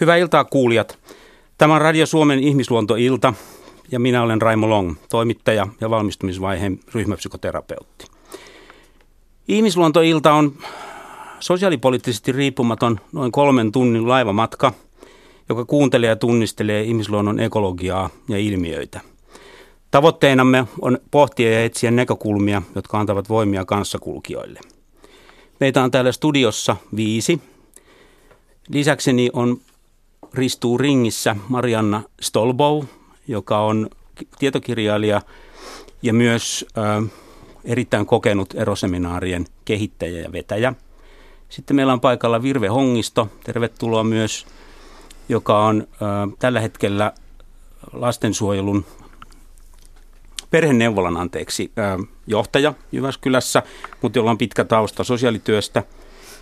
Hyvää iltaa kuulijat. Tämä on Radio Suomen ihmisluontoilta ja minä olen Raimo Long, toimittaja ja valmistumisvaiheen ryhmäpsykoterapeutti. Ihmisluontoilta on sosiaalipoliittisesti riippumaton noin kolmen tunnin laivamatka, joka kuuntelee ja tunnistelee ihmisluonnon ekologiaa ja ilmiöitä. Tavoitteenamme on pohtia ja etsiä näkökulmia, jotka antavat voimia kanssakulkijoille. Meitä on täällä studiossa viisi. Lisäkseni on ristuu ringissä Marianna Stolbow, joka on tietokirjailija ja myös äh, erittäin kokenut eroseminaarien kehittäjä ja vetäjä. Sitten meillä on paikalla Virve Hongisto, tervetuloa myös, joka on äh, tällä hetkellä lastensuojelun perheneuvolan anteeksi äh, johtaja Jyväskylässä, mutta jolla on pitkä tausta sosiaalityöstä.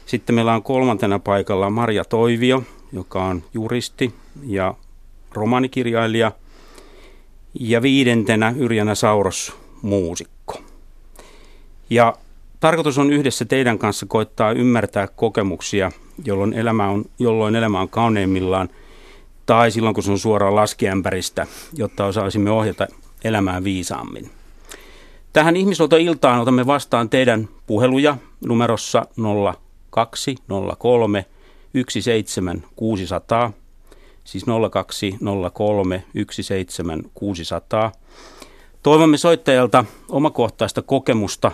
Sitten meillä on kolmantena paikalla Maria Toivio, joka on juristi ja romanikirjailija. Ja viidentenä Yrjänä Sauros, muusikko. Ja tarkoitus on yhdessä teidän kanssa koittaa ymmärtää kokemuksia, jolloin elämä on, jolloin elämä on kauneimmillaan, tai silloin kun se on suoraan laskiämpäristä, jotta osaisimme ohjata elämää viisaammin. Tähän ihmisluotoiltaan otamme vastaan teidän puheluja numerossa 0203 17600, siis 0203 17600. Toivomme soittajalta omakohtaista kokemusta,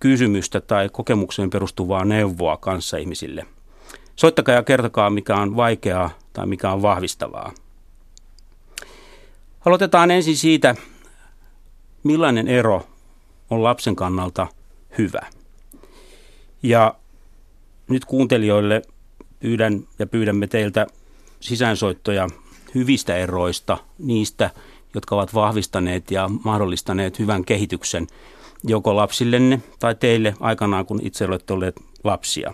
kysymystä tai kokemukseen perustuvaa neuvoa kanssa ihmisille. Soittakaa ja kertokaa, mikä on vaikeaa tai mikä on vahvistavaa. Aloitetaan ensin siitä, millainen ero on lapsen kannalta hyvä. Ja nyt kuuntelijoille pyydän ja pyydämme teiltä sisäänsoittoja hyvistä eroista, niistä, jotka ovat vahvistaneet ja mahdollistaneet hyvän kehityksen joko lapsillenne tai teille aikanaan, kun itse olette olleet lapsia.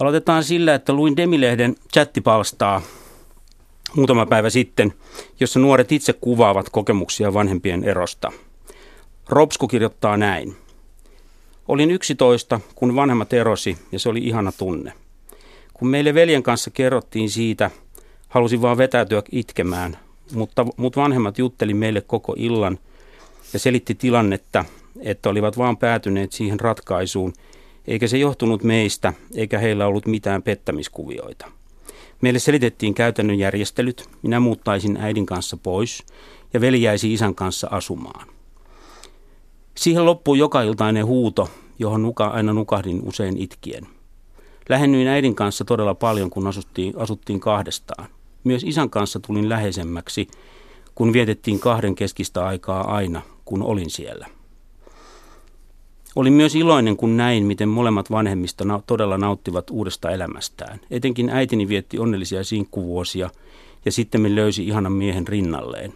Aloitetaan sillä, että luin Demilehden chattipalstaa muutama päivä sitten, jossa nuoret itse kuvaavat kokemuksia vanhempien erosta. Robsku kirjoittaa näin. Olin 11, kun vanhemmat erosi ja se oli ihana tunne. Kun meille veljen kanssa kerrottiin siitä, halusin vaan vetäytyä itkemään, mutta, mutta vanhemmat jutteli meille koko illan ja selitti tilannetta, että olivat vaan päätyneet siihen ratkaisuun, eikä se johtunut meistä, eikä heillä ollut mitään pettämiskuvioita. Meille selitettiin käytännön järjestelyt, minä muuttaisin äidin kanssa pois ja veli jäisi isän kanssa asumaan. Siihen loppui joka iltainen huuto, johon nuka, aina nukahdin usein itkien. Lähennyin äidin kanssa todella paljon, kun asuttiin, asuttiin kahdestaan. Myös isän kanssa tulin läheisemmäksi, kun vietettiin kahden keskistä aikaa aina, kun olin siellä. Olin myös iloinen, kun näin, miten molemmat vanhemmista todella nauttivat uudesta elämästään. Etenkin äitini vietti onnellisia sinkkuvuosia ja sitten löysi ihanan miehen rinnalleen.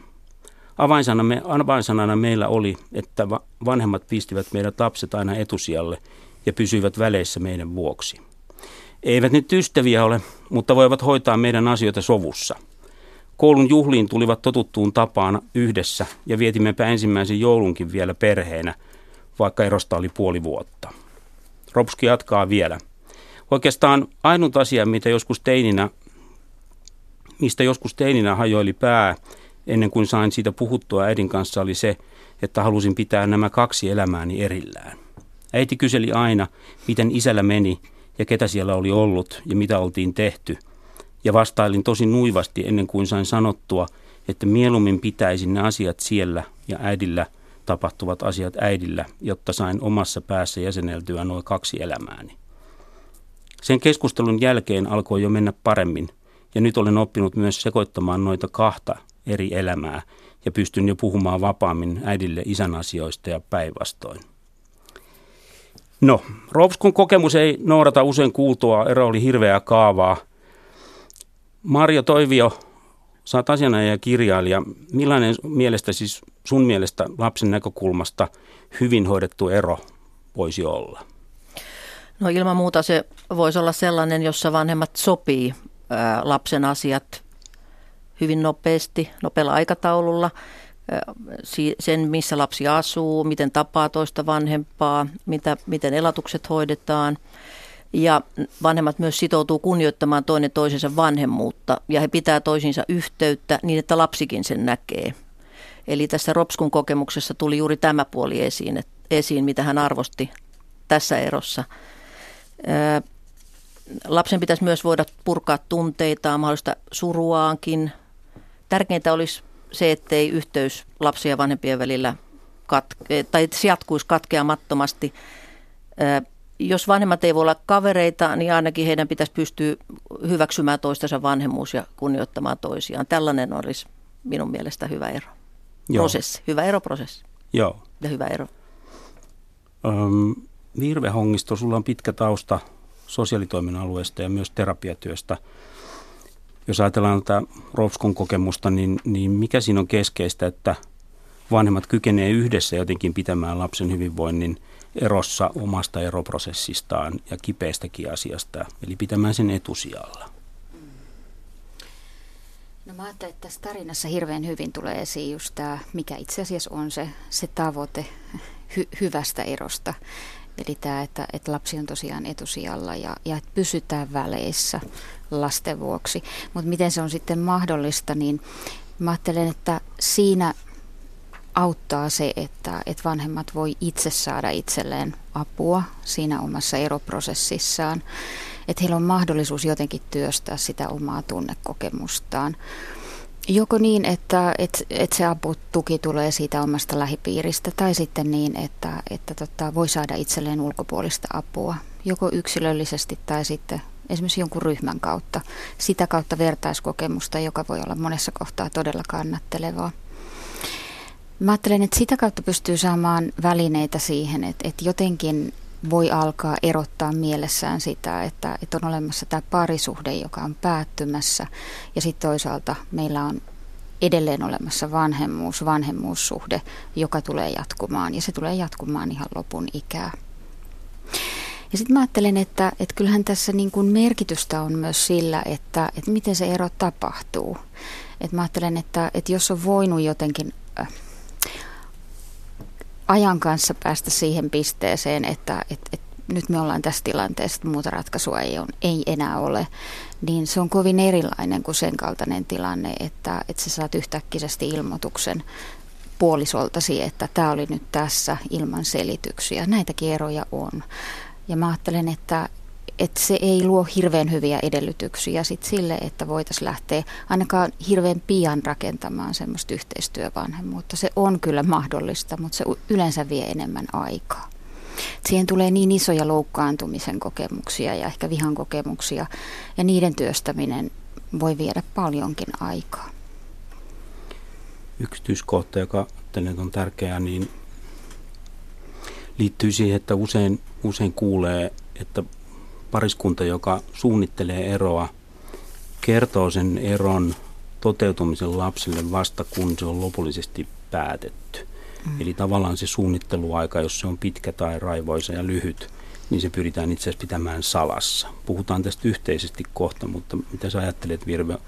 Avainsanana, avainsanana meillä oli, että vanhemmat pistivät meidät lapset aina etusijalle ja pysyivät väleissä meidän vuoksi. Eivät nyt ystäviä ole, mutta voivat hoitaa meidän asioita sovussa. Koulun juhliin tulivat totuttuun tapaan yhdessä ja vietimmepä ensimmäisen joulunkin vielä perheenä, vaikka erosta oli puoli vuotta. Ropski jatkaa vielä. Oikeastaan ainut asia, mitä joskus teininä, mistä joskus teininä hajoili pää, ennen kuin sain siitä puhuttua äidin kanssa, oli se, että halusin pitää nämä kaksi elämääni erillään. Äiti kyseli aina, miten isällä meni ja ketä siellä oli ollut ja mitä oltiin tehty. Ja vastailin tosi nuivasti ennen kuin sain sanottua, että mieluummin pitäisin ne asiat siellä ja äidillä tapahtuvat asiat äidillä, jotta sain omassa päässä jäseneltyä noin kaksi elämääni. Sen keskustelun jälkeen alkoi jo mennä paremmin, ja nyt olen oppinut myös sekoittamaan noita kahta eri elämää ja pystyn jo puhumaan vapaammin äidille isän asioista ja päinvastoin. No, Ropskun kokemus ei noudata usein kuultua, ero oli hirveää kaavaa. Marjo Toivio, sä oot ja kirjailija. Millainen mielestä siis sun mielestä lapsen näkökulmasta hyvin hoidettu ero voisi olla? No ilman muuta se voisi olla sellainen, jossa vanhemmat sopii lapsen asiat hyvin nopeasti, nopealla aikataululla sen, missä lapsi asuu, miten tapaa toista vanhempaa, mitä, miten elatukset hoidetaan. Ja vanhemmat myös sitoutuu kunnioittamaan toinen toisensa vanhemmuutta ja he pitää toisiinsa yhteyttä niin, että lapsikin sen näkee. Eli tässä Ropskun kokemuksessa tuli juuri tämä puoli esiin, esiin mitä hän arvosti tässä erossa. Lapsen pitäisi myös voida purkaa tunteita, mahdollista suruaankin. Tärkeintä olisi se, ettei yhteys lapsien ja vanhempien välillä katke, tai se jatkuisi katkeamattomasti. Jos vanhemmat ei voi olla kavereita, niin ainakin heidän pitäisi pystyä hyväksymään toistensa vanhemmuus ja kunnioittamaan toisiaan. Tällainen olisi minun mielestä hyvä ero. Joo. Prosessi, hyvä eroprosessi. Joo. Ja hyvä ero. Öm, Virve Hongisto, sulla on pitkä tausta sosiaalitoiminnan alueesta ja myös terapiatyöstä. Jos ajatellaan tätä Rovskon kokemusta, niin, niin mikä siinä on keskeistä, että vanhemmat kykenee yhdessä jotenkin pitämään lapsen hyvinvoinnin erossa omasta eroprosessistaan ja kipeästäkin asiasta, eli pitämään sen etusijalla? No mä ajattelen, että tässä tarinassa hirveän hyvin tulee esiin just tämä, mikä itse asiassa on se, se tavoite hy, hyvästä erosta. Eli tämä, että, että lapsi on tosiaan etusijalla ja, ja että pysytään väleissä lasten vuoksi. Mutta miten se on sitten mahdollista, niin mä ajattelen, että siinä auttaa se, että, että vanhemmat voi itse saada itselleen apua siinä omassa eroprosessissaan. Että heillä on mahdollisuus jotenkin työstää sitä omaa tunnekokemustaan. Joko niin, että, että, että se apu, tuki tulee siitä omasta lähipiiristä, tai sitten niin, että, että tota, voi saada itselleen ulkopuolista apua, joko yksilöllisesti tai sitten esimerkiksi jonkun ryhmän kautta. Sitä kautta vertaiskokemusta, joka voi olla monessa kohtaa todella kannattelevaa. Mä ajattelen, että sitä kautta pystyy saamaan välineitä siihen, että, että jotenkin voi alkaa erottaa mielessään sitä, että, että on olemassa tämä parisuhde, joka on päättymässä ja sitten toisaalta meillä on edelleen olemassa vanhemmuus, vanhemmuussuhde, joka tulee jatkumaan ja se tulee jatkumaan ihan lopun ikää. Ja sitten mä ajattelen, että, että kyllähän tässä niin kuin merkitystä on myös sillä, että, että miten se ero tapahtuu. Et mä ajattelen, että, että jos on voinut jotenkin äh, ajan kanssa päästä siihen pisteeseen, että, että, että nyt me ollaan tässä tilanteessa, että muuta ratkaisua ei, on, ei enää ole, niin se on kovin erilainen kuin sen kaltainen tilanne, että, että sä saat yhtäkkisesti ilmoituksen puolisoltasi, että tämä oli nyt tässä ilman selityksiä. Näitäkin eroja on. Ja mä ajattelen, että, että se ei luo hirveän hyviä edellytyksiä sit sille, että voitaisiin lähteä ainakaan hirveän pian rakentamaan semmoista yhteistyövanhemmuutta. Se on kyllä mahdollista, mutta se yleensä vie enemmän aikaa. Siihen tulee niin isoja loukkaantumisen kokemuksia ja ehkä vihan kokemuksia, ja niiden työstäminen voi viedä paljonkin aikaa. Yksityiskohta, joka on tärkeää, niin liittyy siihen, että usein, usein kuulee, että pariskunta, joka suunnittelee eroa, kertoo sen eron toteutumisen lapselle vasta kun se on lopullisesti päätetty. Mm. Eli tavallaan se suunnitteluaika, jos se on pitkä tai raivoisa ja lyhyt, niin se pyritään itse asiassa pitämään salassa. Puhutaan tästä yhteisesti kohta, mutta mitä sä ajattelet Virve,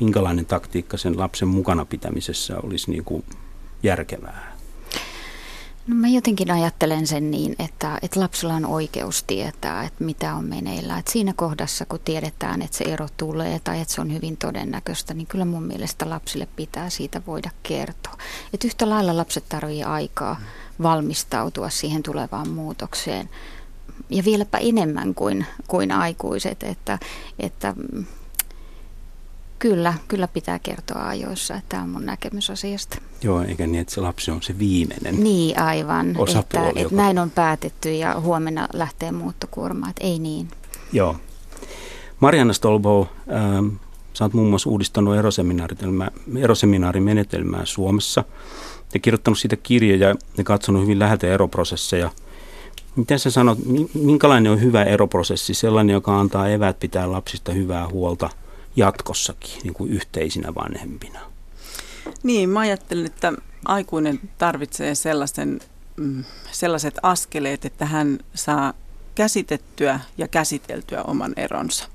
minkälainen taktiikka sen lapsen mukana pitämisessä olisi niin kuin järkevää? No mä jotenkin ajattelen sen niin, että, että lapsella on oikeus tietää, että mitä on meneillään. Että siinä kohdassa, kun tiedetään, että se ero tulee tai että se on hyvin todennäköistä, niin kyllä mun mielestä lapsille pitää siitä voida kertoa. Että yhtä lailla lapset tarvitsevat aikaa valmistautua siihen tulevaan muutokseen. Ja vieläpä enemmän kuin, kuin aikuiset, että, että Kyllä, kyllä pitää kertoa ajoissa, että tämä on mun näkemys asiasta. Joo, eikä niin, että se lapsi on se viimeinen Niin, aivan. Osapuoli, että, että näin on päätetty ja huomenna lähtee muuttokuorma, että ei niin. Joo. Marianna Stolbo, ähm, sä oot muun muassa uudistanut eroseminaarimenetelmää Suomessa ja kirjoittanut siitä kirjoja ja katsonut hyvin läheltä eroprosesseja. Miten sä sanot, minkälainen on hyvä eroprosessi, sellainen, joka antaa eväät pitää lapsista hyvää huolta – jatkossakin niin kuin yhteisinä vanhempina? Niin, mä ajattelen, että aikuinen tarvitsee sellaisen, mm, sellaiset askeleet, että hän saa käsitettyä ja käsiteltyä oman eronsa.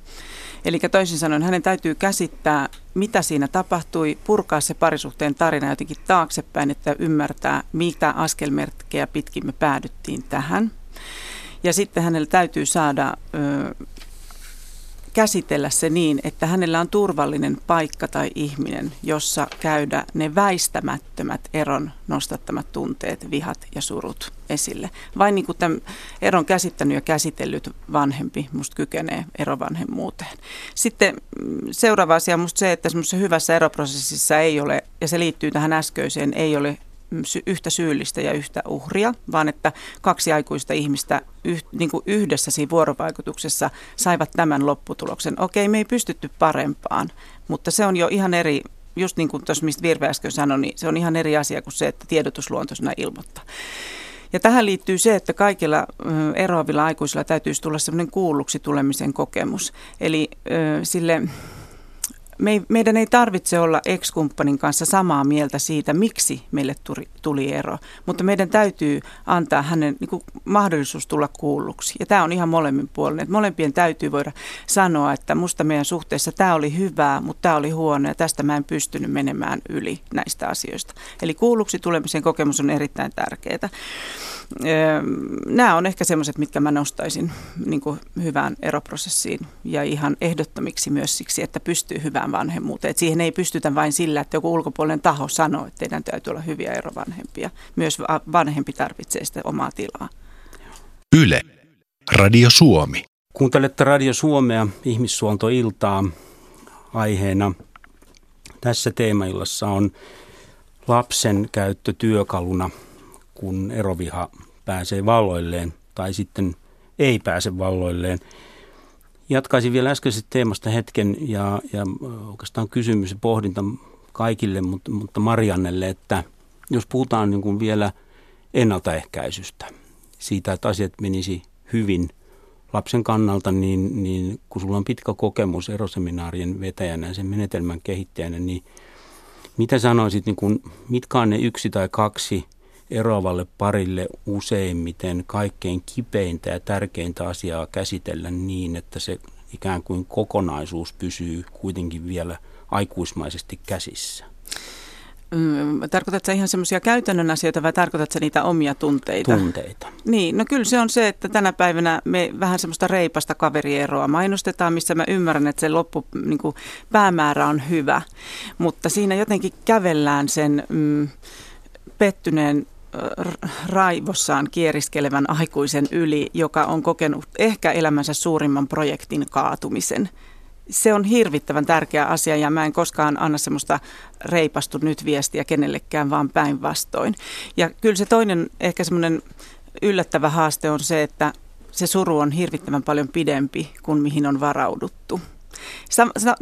Eli toisin sanoen hänen täytyy käsittää, mitä siinä tapahtui, purkaa se parisuhteen tarina jotenkin taaksepäin, että ymmärtää, mitä askelmerkkejä pitkin me päädyttiin tähän. Ja sitten hänellä täytyy saada ö, käsitellä se niin, että hänellä on turvallinen paikka tai ihminen, jossa käydä ne väistämättömät eron nostattamat tunteet, vihat ja surut esille. Vain niin kuin tämän eron käsittänyt ja käsitellyt vanhempi musta kykenee erovanhemmuuteen. Sitten mm, seuraava asia on musta se, että semmoisessa hyvässä eroprosessissa ei ole, ja se liittyy tähän äskeiseen, ei ole yhtä syyllistä ja yhtä uhria, vaan että kaksi aikuista ihmistä yh, niin kuin yhdessä siinä vuorovaikutuksessa saivat tämän lopputuloksen. Okei, me ei pystytty parempaan, mutta se on jo ihan eri, just niin kuin tuossa mistä Virve äsken sanoi, niin se on ihan eri asia kuin se, että tiedotusluontoisena ilmoittaa. Ja tähän liittyy se, että kaikilla eroavilla aikuisilla täytyisi tulla sellainen kuulluksi tulemisen kokemus. Eli sille me, meidän ei tarvitse olla ex-kumppanin kanssa samaa mieltä siitä, miksi meille tuli, tuli ero, mutta meidän täytyy antaa hänen niin kuin, mahdollisuus tulla kuulluksi. Ja tämä on ihan molemmin puolin. Että molempien täytyy voida sanoa, että musta meidän suhteessa tämä oli hyvää, mutta tämä oli huono ja tästä mä en pystynyt menemään yli näistä asioista. Eli kuulluksi tulemisen kokemus on erittäin tärkeää. Nämä on ehkä semmoiset, mitkä mä nostaisin niin kuin hyvään eroprosessiin ja ihan ehdottomiksi myös siksi, että pystyy hyvään vanhemmuuteen. Et siihen ei pystytä vain sillä, että joku ulkopuolinen taho sanoo, että teidän täytyy olla hyviä erovanhempia. Myös vanhempi tarvitsee sitä omaa tilaa. Yle. Radio Suomi. Kuuntelette Radio Suomea ihmissuontoiltaa aiheena. Tässä teemaillassa on lapsen käyttö työkaluna – kun eroviha pääsee valloilleen tai sitten ei pääse valloilleen. Jatkaisin vielä äskeisestä teemasta hetken ja, ja oikeastaan kysymys ja pohdinta kaikille, mutta, mutta Mariannelle, että jos puhutaan niin kuin vielä ennaltaehkäisystä, siitä, että asiat menisi hyvin lapsen kannalta, niin, niin kun sulla on pitkä kokemus eroseminaarien vetäjänä ja sen menetelmän kehittäjänä, niin mitä sanoisit, niin kuin, mitkä on ne yksi tai kaksi eroavalle parille useimmiten kaikkein kipeintä ja tärkeintä asiaa käsitellä niin, että se ikään kuin kokonaisuus pysyy kuitenkin vielä aikuismaisesti käsissä? Mm, tarkoitatko ihan semmoisia käytännön asioita vai tarkoitatko niitä omia tunteita? Tunteita. Niin, no kyllä se on se, että tänä päivänä me vähän semmoista reipasta kaverieroa mainostetaan, missä mä ymmärrän, että se loppu niin kuin päämäärä on hyvä, mutta siinä jotenkin kävellään sen mm, pettyneen raivossaan kieriskelevän aikuisen yli, joka on kokenut ehkä elämänsä suurimman projektin kaatumisen. Se on hirvittävän tärkeä asia ja mä en koskaan anna semmoista reipastu nyt viestiä kenellekään, vaan päinvastoin. Ja kyllä se toinen ehkä semmoinen yllättävä haaste on se, että se suru on hirvittävän paljon pidempi kuin mihin on varauduttu.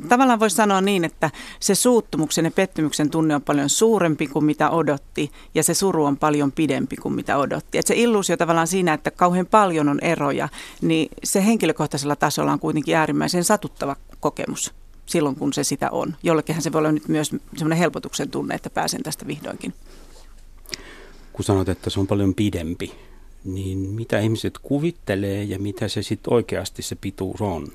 Tavallaan voisi sanoa niin, että se suuttumuksen ja pettymyksen tunne on paljon suurempi kuin mitä odotti ja se suru on paljon pidempi kuin mitä odotti. Et se illuusio tavallaan siinä, että kauhean paljon on eroja, niin se henkilökohtaisella tasolla on kuitenkin äärimmäisen satuttava kokemus silloin, kun se sitä on. Jollekinhan se voi olla nyt myös semmoinen helpotuksen tunne, että pääsen tästä vihdoinkin. Kun sanot, että se on paljon pidempi, niin mitä ihmiset kuvittelee ja mitä se sitten oikeasti se pituus on?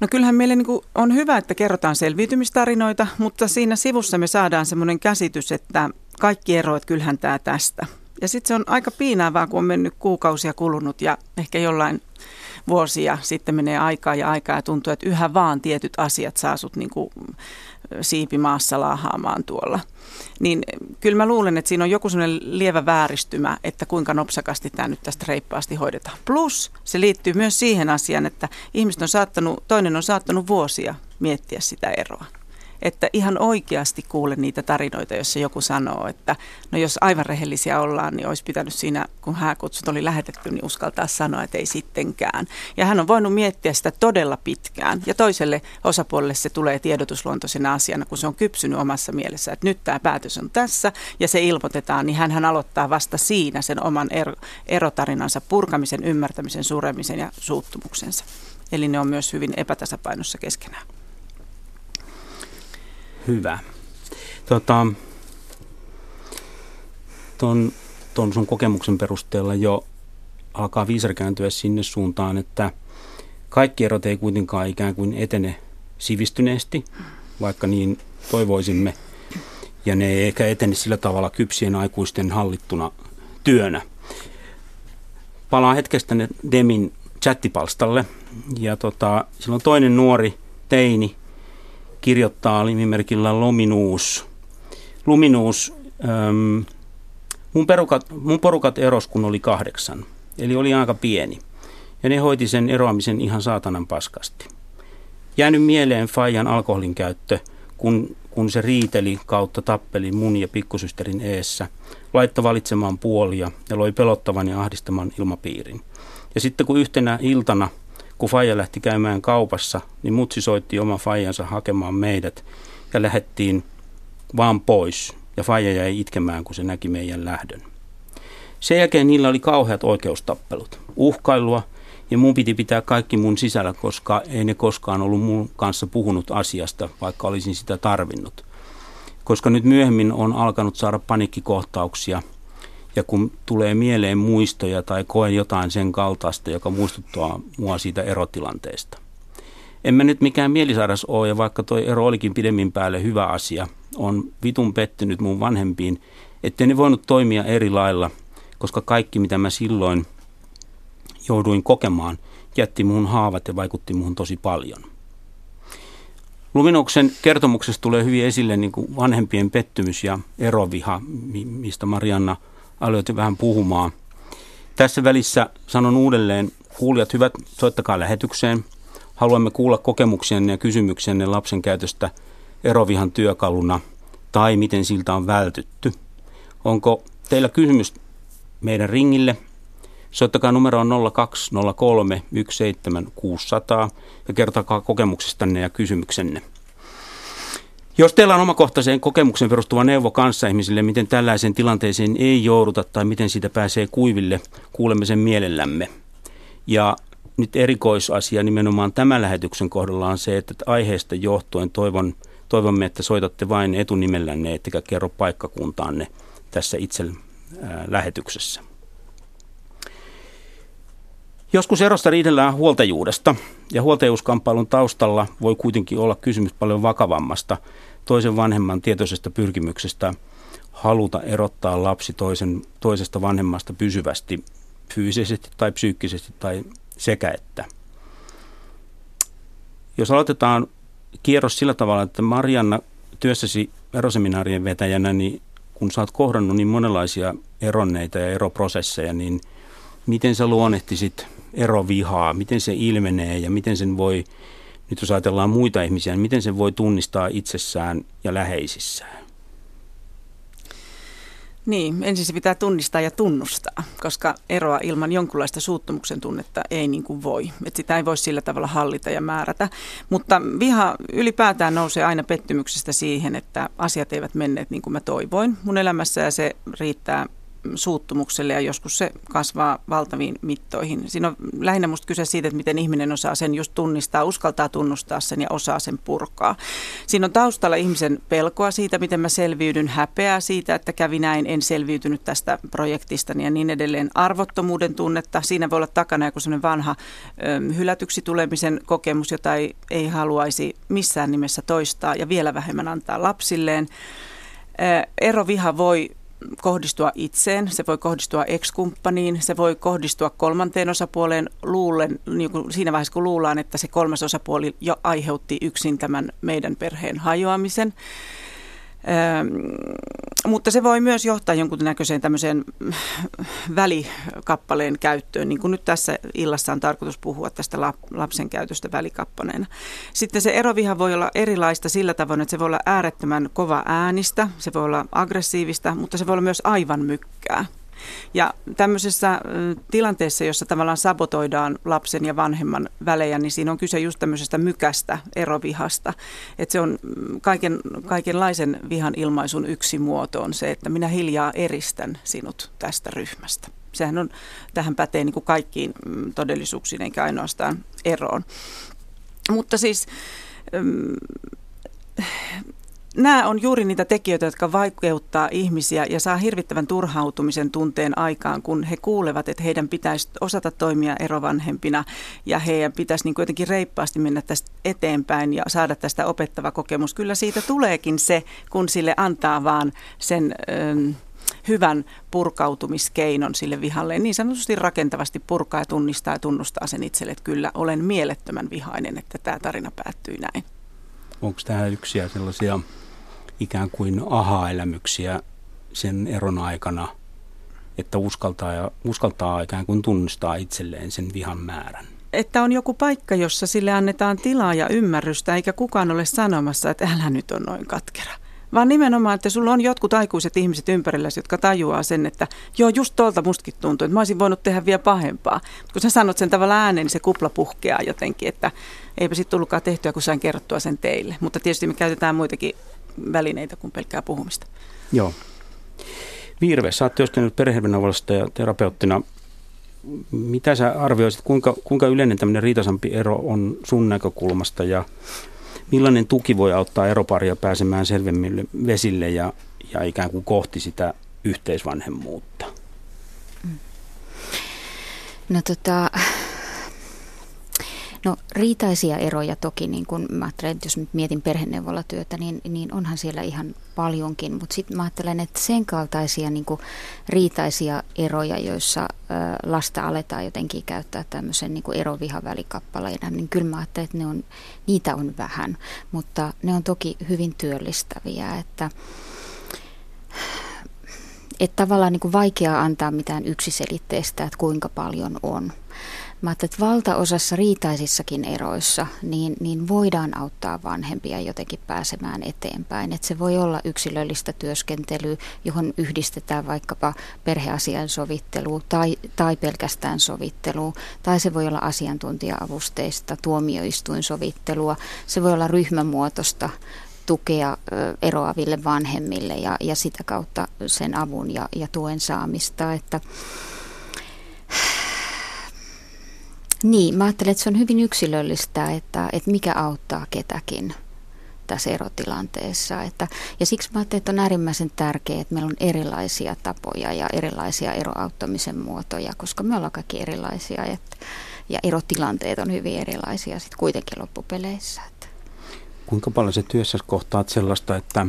No kyllähän meille niin on hyvä, että kerrotaan selviytymistarinoita, mutta siinä sivussa me saadaan semmoinen käsitys, että kaikki eroat kyllähän tämä tästä. Ja sitten se on aika piinaavaa, kun on mennyt kuukausia kulunut ja ehkä jollain vuosia sitten menee aikaa ja aikaa ja tuntuu, että yhä vaan tietyt asiat saa sut niin kuin siipimaassa laahaamaan tuolla. Niin kyllä mä luulen, että siinä on joku sellainen lievä vääristymä, että kuinka nopsakasti tämä nyt tästä reippaasti hoidetaan. Plus se liittyy myös siihen asiaan, että ihmiset on saattanut, toinen on saattanut vuosia miettiä sitä eroa että ihan oikeasti kuulen niitä tarinoita, joissa joku sanoo, että no jos aivan rehellisiä ollaan, niin olisi pitänyt siinä, kun hääkutsut oli lähetetty, niin uskaltaa sanoa, että ei sittenkään. Ja hän on voinut miettiä sitä todella pitkään. Ja toiselle osapuolelle se tulee tiedotusluontoisena asiana, kun se on kypsynyt omassa mielessä, että nyt tämä päätös on tässä ja se ilmoitetaan, niin hän aloittaa vasta siinä sen oman ero, erotarinansa purkamisen, ymmärtämisen, suremisen ja suuttumuksensa. Eli ne on myös hyvin epätasapainossa keskenään hyvä. Tota, ton, ton sun kokemuksen perusteella jo alkaa viisarkääntyä sinne suuntaan, että kaikki erot ei kuitenkaan ikään kuin etene sivistyneesti, vaikka niin toivoisimme. Ja ne ei ehkä etene sillä tavalla kypsien aikuisten hallittuna työnä. palaan hetkestä tänne Demin chattipalstalle. Ja tota, silloin toinen nuori teini kirjoittaa nimimerkillä Lominuus. Luminuus, äm, mun, perukat, mun porukat eros kun oli kahdeksan, eli oli aika pieni. Ja ne hoiti sen eroamisen ihan saatanan paskasti. Jäänyt mieleen Fajan alkoholin käyttö, kun, kun se riiteli kautta tappeli mun ja pikkusysterin eessä, laitta valitsemaan puolia ja loi pelottavan ja ahdistaman ilmapiirin. Ja sitten kun yhtenä iltana, kun Faija lähti käymään kaupassa, niin mutsi soitti oma Fajansa hakemaan meidät ja lähettiin vaan pois. Ja Faija jäi itkemään, kun se näki meidän lähdön. Sen jälkeen niillä oli kauheat oikeustappelut, uhkailua ja mun piti pitää kaikki mun sisällä, koska ei ne koskaan ollut mun kanssa puhunut asiasta, vaikka olisin sitä tarvinnut. Koska nyt myöhemmin on alkanut saada panikkikohtauksia ja kun tulee mieleen muistoja tai koen jotain sen kaltaista, joka muistuttaa mua siitä erotilanteesta. En mä nyt mikään mielisairas ole, ja vaikka toi ero olikin pidemmin päälle hyvä asia, on vitun pettynyt mun vanhempiin, ettei ne voinut toimia eri lailla, koska kaikki mitä mä silloin jouduin kokemaan, jätti muun haavat ja vaikutti muuhun tosi paljon. Luminoksen kertomuksessa tulee hyvin esille niin kuin vanhempien pettymys ja eroviha, mistä Marianna aloitti vähän puhumaan. Tässä välissä sanon uudelleen, kuulijat hyvät, soittakaa lähetykseen. Haluamme kuulla kokemuksienne ja kysymyksenne lapsen käytöstä erovihan työkaluna tai miten siltä on vältytty. Onko teillä kysymys meidän ringille Soittakaa numeroon 0203 17600 ja kertokaa kokemuksestanne ja kysymyksenne. Jos teillä on omakohtaiseen kokemuksen perustuva neuvo kanssaihmisille, miten tällaiseen tilanteeseen ei jouduta tai miten siitä pääsee kuiville, kuulemme sen mielellämme. Ja nyt erikoisasia nimenomaan tämän lähetyksen kohdalla on se, että aiheesta johtuen toivon, toivomme, että soitatte vain etunimellänne, ettekä kerro paikkakuntaanne tässä itse lähetyksessä. Joskus erosta riidellään huoltajuudesta ja huoltajuuskamppailun taustalla voi kuitenkin olla kysymys paljon vakavammasta toisen vanhemman tietoisesta pyrkimyksestä haluta erottaa lapsi toisen, toisesta vanhemmasta pysyvästi fyysisesti tai psyykkisesti tai sekä että. Jos aloitetaan kierros sillä tavalla, että Marianna työssäsi eroseminaarien vetäjänä, niin kun sä oot kohdannut niin monenlaisia eronneita ja eroprosesseja, niin miten sä luonnehtisit erovihaa, miten se ilmenee ja miten sen voi, nyt jos ajatellaan muita ihmisiä, niin miten sen voi tunnistaa itsessään ja läheisissään? Niin, ensin se pitää tunnistaa ja tunnustaa, koska eroa ilman jonkunlaista suuttumuksen tunnetta ei niin kuin voi. Et sitä ei voi sillä tavalla hallita ja määrätä. Mutta viha ylipäätään nousee aina pettymyksestä siihen, että asiat eivät menneet niin kuin mä toivoin mun elämässä ja se riittää suuttumukselle ja joskus se kasvaa valtaviin mittoihin. Siinä on lähinnä musta kyse siitä, että miten ihminen osaa sen just tunnistaa, uskaltaa tunnustaa sen ja osaa sen purkaa. Siinä on taustalla ihmisen pelkoa siitä, miten mä selviydyn, häpeää siitä, että kävi näin, en selviytynyt tästä projektista ja niin edelleen. Arvottomuuden tunnetta, siinä voi olla takana joku sellainen vanha ö, hylätyksi tulemisen kokemus, jota ei, ei haluaisi missään nimessä toistaa ja vielä vähemmän antaa lapsilleen. Eroviha voi kohdistua itseen, se voi kohdistua ex-kumppaniin, se voi kohdistua kolmanteen osapuoleen luullen, niin kuin siinä vaiheessa kun luullaan, että se kolmas osapuoli jo aiheutti yksin tämän meidän perheen hajoamisen. Mutta se voi myös johtaa jonkun näköiseen tämmöiseen välikappaleen käyttöön, niin kuin nyt tässä illassa on tarkoitus puhua tästä lapsen käytöstä välikappaleena. Sitten se eroviha voi olla erilaista sillä tavoin, että se voi olla äärettömän kova äänistä, se voi olla aggressiivista, mutta se voi olla myös aivan mykkää. Ja tämmöisessä tilanteessa, jossa tavallaan sabotoidaan lapsen ja vanhemman välejä, niin siinä on kyse just tämmöisestä mykästä, erovihasta. Että se on mm, kaiken, kaikenlaisen vihan ilmaisun yksi muoto on se, että minä hiljaa eristän sinut tästä ryhmästä. Sehän on, tähän pätee niin kuin kaikkiin mm, todellisuuksiin eikä ainoastaan eroon. Mutta siis mm, nämä on juuri niitä tekijöitä, jotka vaikeuttaa ihmisiä ja saa hirvittävän turhautumisen tunteen aikaan, kun he kuulevat, että heidän pitäisi osata toimia erovanhempina ja heidän pitäisi niin jotenkin reippaasti mennä tästä eteenpäin ja saada tästä opettava kokemus. Kyllä siitä tuleekin se, kun sille antaa vaan sen... Ähm, hyvän purkautumiskeinon sille vihalle. Niin sanotusti rakentavasti purkaa ja tunnistaa ja tunnustaa sen itselle, että kyllä olen mielettömän vihainen, että tämä tarina päättyy näin. Onko tämä yksi sellaisia ikään kuin aha-elämyksiä sen eron aikana, että uskaltaa, uskaltaa ikään kuin tunnistaa itselleen sen vihan määrän? Että on joku paikka, jossa sille annetaan tilaa ja ymmärrystä, eikä kukaan ole sanomassa, että älä nyt on noin katkera. Vaan nimenomaan, että sulla on jotkut aikuiset ihmiset ympärillä, jotka tajuaa sen, että joo, just tuolta mustakin tuntuu, että mä olisin voinut tehdä vielä pahempaa. Kun sä sanot sen tavalla ääneen, niin se kupla puhkeaa jotenkin, että eipä sitten tullutkaan tehtyä, kun sain kerrottua sen teille. Mutta tietysti me käytetään muitakin välineitä kuin pelkkää puhumista. Joo. Virve, sä oot työskennellyt perheneuvolosta ja terapeuttina. Mitä sä arvioisit, kuinka, kuinka yleinen tämmöinen riitasampi ero on sun näkökulmasta ja millainen tuki voi auttaa eroparia pääsemään selvemmille vesille ja, ja ikään kuin kohti sitä yhteisvanhemmuutta? No tota, No riitaisia eroja toki, niin kun mä ajattelen, että jos nyt mietin perheneuvolatyötä, niin, niin onhan siellä ihan paljonkin. Mutta sitten mä ajattelen, että sen kaltaisia niin riitaisia eroja, joissa lasta aletaan jotenkin käyttää tämmöisen niin erovihavälikappaleina, niin kyllä mä ajattelen, että ne on, niitä on vähän. Mutta ne on toki hyvin työllistäviä, että että tavallaan niin kuin vaikea antaa mitään yksiselitteistä, että kuinka paljon on. Mä että valtaosassa riitaisissakin eroissa niin, niin voidaan auttaa vanhempia jotenkin pääsemään eteenpäin. Että se voi olla yksilöllistä työskentelyä, johon yhdistetään vaikkapa perheasian sovittelu tai, tai pelkästään sovittelu. Tai se voi olla asiantuntija-avusteista, tuomioistuinsovittelua. Se voi olla ryhmämuotoista tukea eroaville vanhemmille ja, ja sitä kautta sen avun ja, ja tuen saamista. Että niin, mä ajattelen, että se on hyvin yksilöllistä, että, että mikä auttaa ketäkin tässä erotilanteessa. Että, ja siksi mä ajattelen, että on äärimmäisen tärkeää, että meillä on erilaisia tapoja ja erilaisia eroauttamisen muotoja, koska me ollaan kaikki erilaisia että, ja erotilanteet on hyvin erilaisia sitten kuitenkin loppupeleissä. Että. Kuinka paljon se työssä kohtaat sellaista, että,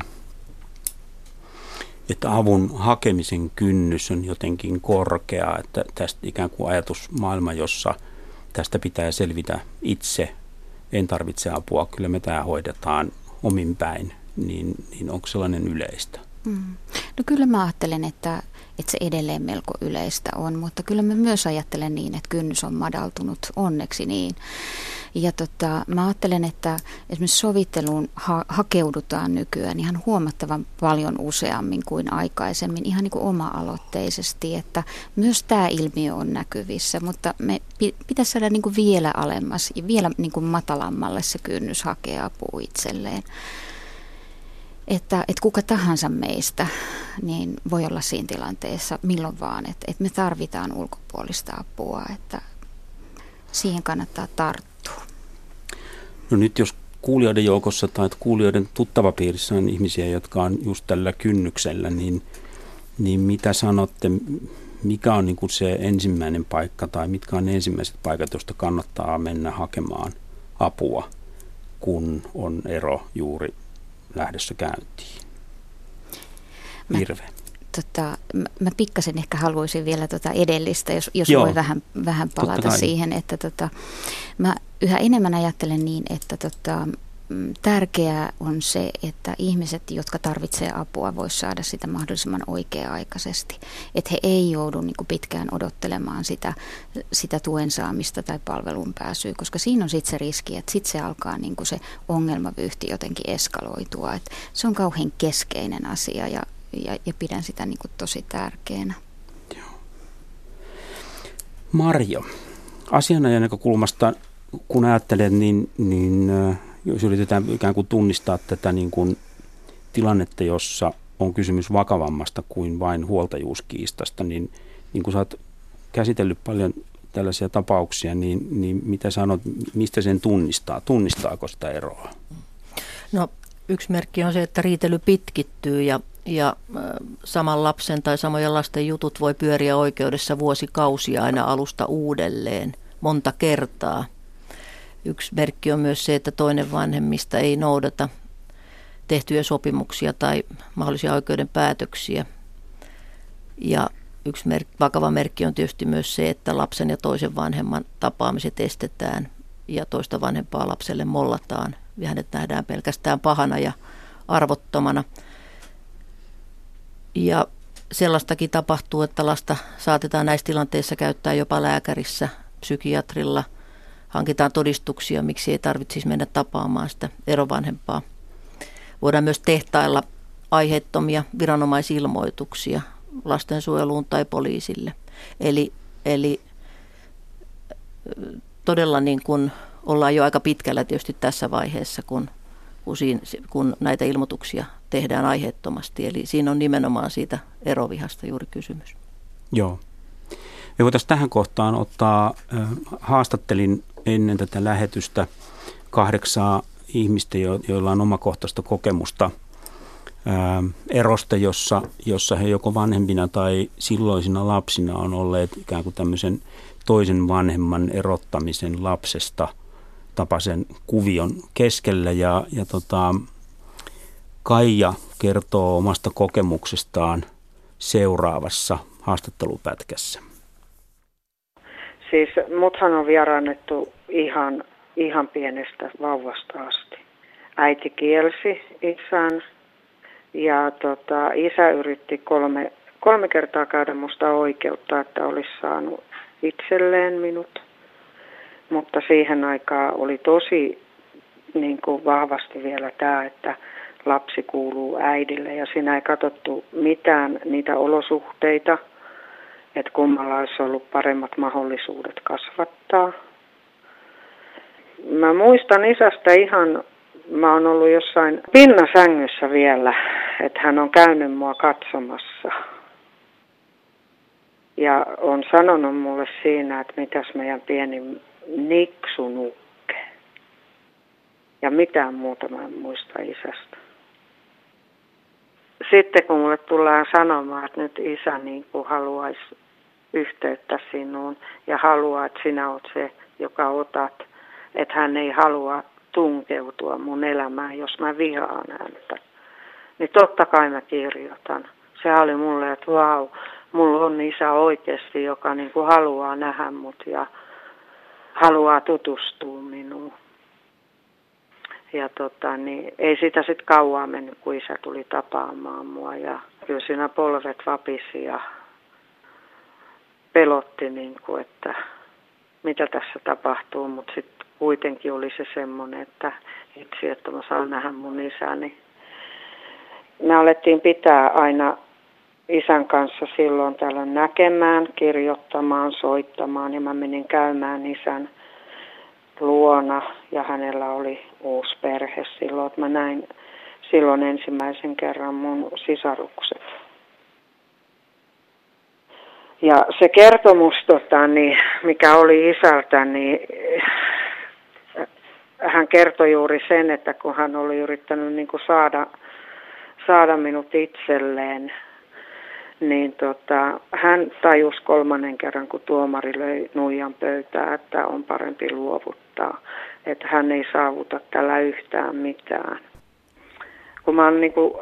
että avun hakemisen kynnys on jotenkin korkea, että tästä ikään kuin ajatusmaailma, jossa – tästä pitää selvitä itse, en tarvitse apua, kyllä me tämä hoidetaan omin päin, niin, niin onko sellainen yleistä? Mm. No kyllä mä ajattelen, että, että se edelleen melko yleistä on, mutta kyllä mä myös ajattelen niin, että kynnys on madaltunut, onneksi niin. Ja tota, mä ajattelen, että esimerkiksi sovitteluun ha- hakeudutaan nykyään ihan huomattavan paljon useammin kuin aikaisemmin, ihan niin kuin oma-aloitteisesti, että myös tämä ilmiö on näkyvissä, mutta me pitäisi saada niin kuin vielä alemmas ja vielä niin kuin matalammalle se kynnys hakea apua itselleen. Että, että kuka tahansa meistä niin voi olla siinä tilanteessa milloin vaan, että, että me tarvitaan ulkopuolista apua, että siihen kannattaa tarttua No nyt jos kuulijoiden joukossa tai kuulijoiden tuttavapiirissä on ihmisiä, jotka on just tällä kynnyksellä, niin, niin mitä sanotte, mikä on niin kuin se ensimmäinen paikka tai mitkä on ne ensimmäiset paikat, joista kannattaa mennä hakemaan apua, kun on ero juuri lähdössä käyntiin? Virve. Mä, tota, mä, mä pikkasen ehkä haluaisin vielä tota edellistä, jos, jos voi vähän, vähän palata siihen, että tota, mä yhä enemmän ajattelen niin, että tota, mm, tärkeää on se, että ihmiset, jotka tarvitsevat apua, voisivat saada sitä mahdollisimman oikea-aikaisesti. Että he ei joudu niin kuin pitkään odottelemaan sitä, sitä tuen saamista tai palvelun pääsyä, koska siinä on sitten se riski, että sitten se alkaa niin kuin se ongelmavyyhti jotenkin eskaloitua. Et se on kauhean keskeinen asia ja, ja, ja pidän sitä niin kuin tosi tärkeänä. Joo. Marjo, asianajan näkökulmasta kun ajattelen, niin, niin jos yritetään ikään kuin tunnistaa tätä niin kuin tilannetta, jossa on kysymys vakavammasta kuin vain huoltajuuskiistasta, niin, niin kun sä oot käsitellyt paljon tällaisia tapauksia, niin, niin mitä sanot, mistä sen tunnistaa? Tunnistaako sitä eroa? No yksi merkki on se, että riitely pitkittyy ja, ja saman lapsen tai samojen lasten jutut voi pyöriä oikeudessa vuosikausia aina alusta uudelleen monta kertaa. Yksi merkki on myös se, että toinen vanhemmista ei noudata tehtyjä sopimuksia tai mahdollisia oikeuden päätöksiä. Ja yksi mer- vakava merkki on tietysti myös se, että lapsen ja toisen vanhemman tapaamiset estetään ja toista vanhempaa lapselle mollataan ja hänet nähdään pelkästään pahana ja arvottomana. Ja sellaistakin tapahtuu, että lasta saatetaan näissä tilanteissa käyttää jopa lääkärissä, psykiatrilla. Hankitaan todistuksia, miksi ei tarvitsisi mennä tapaamaan sitä erovanhempaa. Voidaan myös tehtailla aiheettomia viranomaisilmoituksia lastensuojeluun tai poliisille. Eli, eli todella niin kuin ollaan jo aika pitkällä tietysti tässä vaiheessa, kun, kun, siinä, kun näitä ilmoituksia tehdään aiheettomasti. Eli siinä on nimenomaan siitä erovihasta juuri kysymys. Joo. Me voitaisiin tähän kohtaan ottaa, haastattelin ennen tätä lähetystä kahdeksaa ihmistä, joilla on omakohtaista kokemusta erosta, jossa, jossa he joko vanhempina tai silloisina lapsina on olleet ikään kuin tämmöisen toisen vanhemman erottamisen lapsesta tapaisen kuvion keskellä. Ja, ja tota, Kaija kertoo omasta kokemuksestaan seuraavassa haastattelupätkässä. Siis muthan on vieraannettu ihan, ihan pienestä vauvasta asti. Äiti kielsi isän ja tota, isä yritti kolme, kolme kertaa käydä musta oikeutta, että olisi saanut itselleen minut. Mutta siihen aikaan oli tosi niin kuin vahvasti vielä tämä, että lapsi kuuluu äidille ja siinä ei katsottu mitään niitä olosuhteita, että kummalla olisi ollut paremmat mahdollisuudet kasvattaa. Mä muistan isästä ihan, mä oon ollut jossain pinnasängyssä vielä, että hän on käynyt mua katsomassa. Ja on sanonut mulle siinä, että mitäs meidän pieni Niksu nukke. Ja mitään muuta mä en muista isästä sitten kun mulle tullaan sanomaan, että nyt isä niin haluaisi yhteyttä sinuun ja haluaa, että sinä olet se, joka otat, että hän ei halua tunkeutua mun elämään, jos mä vihaan häntä. Niin totta kai mä kirjoitan. Se oli mulle, että vau, mulla on isä oikeasti, joka niin kuin haluaa nähdä mut ja haluaa tutustua minuun. Ja tota, niin ei sitä sitten kauaa mennyt, kun isä tuli tapaamaan mua. Ja kyllä siinä polvet vapisi ja pelotti, niin kuin, että mitä tässä tapahtuu. Mutta sitten kuitenkin oli se semmoinen, että itse, että mä saan nähdä mun isäni. Me alettiin pitää aina isän kanssa silloin täällä näkemään, kirjoittamaan, soittamaan ja mä menin käymään isän luona ja hänellä oli uusi perhe silloin, että mä näin silloin ensimmäisen kerran mun sisarukset. Ja se kertomus, tota, niin, mikä oli isältä, niin hän kertoi juuri sen, että kun hän oli yrittänyt niin kuin saada, saada minut itselleen, niin tota, hän tajusi kolmannen kerran, kun tuomari löi nuijan pöytää, että on parempi luovuttaa, että hän ei saavuta tällä yhtään mitään. Kun mä oon niin kuin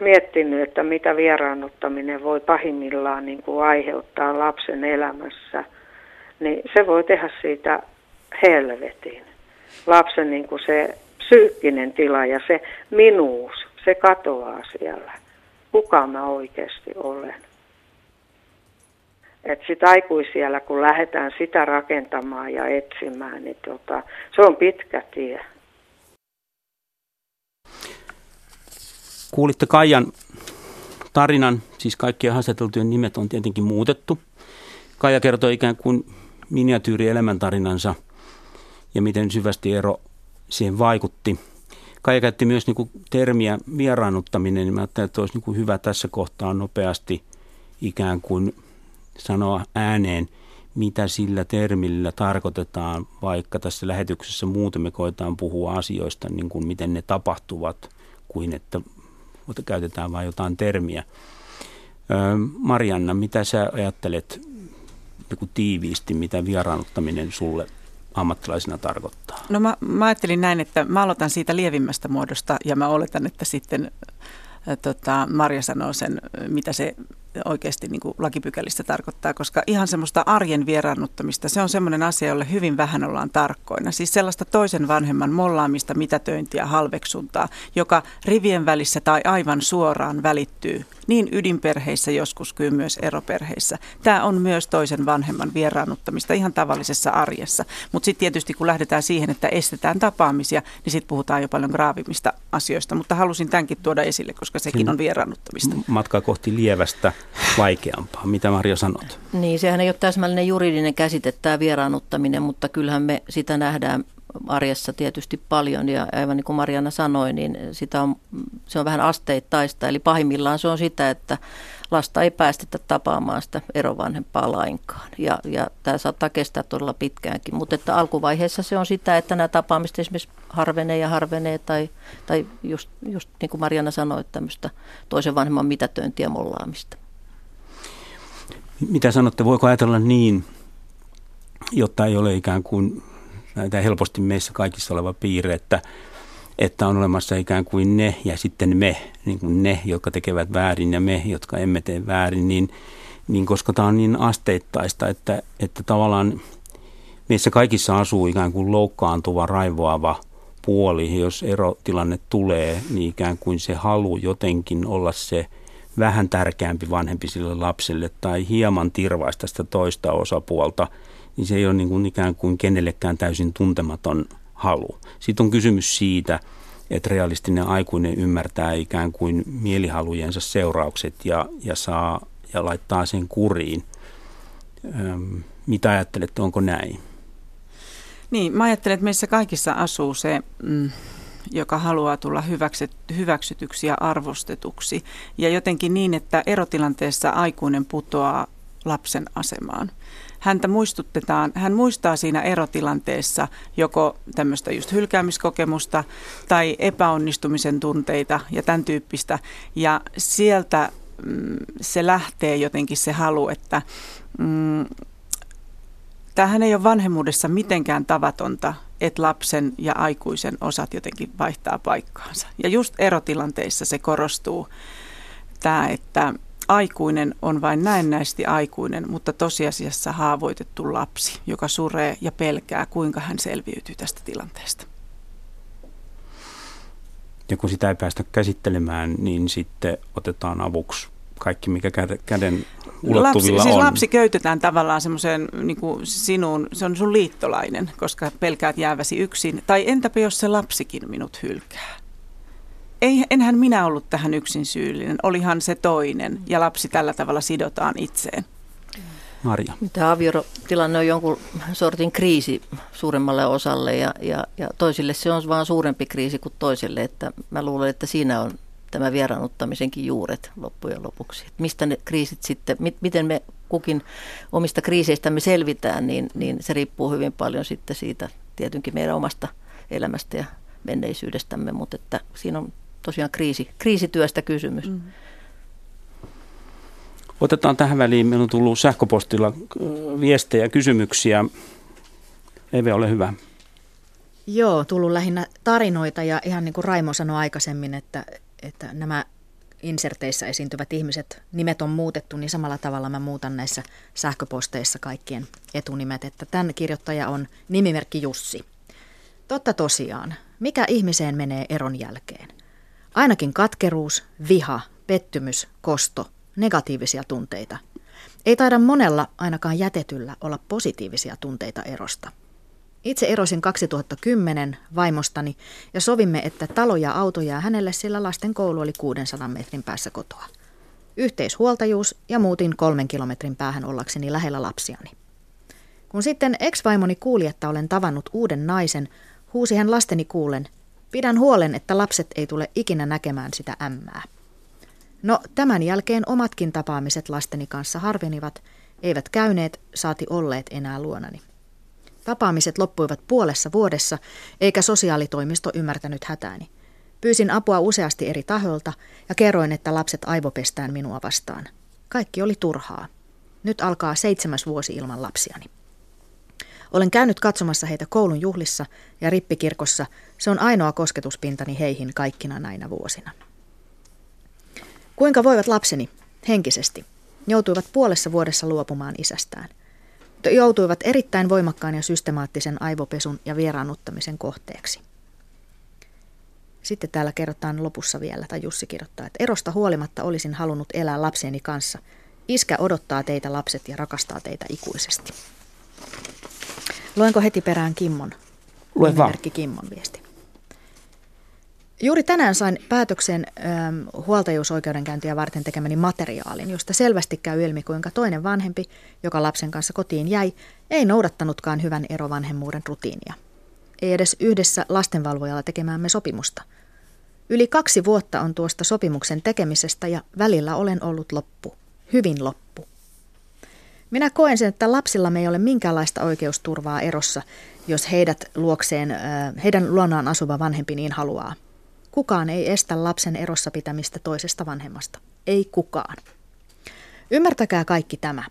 miettinyt, että mitä vieraannuttaminen voi pahimmillaan niin aiheuttaa lapsen elämässä, niin se voi tehdä siitä helvetin. Lapsen niin se psyykkinen tila ja se minuus, se katoaa siellä kuka mä oikeasti olen. Että sitä aikuisiellä, kun lähdetään sitä rakentamaan ja etsimään, niin tota, se on pitkä tie. Kuulitte Kaijan tarinan, siis kaikkien haastateltujen nimet on tietenkin muutettu. Kaija kertoi ikään kuin miniatyyri elämäntarinansa ja miten syvästi ero siihen vaikutti. Kaija käytti myös niin kuin termiä vieraannuttaminen, niin mä ajattelin, että olisi niin kuin hyvä tässä kohtaa nopeasti ikään kuin sanoa ääneen, mitä sillä termillä tarkoitetaan, vaikka tässä lähetyksessä muuten me koetaan puhua asioista niin kuin miten ne tapahtuvat, kuin että käytetään vain jotain termiä. Marianna, mitä sä ajattelet niin tiiviisti, mitä vieraannuttaminen sulle ammattilaisena tarkoittaa? No mä, mä ajattelin näin, että mä aloitan siitä lievimmästä muodosta ja mä oletan, että sitten tota, Marja sanoo sen, mitä se oikeasti niin kuin lakipykälissä tarkoittaa, koska ihan semmoista arjen vieraannuttamista, se on semmoinen asia, jolle hyvin vähän ollaan tarkkoina. Siis sellaista toisen vanhemman mollaamista, mitätöintiä, halveksuntaa, joka rivien välissä tai aivan suoraan välittyy niin ydinperheissä joskus kuin myös eroperheissä. Tämä on myös toisen vanhemman vieraannuttamista ihan tavallisessa arjessa. Mutta sitten tietysti kun lähdetään siihen, että estetään tapaamisia, niin sitten puhutaan jo paljon graavimmista asioista. Mutta halusin tämänkin tuoda esille, koska sekin on vieraannuttamista. Matka kohti lievästä vaikeampaa. Mitä Maria sanot? Niin, sehän ei ole täsmällinen juridinen käsite tämä vieraannuttaminen, mutta kyllähän me sitä nähdään arjessa tietysti paljon ja aivan niin kuin Mariana sanoi, niin sitä on, se on vähän asteittaista. Eli pahimmillaan se on sitä, että lasta ei päästetä tapaamaan sitä erovanhempaa lainkaan. Ja, ja tämä saattaa kestää todella pitkäänkin, mutta että alkuvaiheessa se on sitä, että nämä tapaamiset esimerkiksi harvenee ja harvenee tai, tai just, just niin kuin Mariana sanoi, tämmöistä toisen vanhemman mitätöintiä mollaamista. Mitä sanotte, voiko ajatella niin, jotta ei ole ikään kuin näitä helposti meissä kaikissa oleva piirre, että, että on olemassa ikään kuin ne ja sitten me, niin kuin ne, jotka tekevät väärin ja me, jotka emme tee väärin, niin, niin koska tämä on niin asteittaista, että, että tavallaan meissä kaikissa asuu ikään kuin loukkaantuva, raivoava puoli. Jos erotilanne tulee, niin ikään kuin se halu jotenkin olla se vähän tärkeämpi vanhempi sille lapselle tai hieman tirvaista sitä toista osapuolta – niin se ei ole niin kuin ikään kuin kenellekään täysin tuntematon halu. Sitten on kysymys siitä, että realistinen aikuinen ymmärtää ikään kuin mielihalujensa seuraukset ja, ja saa ja laittaa sen kuriin. Öm, mitä ajattelette, onko näin? Niin, mä ajattelen, että meissä kaikissa asuu se, mm, joka haluaa tulla hyväksytyksi ja arvostetuksi. Ja jotenkin niin, että erotilanteessa aikuinen putoaa lapsen asemaan häntä muistutetaan, hän muistaa siinä erotilanteessa joko tämmöistä just hylkäämiskokemusta tai epäonnistumisen tunteita ja tämän tyyppistä. Ja sieltä mm, se lähtee jotenkin se halu, että mm, tämähän ei ole vanhemmuudessa mitenkään tavatonta, että lapsen ja aikuisen osat jotenkin vaihtaa paikkaansa. Ja just erotilanteissa se korostuu tämä, että aikuinen on vain näennäisesti aikuinen, mutta tosiasiassa haavoitettu lapsi, joka suree ja pelkää, kuinka hän selviytyy tästä tilanteesta. Ja kun sitä ei päästä käsittelemään, niin sitten otetaan avuksi kaikki, mikä käden ulottuvilla lapsi, siis on. lapsi köytetään tavallaan semmoiseen niin sinuun, se on sun liittolainen, koska pelkäät jääväsi yksin. Tai entäpä jos se lapsikin minut hylkää? Ei, enhän minä ollut tähän yksin syyllinen, olihan se toinen ja lapsi tällä tavalla sidotaan itseen. Marja. Tämä aviotilanne on jonkun sortin kriisi suuremmalle osalle ja, ja, ja toisille se on vaan suurempi kriisi kuin toiselle. Että mä luulen, että siinä on tämä vieraannuttamisenkin juuret loppujen lopuksi. Että mistä ne kriisit sitten, mit, miten me kukin omista kriiseistämme selvitään, niin, niin se riippuu hyvin paljon sitten siitä tietenkin meidän omasta elämästä ja menneisyydestämme, mutta että siinä on tosiaan kriisi, kriisityöstä kysymys. Mm. Otetaan tähän väliin, meillä on tullut sähköpostilla äh, viestejä ja kysymyksiä. Eve, ole hyvä. Joo, tullut lähinnä tarinoita ja ihan niin kuin Raimo sanoi aikaisemmin, että, että nämä inserteissä esiintyvät ihmiset, nimet on muutettu, niin samalla tavalla mä muutan näissä sähköposteissa kaikkien etunimet. Että tämän kirjoittaja on nimimerkki Jussi. Totta tosiaan, mikä ihmiseen menee eron jälkeen? Ainakin katkeruus, viha, pettymys, kosto, negatiivisia tunteita. Ei taida monella, ainakaan jätetyllä, olla positiivisia tunteita erosta. Itse erosin 2010 vaimostani ja sovimme, että talo ja auto jää hänelle, sillä lasten koulu oli 600 metrin päässä kotoa. Yhteishuoltajuus ja muutin kolmen kilometrin päähän ollakseni lähellä lapsiani. Kun sitten ex-vaimoni kuuli, että olen tavannut uuden naisen, huusi hän lasteni kuulen, Pidän huolen, että lapset ei tule ikinä näkemään sitä ämmää. No, tämän jälkeen omatkin tapaamiset lasteni kanssa harvenivat, eivät käyneet, saati olleet enää luonani. Tapaamiset loppuivat puolessa vuodessa, eikä sosiaalitoimisto ymmärtänyt hätääni. Pyysin apua useasti eri tahoilta ja kerroin, että lapset aivopestään minua vastaan. Kaikki oli turhaa. Nyt alkaa seitsemäs vuosi ilman lapsiani. Olen käynyt katsomassa heitä koulun juhlissa ja rippikirkossa. Se on ainoa kosketuspintani heihin kaikkina näinä vuosina. Kuinka voivat lapseni henkisesti? joutuivat puolessa vuodessa luopumaan isästään. Joutuivat erittäin voimakkaan ja systemaattisen aivopesun ja vieraannuttamisen kohteeksi. Sitten täällä kerrotaan lopussa vielä, tai Jussi kirjoittaa, että erosta huolimatta olisin halunnut elää lapsieni kanssa. Iskä odottaa teitä lapset ja rakastaa teitä ikuisesti. Luenko heti perään Kimmon? Lue vaan. Kimmon viesti. Juuri tänään sain päätöksen ähm, huoltajuusoikeudenkäyntiä varten tekemäni materiaalin, josta selvästi käy ilmi, kuinka toinen vanhempi, joka lapsen kanssa kotiin jäi, ei noudattanutkaan hyvän erovanhemmuuden rutiinia. Ei edes yhdessä lastenvalvojalla tekemäämme sopimusta. Yli kaksi vuotta on tuosta sopimuksen tekemisestä ja välillä olen ollut loppu. Hyvin loppu. Minä koen sen, että lapsilla me ei ole minkäänlaista oikeusturvaa erossa, jos heidät luokseen, heidän luonaan asuva vanhempi niin haluaa. Kukaan ei estä lapsen erossa pitämistä toisesta vanhemmasta. Ei kukaan. Ymmärtäkää kaikki tämä.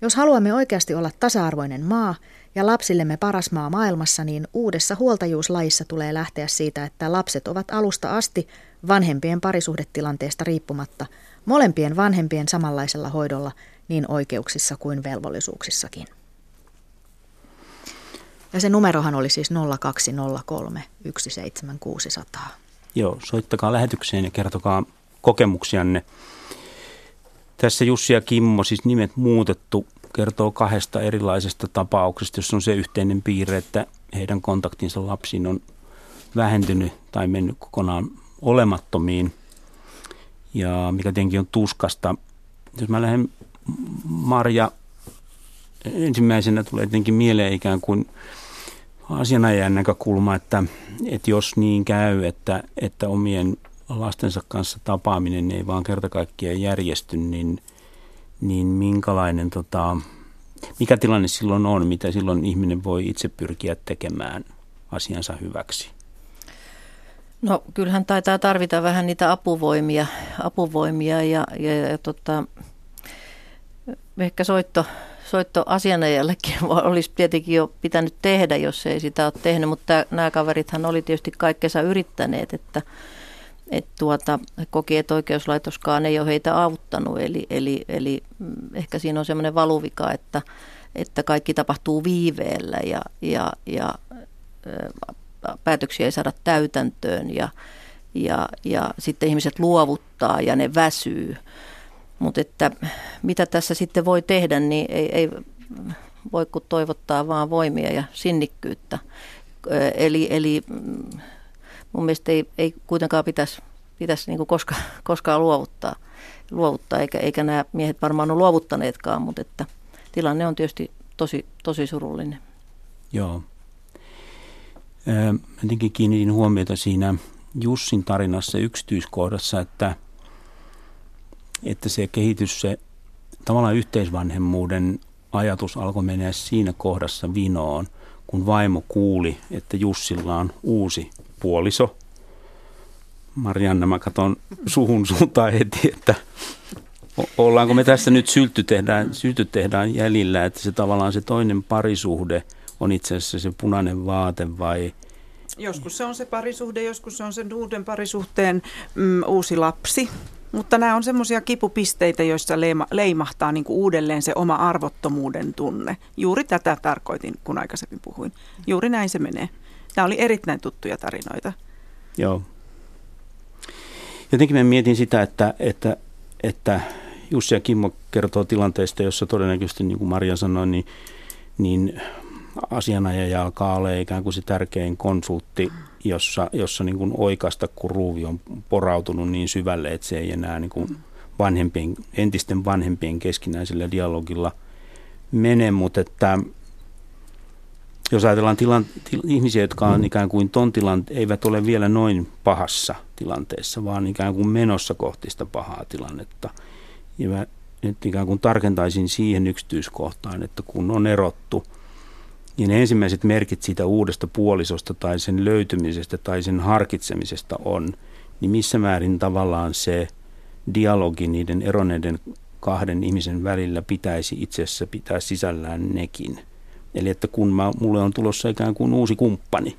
Jos haluamme oikeasti olla tasa-arvoinen maa ja lapsillemme paras maa maailmassa, niin uudessa huoltajuuslaissa tulee lähteä siitä, että lapset ovat alusta asti vanhempien parisuhdetilanteesta riippumatta molempien vanhempien samanlaisella hoidolla niin oikeuksissa kuin velvollisuuksissakin. Ja se numerohan oli siis 0203 17600. Joo, soittakaa lähetykseen ja kertokaa kokemuksianne. Tässä Jussi ja Kimmo, siis nimet muutettu, kertoo kahdesta erilaisesta tapauksesta, jossa on se yhteinen piirre, että heidän kontaktinsa lapsiin on vähentynyt tai mennyt kokonaan olemattomiin. Ja mikä tietenkin on tuskasta. Jos mä lähden Marja ensimmäisenä tulee tietenkin mieleen ikään kuin asianajan näkökulma, että, että jos niin käy, että, että omien lastensa kanssa tapaaminen ei vaan kerta kaikkiaan järjesty, niin, niin minkälainen, tota, mikä tilanne silloin on, mitä silloin ihminen voi itse pyrkiä tekemään asiansa hyväksi? No kyllähän taitaa tarvita vähän niitä apuvoimia, apuvoimia ja, ja, ja tota, ehkä soitto, soitto asianajallekin olisi tietenkin jo pitänyt tehdä, jos ei sitä ole tehnyt, mutta nämä kaverithan oli tietysti kaikkensa yrittäneet, että, että tuota, koki, että oikeuslaitoskaan ei ole heitä auttanut, eli, eli, eli mm, ehkä siinä on semmoinen valuvika, että, että kaikki tapahtuu viiveellä ja, ja, ja päätöksiä ei saada täytäntöön ja, ja, ja sitten ihmiset luovuttaa ja ne väsyy. Mutta että mitä tässä sitten voi tehdä, niin ei, ei voi kuin toivottaa vaan voimia ja sinnikkyyttä. Eli, eli mm, mun mielestä ei, ei kuitenkaan pitäisi, pitäisi niin koskaan, koskaan luovuttaa, luovuttaa eikä, eikä nämä miehet varmaan ole luovuttaneetkaan, mutta että tilanne on tietysti tosi, tosi surullinen. Joo. Jotenkin kiinnitin huomiota siinä Jussin tarinassa yksityiskohdassa, että – että se kehitys, se tavallaan yhteisvanhemmuuden ajatus alkoi mennä siinä kohdassa vinoon, kun vaimo kuuli, että Jussilla on uusi puoliso. Marianna, mä katson suhun suuntaan heti, että ollaanko me tässä nyt sylty tehdään, sylty tehdään jäljillä, että se tavallaan se toinen parisuhde on itse asiassa se punainen vaate vai Joskus se on se parisuhde, joskus se on sen uuden parisuhteen mm, uusi lapsi. Mutta nämä on semmoisia kipupisteitä, joissa leima, leimahtaa niin kuin uudelleen se oma arvottomuuden tunne. Juuri tätä tarkoitin, kun aikaisemmin puhuin. Juuri näin se menee. Nämä oli erittäin tuttuja tarinoita. Joo. Jotenkin mä mietin sitä, että, että, että Jussi ja Kimmo kertoo tilanteesta, jossa todennäköisesti, niin kuin Maria sanoi, niin, niin asianajaja alkaa olla ikään kuin se tärkein konsultti jossa, jossa niin kuin oikasta, kun ruuvi on porautunut niin syvälle, että se ei enää niin kuin vanhempien, entisten vanhempien keskinäisellä dialogilla mene, mutta että jos ajatellaan tilan, til, ihmisiä, jotka on ikään kuin ton tilan, eivät ole vielä noin pahassa tilanteessa, vaan ikään kuin menossa kohti sitä pahaa tilannetta. Ja mä nyt ikään kuin tarkentaisin siihen yksityiskohtaan, että kun on erottu – niin ne ensimmäiset merkit siitä uudesta puolisosta tai sen löytymisestä tai sen harkitsemisesta on, niin missä määrin tavallaan se dialogi niiden eroneiden kahden ihmisen välillä pitäisi itse asiassa pitää sisällään nekin. Eli että kun mä, mulle on tulossa ikään kuin uusi kumppani,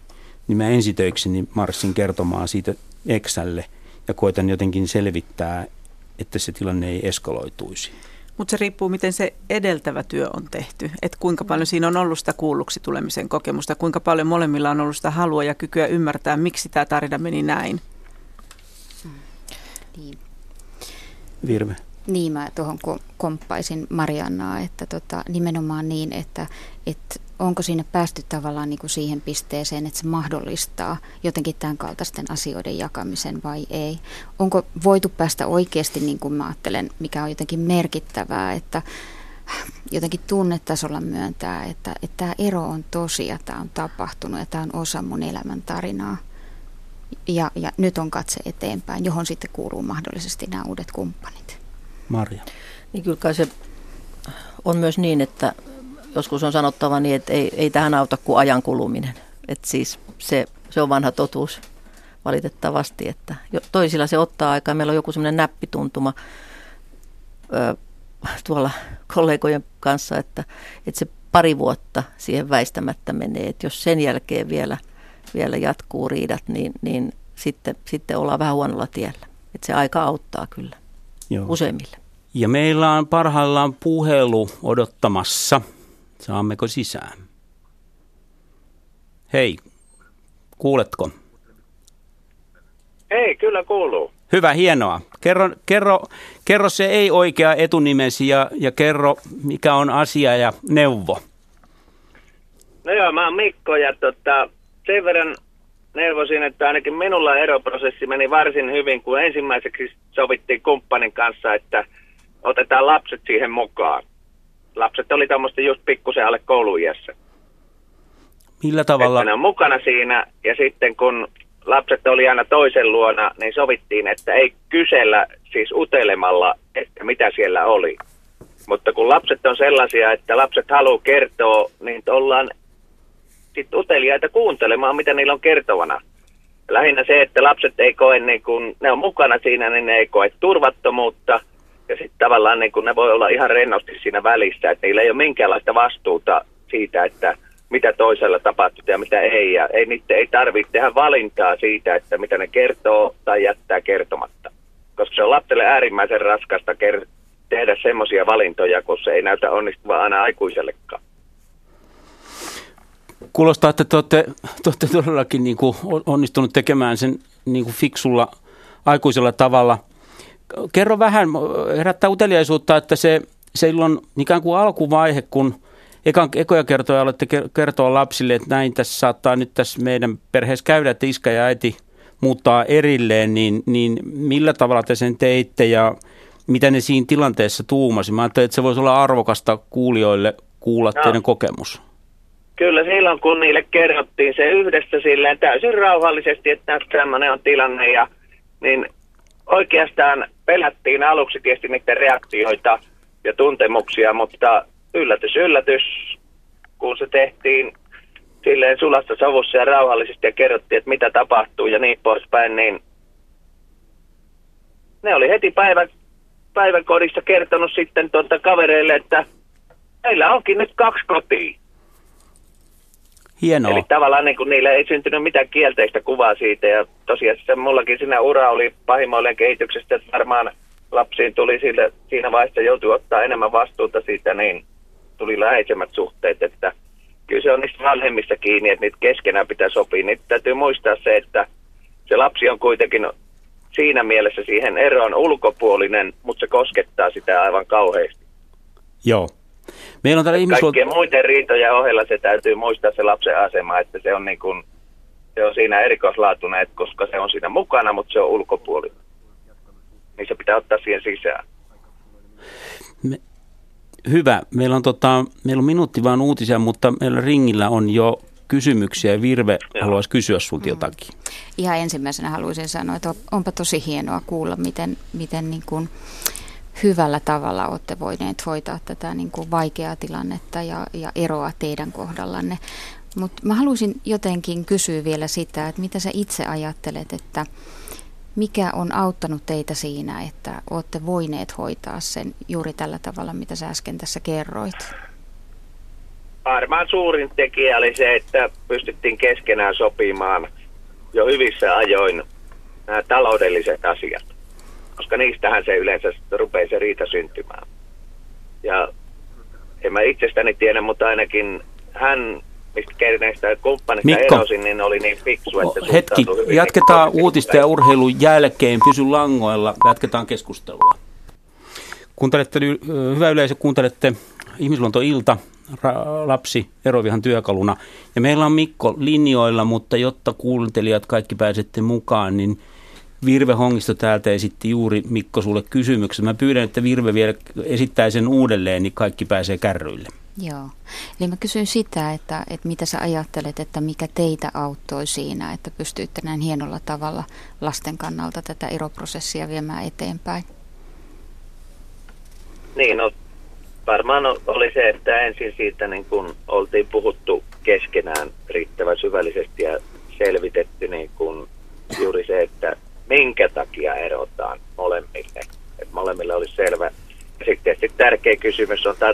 niin mä ensitöikseni marssin kertomaan siitä Exälle ja koitan jotenkin selvittää, että se tilanne ei eskaloituisi. Mutta se riippuu, miten se edeltävä työ on tehty. Että kuinka paljon siinä on ollut sitä kuulluksi tulemisen kokemusta, kuinka paljon molemmilla on ollut sitä halua ja kykyä ymmärtää, miksi tämä tarina meni näin. Niin. Virve. Niin, mä tuohon komppaisin Mariannaa, että tota, nimenomaan niin, että, että onko siinä päästy tavallaan niin kuin siihen pisteeseen, että se mahdollistaa jotenkin tämän kaltaisten asioiden jakamisen vai ei. Onko voitu päästä oikeasti, niin kuin mä ajattelen, mikä on jotenkin merkittävää, että jotenkin tunnetasolla myöntää, että, että tämä ero on tosi ja tämä on tapahtunut ja tämä on osa mun elämän tarinaa. Ja, ja nyt on katse eteenpäin, johon sitten kuuluu mahdollisesti nämä uudet kumppanit. Marja. Niin kyllä se on myös niin, että joskus on sanottava niin, että ei, ei tähän auta kuin ajan kuluminen. Että siis se, se on vanha totuus valitettavasti, että toisilla se ottaa aikaa. Meillä on joku semmoinen näppituntuma ö, tuolla kollegojen kanssa, että, että se pari vuotta siihen väistämättä menee. Että jos sen jälkeen vielä, vielä jatkuu riidat, niin, niin sitten, sitten ollaan vähän huonolla tiellä. Että se aika auttaa kyllä Joo. useimmille. Ja meillä on parhaillaan puhelu odottamassa. Saammeko sisään? Hei, kuuletko? Ei, kyllä kuuluu. Hyvä, hienoa. Kerro, kerro, kerro se ei-oikea etunimesi ja, ja kerro, mikä on asia ja neuvo. No joo, mä oon Mikko ja tota, sen verran neuvosin, että ainakin minulla eroprosessi meni varsin hyvin, kun ensimmäiseksi sovittiin kumppanin kanssa, että otetaan lapset siihen mukaan lapset oli tämmöistä just pikkusen alle kouluiässä. Millä tavalla? Että ne on mukana siinä ja sitten kun lapset oli aina toisen luona, niin sovittiin, että ei kysellä siis utelemalla, että mitä siellä oli. Mutta kun lapset on sellaisia, että lapset haluaa kertoa, niin ollaan sitten uteliaita kuuntelemaan, mitä niillä on kertovana. Lähinnä se, että lapset ei koe, niin kun ne on mukana siinä, niin ne ei koe turvattomuutta – ja sitten tavallaan niin kun ne voi olla ihan rennosti siinä välissä, että niillä ei ole minkäänlaista vastuuta siitä, että mitä toisella tapahtuu ja mitä ei. Ja ei, niitä ei tarvitse tehdä valintaa siitä, että mitä ne kertoo tai jättää kertomatta. Koska se on lapselle äärimmäisen raskasta ker- tehdä semmoisia valintoja, kun se ei näytä onnistuvan aina aikuisellekaan. Kuulostaa, että te olette, te olette todellakin niin kuin onnistunut tekemään sen niin kuin fiksulla aikuisella tavalla – kerro vähän, herättää uteliaisuutta, että se, se on ikään kuin alkuvaihe, kun ekan, ekoja kertoja olette kertoa lapsille, että näin tässä saattaa nyt tässä meidän perheessä käydä, että iskä ja äiti muuttaa erilleen, niin, niin millä tavalla te sen teitte ja mitä ne siinä tilanteessa tuumasi? Mä ajattelin, että se voisi olla arvokasta kuulijoille kuulla no. teidän kokemus. Kyllä silloin, kun niille kerrottiin se yhdessä silleen täysin rauhallisesti, että tämmöinen on tilanne ja niin oikeastaan pelättiin aluksi tietysti niiden reaktioita ja tuntemuksia, mutta yllätys, yllätys, kun se tehtiin silleen sulassa sovussa ja rauhallisesti ja kerrottiin, että mitä tapahtuu ja niin poispäin, niin ne oli heti päivä, päiväkodissa kertonut sitten tuota kavereille, että meillä onkin nyt kaksi kotia. Hienoa. Eli tavallaan niin kuin niille ei syntynyt mitään kielteistä kuvaa siitä ja tosiaan se mullakin siinä ura oli pahimmoilleen kehityksestä, että varmaan lapsiin tuli sille, siinä vaiheessa joutui ottaa enemmän vastuuta siitä, niin tuli läheisemmät suhteet, että kyllä se on niistä vanhemmista kiinni, että niitä keskenään pitää sopia. Niin täytyy muistaa se, että se lapsi on kuitenkin siinä mielessä siihen eroon ulkopuolinen, mutta se koskettaa sitä aivan kauheasti. Joo. Meillä on täällä ihmis... Kaikkien muiden riitojen ohella se täytyy muistaa se lapsen asema, että se on, niin kuin, se on siinä erikoislaatuinen, että koska se on siinä mukana, mutta se on ulkopuolinen. Niin se pitää ottaa siihen sisään. Me, hyvä. Meillä on, tota, meillä on minuutti vaan uutisia, mutta meillä ringillä on jo kysymyksiä. Virve Joo. haluaisi kysyä sinulta mm. jotakin. Ihan ensimmäisenä haluaisin sanoa, että onpa tosi hienoa kuulla, miten, miten niin kuin, hyvällä tavalla olette voineet hoitaa tätä niin kuin vaikeaa tilannetta ja, ja eroa teidän kohdallanne. Mutta mä haluaisin jotenkin kysyä vielä sitä, että mitä sä itse ajattelet, että mikä on auttanut teitä siinä, että olette voineet hoitaa sen juuri tällä tavalla, mitä sä äsken tässä kerroit? Varmaan suurin tekijä oli se, että pystyttiin keskenään sopimaan jo hyvissä ajoin nämä taloudelliset asiat koska niistähän se yleensä rupeaa se riita syntymään. Ja en mä itsestäni tiedä, mutta ainakin hän, mistä kenestä kumppanista Mikko. erosin, niin oli niin fiksu, että Oh, Hetki, hyvin jatketaan positiivisesti. uutista ja urheilun jälkeen. Pysy langoilla, jatketaan keskustelua. Kuuntelette, hyvä yleisö, kuuntelette Ihmisluontoilta, ra- lapsi erovihan työkaluna. Ja meillä on Mikko linjoilla, mutta jotta kuuntelijat kaikki pääsette mukaan, niin Virve Hongisto täältä esitti juuri Mikko sulle kysymyksen. Mä pyydän, että Virve vielä esittää sen uudelleen, niin kaikki pääsee kärryille. Joo. Eli mä kysyn sitä, että, että mitä sä ajattelet, että mikä teitä auttoi siinä, että pystyitte näin hienolla tavalla lasten kannalta tätä eroprosessia viemään eteenpäin. Niin, no varmaan oli se, että ensin siitä niin kun oltiin puhuttu keskenään riittävän syvällisesti ja selvitetty niin kun juuri se, että minkä takia erotaan molemmille. Että molemmille oli selvä. Ja sitten tietysti tärkeä kysymys on tämä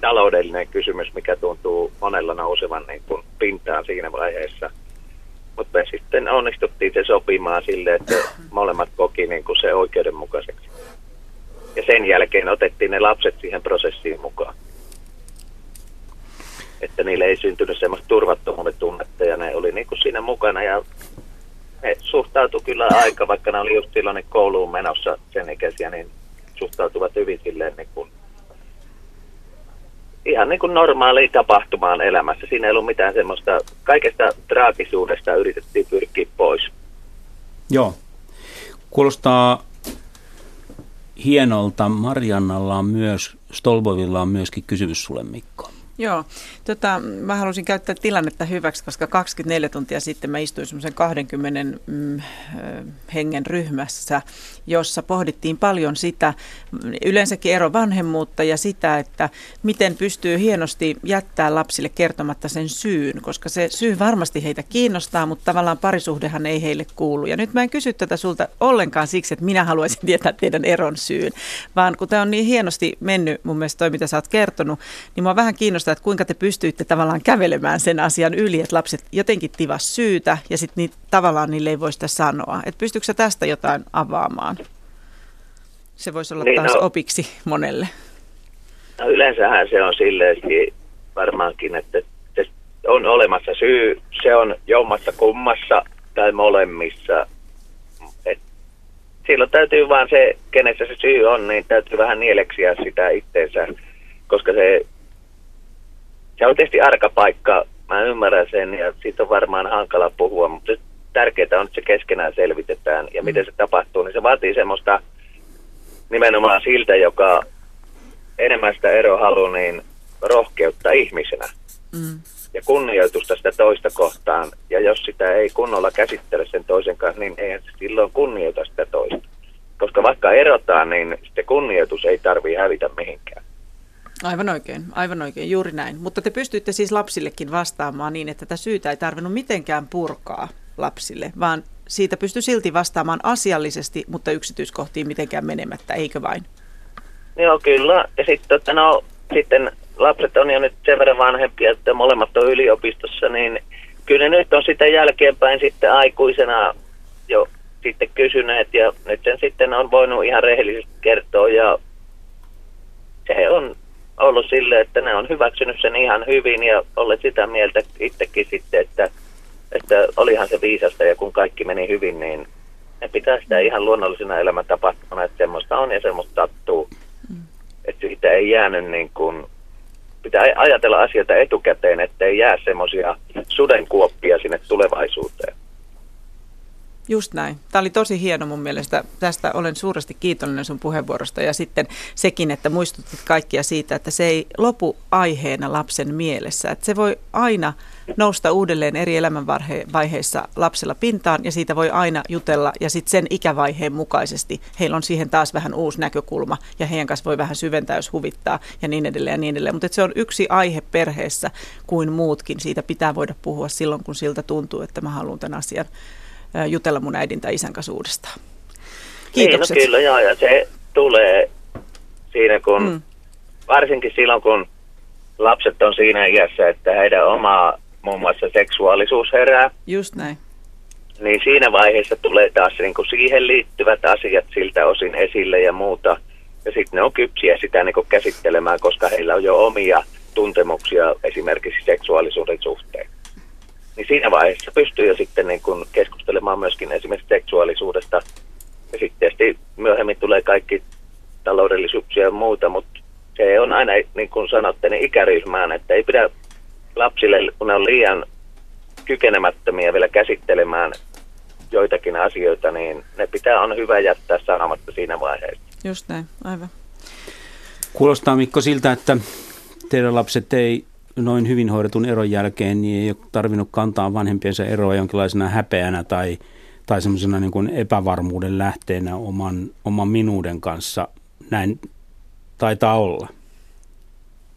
taloudellinen kysymys, mikä tuntuu monella nousevan niin kun pintaan siinä vaiheessa. Mutta me sitten onnistuttiin se sopimaan sille, että molemmat koki niin kuin se oikeudenmukaiseksi. Ja sen jälkeen otettiin ne lapset siihen prosessiin mukaan. Että niille ei syntynyt semmoista turvattomuuden tunnetta ja ne oli niin kuin siinä mukana ja ne suhtautui kyllä aika, vaikka ne oli just silloin kouluun menossa sen ikäisiä, niin suhtautuvat hyvin silleen niin kuin ihan niin kuin normaaliin tapahtumaan elämässä. Siinä ei ollut mitään semmoista, kaikesta traagisuudesta yritettiin pyrkiä pois. Joo. Kuulostaa hienolta. Mariannalla on myös, Stolbovilla on myöskin kysymys sulle Mikko. Joo, tota, mä halusin käyttää tilannetta hyväksi, koska 24 tuntia sitten mä istuin semmoisen 20 mm, hengen ryhmässä, jossa pohdittiin paljon sitä, yleensäkin ero vanhemmuutta ja sitä, että miten pystyy hienosti jättää lapsille kertomatta sen syyn, koska se syy varmasti heitä kiinnostaa, mutta tavallaan parisuhdehan ei heille kuulu. Ja nyt mä en kysy tätä sulta ollenkaan siksi, että minä haluaisin tietää teidän eron syyn, vaan kun tämä on niin hienosti mennyt mun mielestä toi, mitä sä oot kertonut, niin mua vähän kiinnostaa, että kuinka te pystyitte tavallaan kävelemään sen asian yli, että lapset jotenkin tivas syytä ja sitten niin, tavallaan niille ei voi sitä sanoa. Että pystyykö sä tästä jotain avaamaan? Se voisi olla Niin, taas no- opiksi monelle. No yleensähän se on silleen varmaankin, että on olemassa syy, se on jommassa kummassa tai molemmissa. Et silloin täytyy vaan se, kenessä se syy on, niin täytyy vähän nieleksiä sitä itteensä, koska se, se on tietysti arka paikka, mä ymmärrän sen ja siitä on varmaan hankala puhua, mutta tärkeää on, että se keskenään selvitetään ja miten se tapahtuu, niin se vaatii semmoista nimenomaan siltä, joka enemmän sitä erohalua, niin rohkeutta ihmisenä Mm. ja kunnioitusta sitä toista kohtaan. Ja jos sitä ei kunnolla käsittele sen toisen kanssa, niin se silloin kunnioita sitä toista. Koska vaikka erotaan, niin se kunnioitus ei tarvitse hävitä mihinkään. Aivan oikein, aivan oikein, juuri näin. Mutta te pystyitte siis lapsillekin vastaamaan niin, että tätä syytä ei tarvinnut mitenkään purkaa lapsille, vaan siitä pystyi silti vastaamaan asiallisesti, mutta yksityiskohtiin mitenkään menemättä, eikö vain? Joo, kyllä. Ja sitten tota, no, sitten lapset on jo nyt sen verran vanhempia, että molemmat on yliopistossa, niin kyllä ne nyt on sitä jälkeenpäin sitten aikuisena jo sitten kysyneet ja nyt sen sitten on voinut ihan rehellisesti kertoa ja se on ollut sille, että ne on hyväksynyt sen ihan hyvin ja olleet sitä mieltä itsekin sitten, että, että olihan se viisasta ja kun kaikki meni hyvin, niin ne pitää sitä ihan luonnollisena elämäntapahtumana, että semmoista on ja semmoista sattuu. Että siitä ei jäänyt niin kuin, pitää ajatella asioita etukäteen, että ei jää semmoisia sudenkuoppia sinne tulevaisuuteen. Just näin. Tämä oli tosi hieno mun mielestä. Tästä olen suuresti kiitollinen sun puheenvuorosta ja sitten sekin, että muistutit kaikkia siitä, että se ei lopu aiheena lapsen mielessä. Että se voi aina nousta uudelleen eri elämänvaiheissa lapsella pintaan ja siitä voi aina jutella ja sitten sen ikävaiheen mukaisesti heillä on siihen taas vähän uusi näkökulma ja heidän kanssa voi vähän syventää, jos huvittaa ja niin edelleen ja niin edelleen. Mutta se on yksi aihe perheessä kuin muutkin. Siitä pitää voida puhua silloin, kun siltä tuntuu, että mä haluan tämän asian jutella mun äidin tai isän kanssa uudestaan. Kiitokset. Niin, no kyllä, joo, ja se tulee siinä, kun, Mm. varsinkin silloin, kun lapset on siinä iässä, että heidän oma muun muassa seksuaalisuus herää, Just näin. niin siinä vaiheessa tulee taas niin kuin siihen liittyvät asiat siltä osin esille ja muuta. ja sitten ne on kypsiä sitä niin käsittelemään, koska heillä on jo omia tuntemuksia esimerkiksi seksuaalisuuden suhteen. Niin siinä vaiheessa pystyy jo sitten niin kuin keskustelemaan myöskin esimerkiksi seksuaalisuudesta. Ja sitten tietysti myöhemmin tulee kaikki taloudellisuuksia ja muuta, mutta se on aina, niin kuin sanotte, niin ikäryhmään, että ei pidä lapsille, kun ne on liian kykenemättömiä vielä käsittelemään joitakin asioita, niin ne pitää on hyvä jättää sanomatta siinä vaiheessa. Just näin, aivan. Kuulostaa Mikko siltä, että teidän lapset ei noin hyvin hoidetun eron jälkeen niin ei ole tarvinnut kantaa vanhempiensa eroa jonkinlaisena häpeänä tai, tai semmoisena niin kuin epävarmuuden lähteenä oman, oman minuuden kanssa. Näin taitaa olla.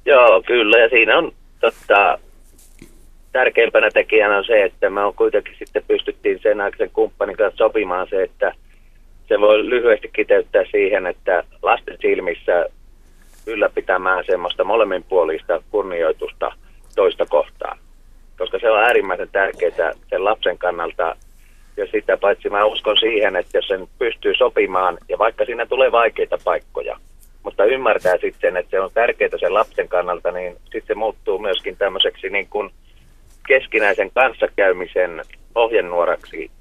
Joo, kyllä. Ja siinä on totta, tärkeimpänä tekijänä on se, että me on kuitenkin sitten pystyttiin sen aikaisen kumppanin kanssa sopimaan se, että se voi lyhyesti kiteyttää siihen, että lasten silmissä ylläpitämään semmoista molemminpuolista kunnioitusta toista kohtaan. Koska se on äärimmäisen tärkeää sen lapsen kannalta. Ja sitä paitsi mä uskon siihen, että jos sen pystyy sopimaan, ja vaikka siinä tulee vaikeita paikkoja, mutta ymmärtää sitten, että se on tärkeää sen lapsen kannalta, niin sitten se muuttuu myöskin tämmöiseksi niin kuin keskinäisen kanssakäymisen ohjenuoraksi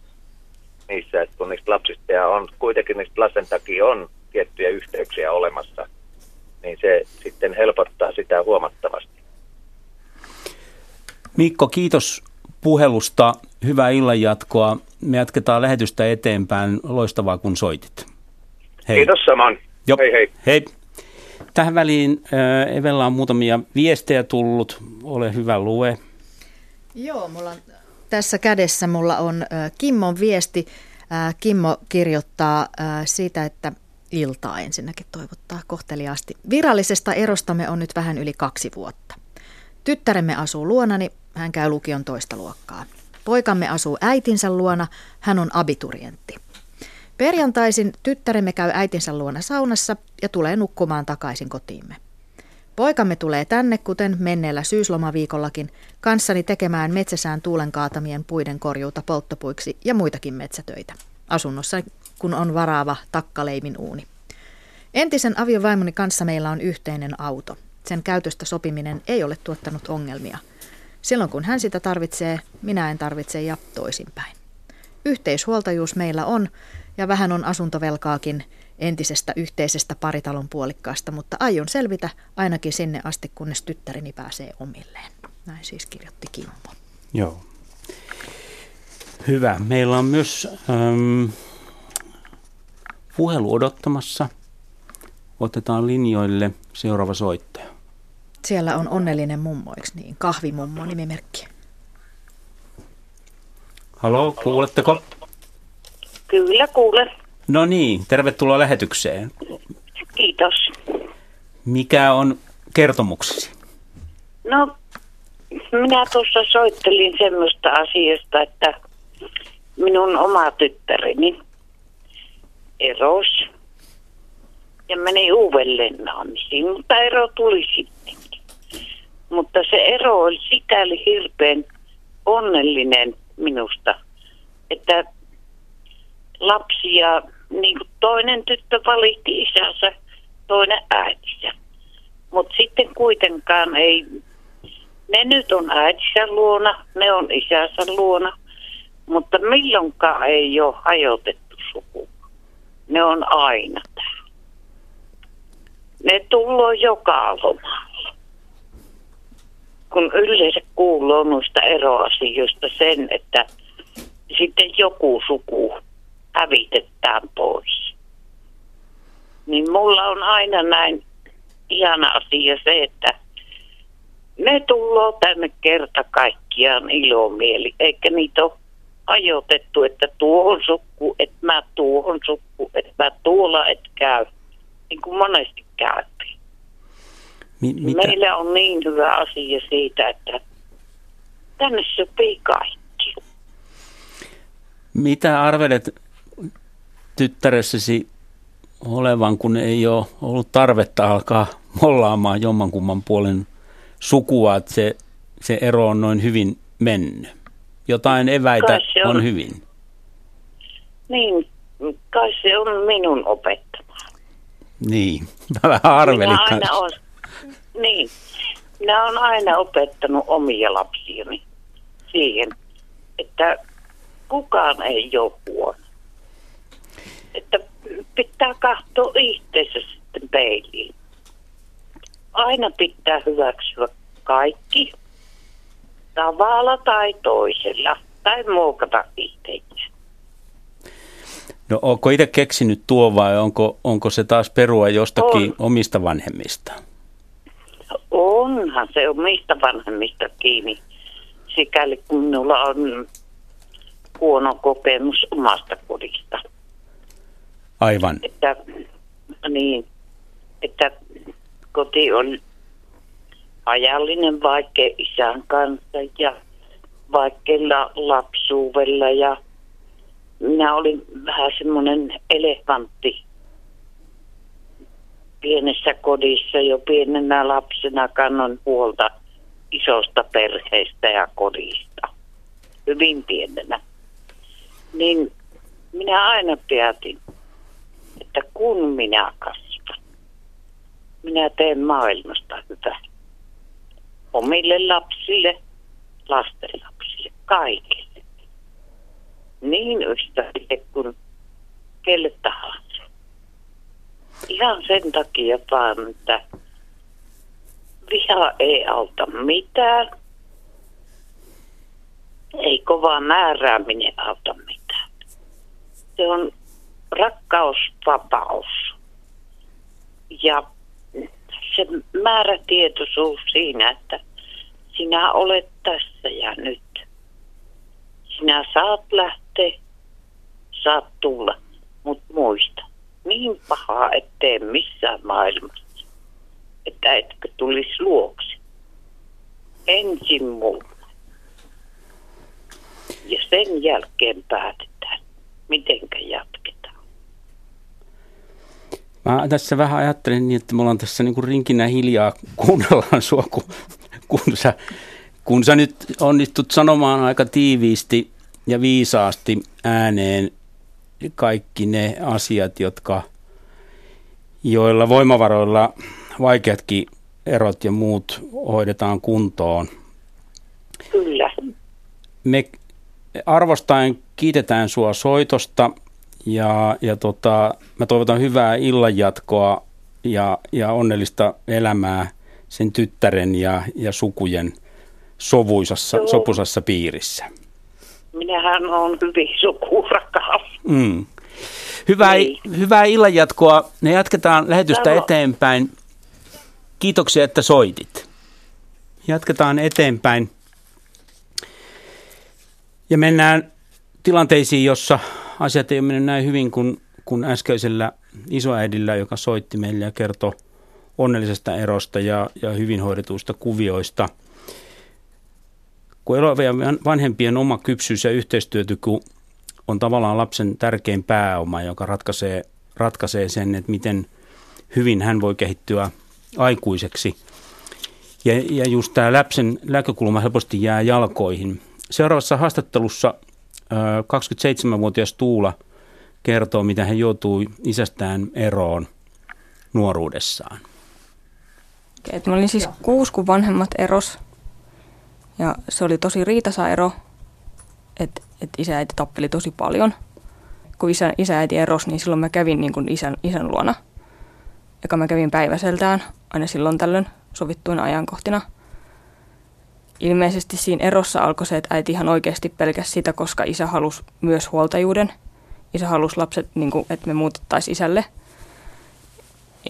niissä, että kun niistä lapsista ja on kuitenkin niistä lasten takia on tiettyjä yhteyksiä olemassa, niin se sitten helpottaa sitä huomattavasti. Mikko, kiitos puhelusta. Hyvää illanjatkoa. Me jatketaan lähetystä eteenpäin. Loistavaa, kun soitit. Hei. Kiitos saman. Jo. Hei hei. Hei. Tähän väliin äh, Evellä on muutamia viestejä tullut. Ole hyvä, lue. Joo, mulla on tässä kädessä mulla on äh, Kimmon viesti. Äh, Kimmo kirjoittaa äh, siitä, että iltaa ensinnäkin toivottaa kohteliaasti. Virallisesta erostamme on nyt vähän yli kaksi vuotta. Tyttäremme asuu luonani, hän käy lukion toista luokkaa. Poikamme asuu äitinsä luona, hän on abiturientti. Perjantaisin tyttäremme käy äitinsä luona saunassa ja tulee nukkumaan takaisin kotiimme. Poikamme tulee tänne, kuten menneellä syyslomaviikollakin, kanssani tekemään metsäsään tuulen kaatamien puiden korjuuta polttopuiksi ja muitakin metsätöitä. Asunnossa, kun on varaava takkaleimin uuni. Entisen aviovaimoni kanssa meillä on yhteinen auto. Sen käytöstä sopiminen ei ole tuottanut ongelmia. Silloin kun hän sitä tarvitsee, minä en tarvitse ja toisinpäin. Yhteishuoltajuus meillä on ja vähän on asuntovelkaakin entisestä yhteisestä paritalon puolikkaasta, mutta aion selvitä ainakin sinne asti, kunnes tyttäreni pääsee omilleen. Näin siis kirjoitti Kimmo. Joo. Hyvä. Meillä on myös ähm, puhelu odottamassa. Otetaan linjoille seuraava soittaja. Siellä on onnellinen mummo, eikö niin? Kahvimummo nimimerkki. Halo, kuuletteko? Kyllä kuulen. No niin, tervetuloa lähetykseen. Kiitos. Mikä on kertomuksesi? No, minä tuossa soittelin semmoista asiasta, että minun oma tyttäreni eros ja meni uudelleen naamisiin, mutta ero tuli sittenkin. Mutta se ero oli sikäli hirveän onnellinen minusta, että lapsi ja niin kuin toinen tyttö valitti isänsä, toinen äitinsä. Mutta sitten kuitenkaan ei, ne nyt on äitinsä luona, ne on isänsä luona, mutta milloinkaan ei ole hajotettu suku. Ne on aina täällä. Ne tullaan joka lomalla. Kun yleensä kuuluu noista eroasioista sen, että sitten joku suku hävitetään pois. Niin mulla on aina näin ihana asia se, että ne tullaan tänne kerta kaikkiaan ilomieli, eikä niitä ole ajoitettu, että tuohon sukku, että mä tuohon sukku, että mä tuolla et käy, niin kuin monesti käytiin. Mi- mitä? Meillä on niin hyvä asia siitä, että tänne sopii kaikki. Mitä arvelet tyttäressesi olevan, kun ei ole ollut tarvetta alkaa mollaamaan jommankumman puolen sukua, että se, se ero on noin hyvin mennyt. Jotain eväitä on, on hyvin. Niin, kai se on minun opettama. Niin, mä vähän arvelin Minä aina on, niin, minä olen aina opettanut omia lapsiani siihen, että kukaan ei ole huono. Että pitää katsoa itseensä sitten peiliin. Aina pitää hyväksyä kaikki tavalla tai toisella tai muokata itseään. No onko itse keksinyt tuo vai onko, onko se taas perua jostakin On. omista vanhemmista? Onhan se omista vanhemmista kiinni, sikäli kun minulla on huono kokemus omasta kodista. Aivan. Että, niin, että koti on ajallinen vaikka isän kanssa ja vaikealla lapsuudella ja minä olin vähän semmoinen elefantti pienessä kodissa jo pienenä lapsena kannon huolta isosta perheestä ja kodista. Hyvin pienenä. Niin minä aina päätin, että kun minä kasvan, minä teen maailmasta hyvää. Omille lapsille, lastenlapsille, kaikille. Niin ystäville kuin kelle tahansa. Ihan sen takia vaan, että viha ei auta mitään. Ei kova määrääminen auta mitään. Se on rakkausvapaus. Ja se määrätietoisuus siinä, että sinä olet tässä ja nyt. Sinä saat lähteä, saat tulla, mutta muista, niin pahaa et tee missään maailmassa, että etkö tulisi luoksi. Ensin mulle. Ja sen jälkeen päätetään, mitenkä jatketaan. Mä tässä vähän ajattelen niin, että me ollaan tässä niin kuin rinkinä hiljaa, kuunnellaan sua, kun, kun, sä, kun sä nyt onnistut sanomaan aika tiiviisti ja viisaasti ääneen kaikki ne asiat, jotka, joilla voimavaroilla vaikeatkin erot ja muut hoidetaan kuntoon. Kyllä. Me arvostaen kiitetään sua soitosta ja, ja tota, mä toivotan hyvää illanjatkoa ja, ja onnellista elämää sen tyttären ja, ja sukujen sovuisassa, Joo. sopusassa piirissä. Minähän on hyvin sukurakas. Mm. Hyvää, Niin. hyvää illanjatkoa. Me jatketaan lähetystä Samoin. eteenpäin. Kiitoksia, että soitit. Jatketaan eteenpäin. Ja mennään tilanteisiin, jossa asiat ei ole mennyt näin hyvin kuin, kuin äskeisellä isoäidillä, joka soitti meille ja kertoi onnellisesta erosta ja, ja hyvin hoidetuista kuvioista. Kun eroavien vanhempien oma kypsyys ja yhteistyötyky on tavallaan lapsen tärkein pääoma, joka ratkaisee, ratkaisee sen, että miten hyvin hän voi kehittyä aikuiseksi. Ja, ja just tämä lapsen näkökulma helposti jää jalkoihin. Seuraavassa haastattelussa 27-vuotias Tuula kertoo, miten hän joutui isästään eroon nuoruudessaan. Et mä olin siis kuusi, kun vanhemmat eros. Ja se oli tosi riitasa ero, että et isä äiti tappeli tosi paljon. Kun isä, isä äiti eros, niin silloin mä kävin niin kuin isän, isän luona. Joka mä kävin päiväseltään aina silloin tällöin sovittuina ajankohtina. Ilmeisesti siinä erossa alkoi se, että äiti ihan oikeasti pelkäsi sitä, koska isä halusi myös huoltajuuden. Isä halusi lapset, niin kuin, että me muutettaisiin isälle.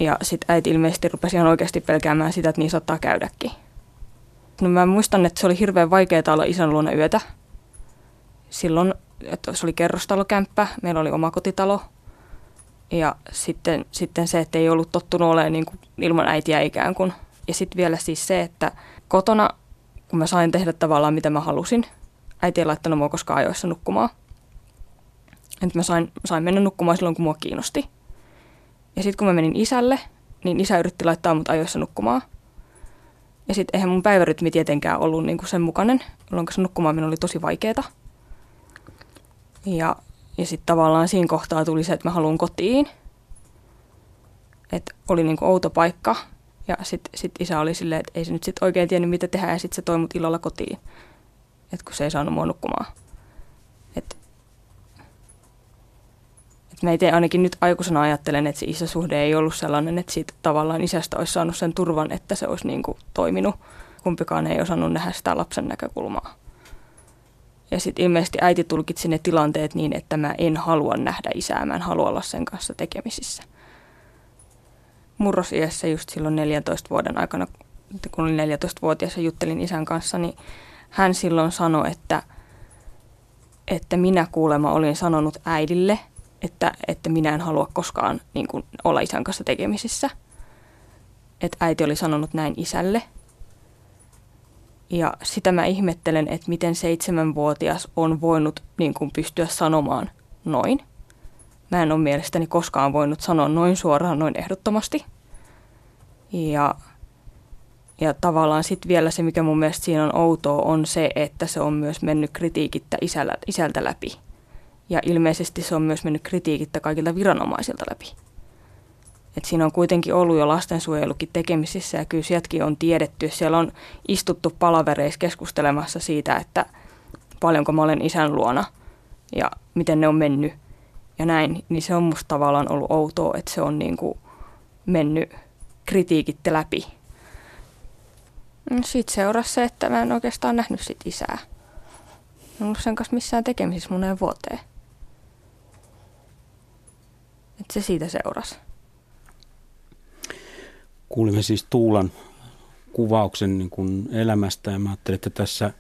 Ja sitten äiti ilmeisesti rupesi ihan oikeasti pelkäämään sitä, että niin saattaa käydäkin. No mä muistan, että se oli hirveän vaikeaa olla isän luona yötä. Silloin, että se oli kerrostalokämppä, meillä oli oma kotitalo. Ja sitten, sitten se, että ei ollut tottunut olemaan niin kuin ilman äitiä ikään kuin. Ja sitten vielä siis se, että kotona, kun mä sain tehdä tavallaan mitä mä halusin, äiti ei laittanut mua koskaan ajoissa nukkumaan. Että mä sain, sain mennä nukkumaan silloin, kun mua kiinnosti. Ja sitten kun mä menin isälle, niin isä yritti laittaa mut ajoissa nukkumaan. Ja sitten eihän mun päivärytmi tietenkään ollut niinku sen mukainen, jolloin se nukkumaan oli tosi vaikeeta. Ja, ja sitten tavallaan siinä kohtaa tuli se, että mä haluan kotiin. että oli niin kuin outo paikka ja sitten sit isä oli silleen, että ei se nyt sitten oikein tiennyt mitä tehdä ja sitten se toi mut ilolla kotiin, että kun se ei saanut mua nukkumaan. Et, et mä itse ainakin nyt aikuisena ajattelen, että se isäsuhde ei ollut sellainen, että siitä tavallaan isästä olisi saanut sen turvan, että se olisi niin kuin toiminut. Kumpikaan ei osannut nähdä sitä lapsen näkökulmaa. Ja sitten ilmeisesti äiti tulkitsi ne tilanteet niin, että mä en halua nähdä isää, mä en halua olla sen kanssa tekemisissä. Murrosiässä just silloin 14 vuoden aikana, kun olin 14-vuotias ja juttelin isän kanssa, niin hän silloin sanoi, että, että minä kuulemma olin sanonut äidille, että, että minä en halua koskaan niin kuin, olla isän kanssa tekemisissä. Että äiti oli sanonut näin isälle – ja sitä mä ihmettelen, että miten seitsemänvuotias on voinut niin kuin pystyä sanomaan noin. Mä en ole mielestäni koskaan voinut sanoa noin suoraan, noin ehdottomasti. Ja, ja tavallaan sitten vielä se, mikä mun mielestä siinä on outoa, on se, että se on myös mennyt kritiikittä isällä, isältä läpi. Ja ilmeisesti se on myös mennyt kritiikittä kaikilta viranomaisilta läpi. Et siinä on kuitenkin ollut jo lastensuojelukin tekemisissä ja kyllä sieltäkin on tiedetty. Siellä on istuttu palavereissa keskustelemassa siitä, että paljonko mä olen isän luona ja miten ne on mennyt ja näin. Niin se on musta tavallaan ollut outoa, että se on niin kuin mennyt kritiikitte läpi. Sitten seurasi se, että mä en oikeastaan nähnyt sit isää. En ollut sen kanssa missään tekemisissä moneen vuoteen. Että se siitä seurasi kuulimme siis Tuulan kuvauksen niin kuin elämästä ja mä ajattelin, että tässä,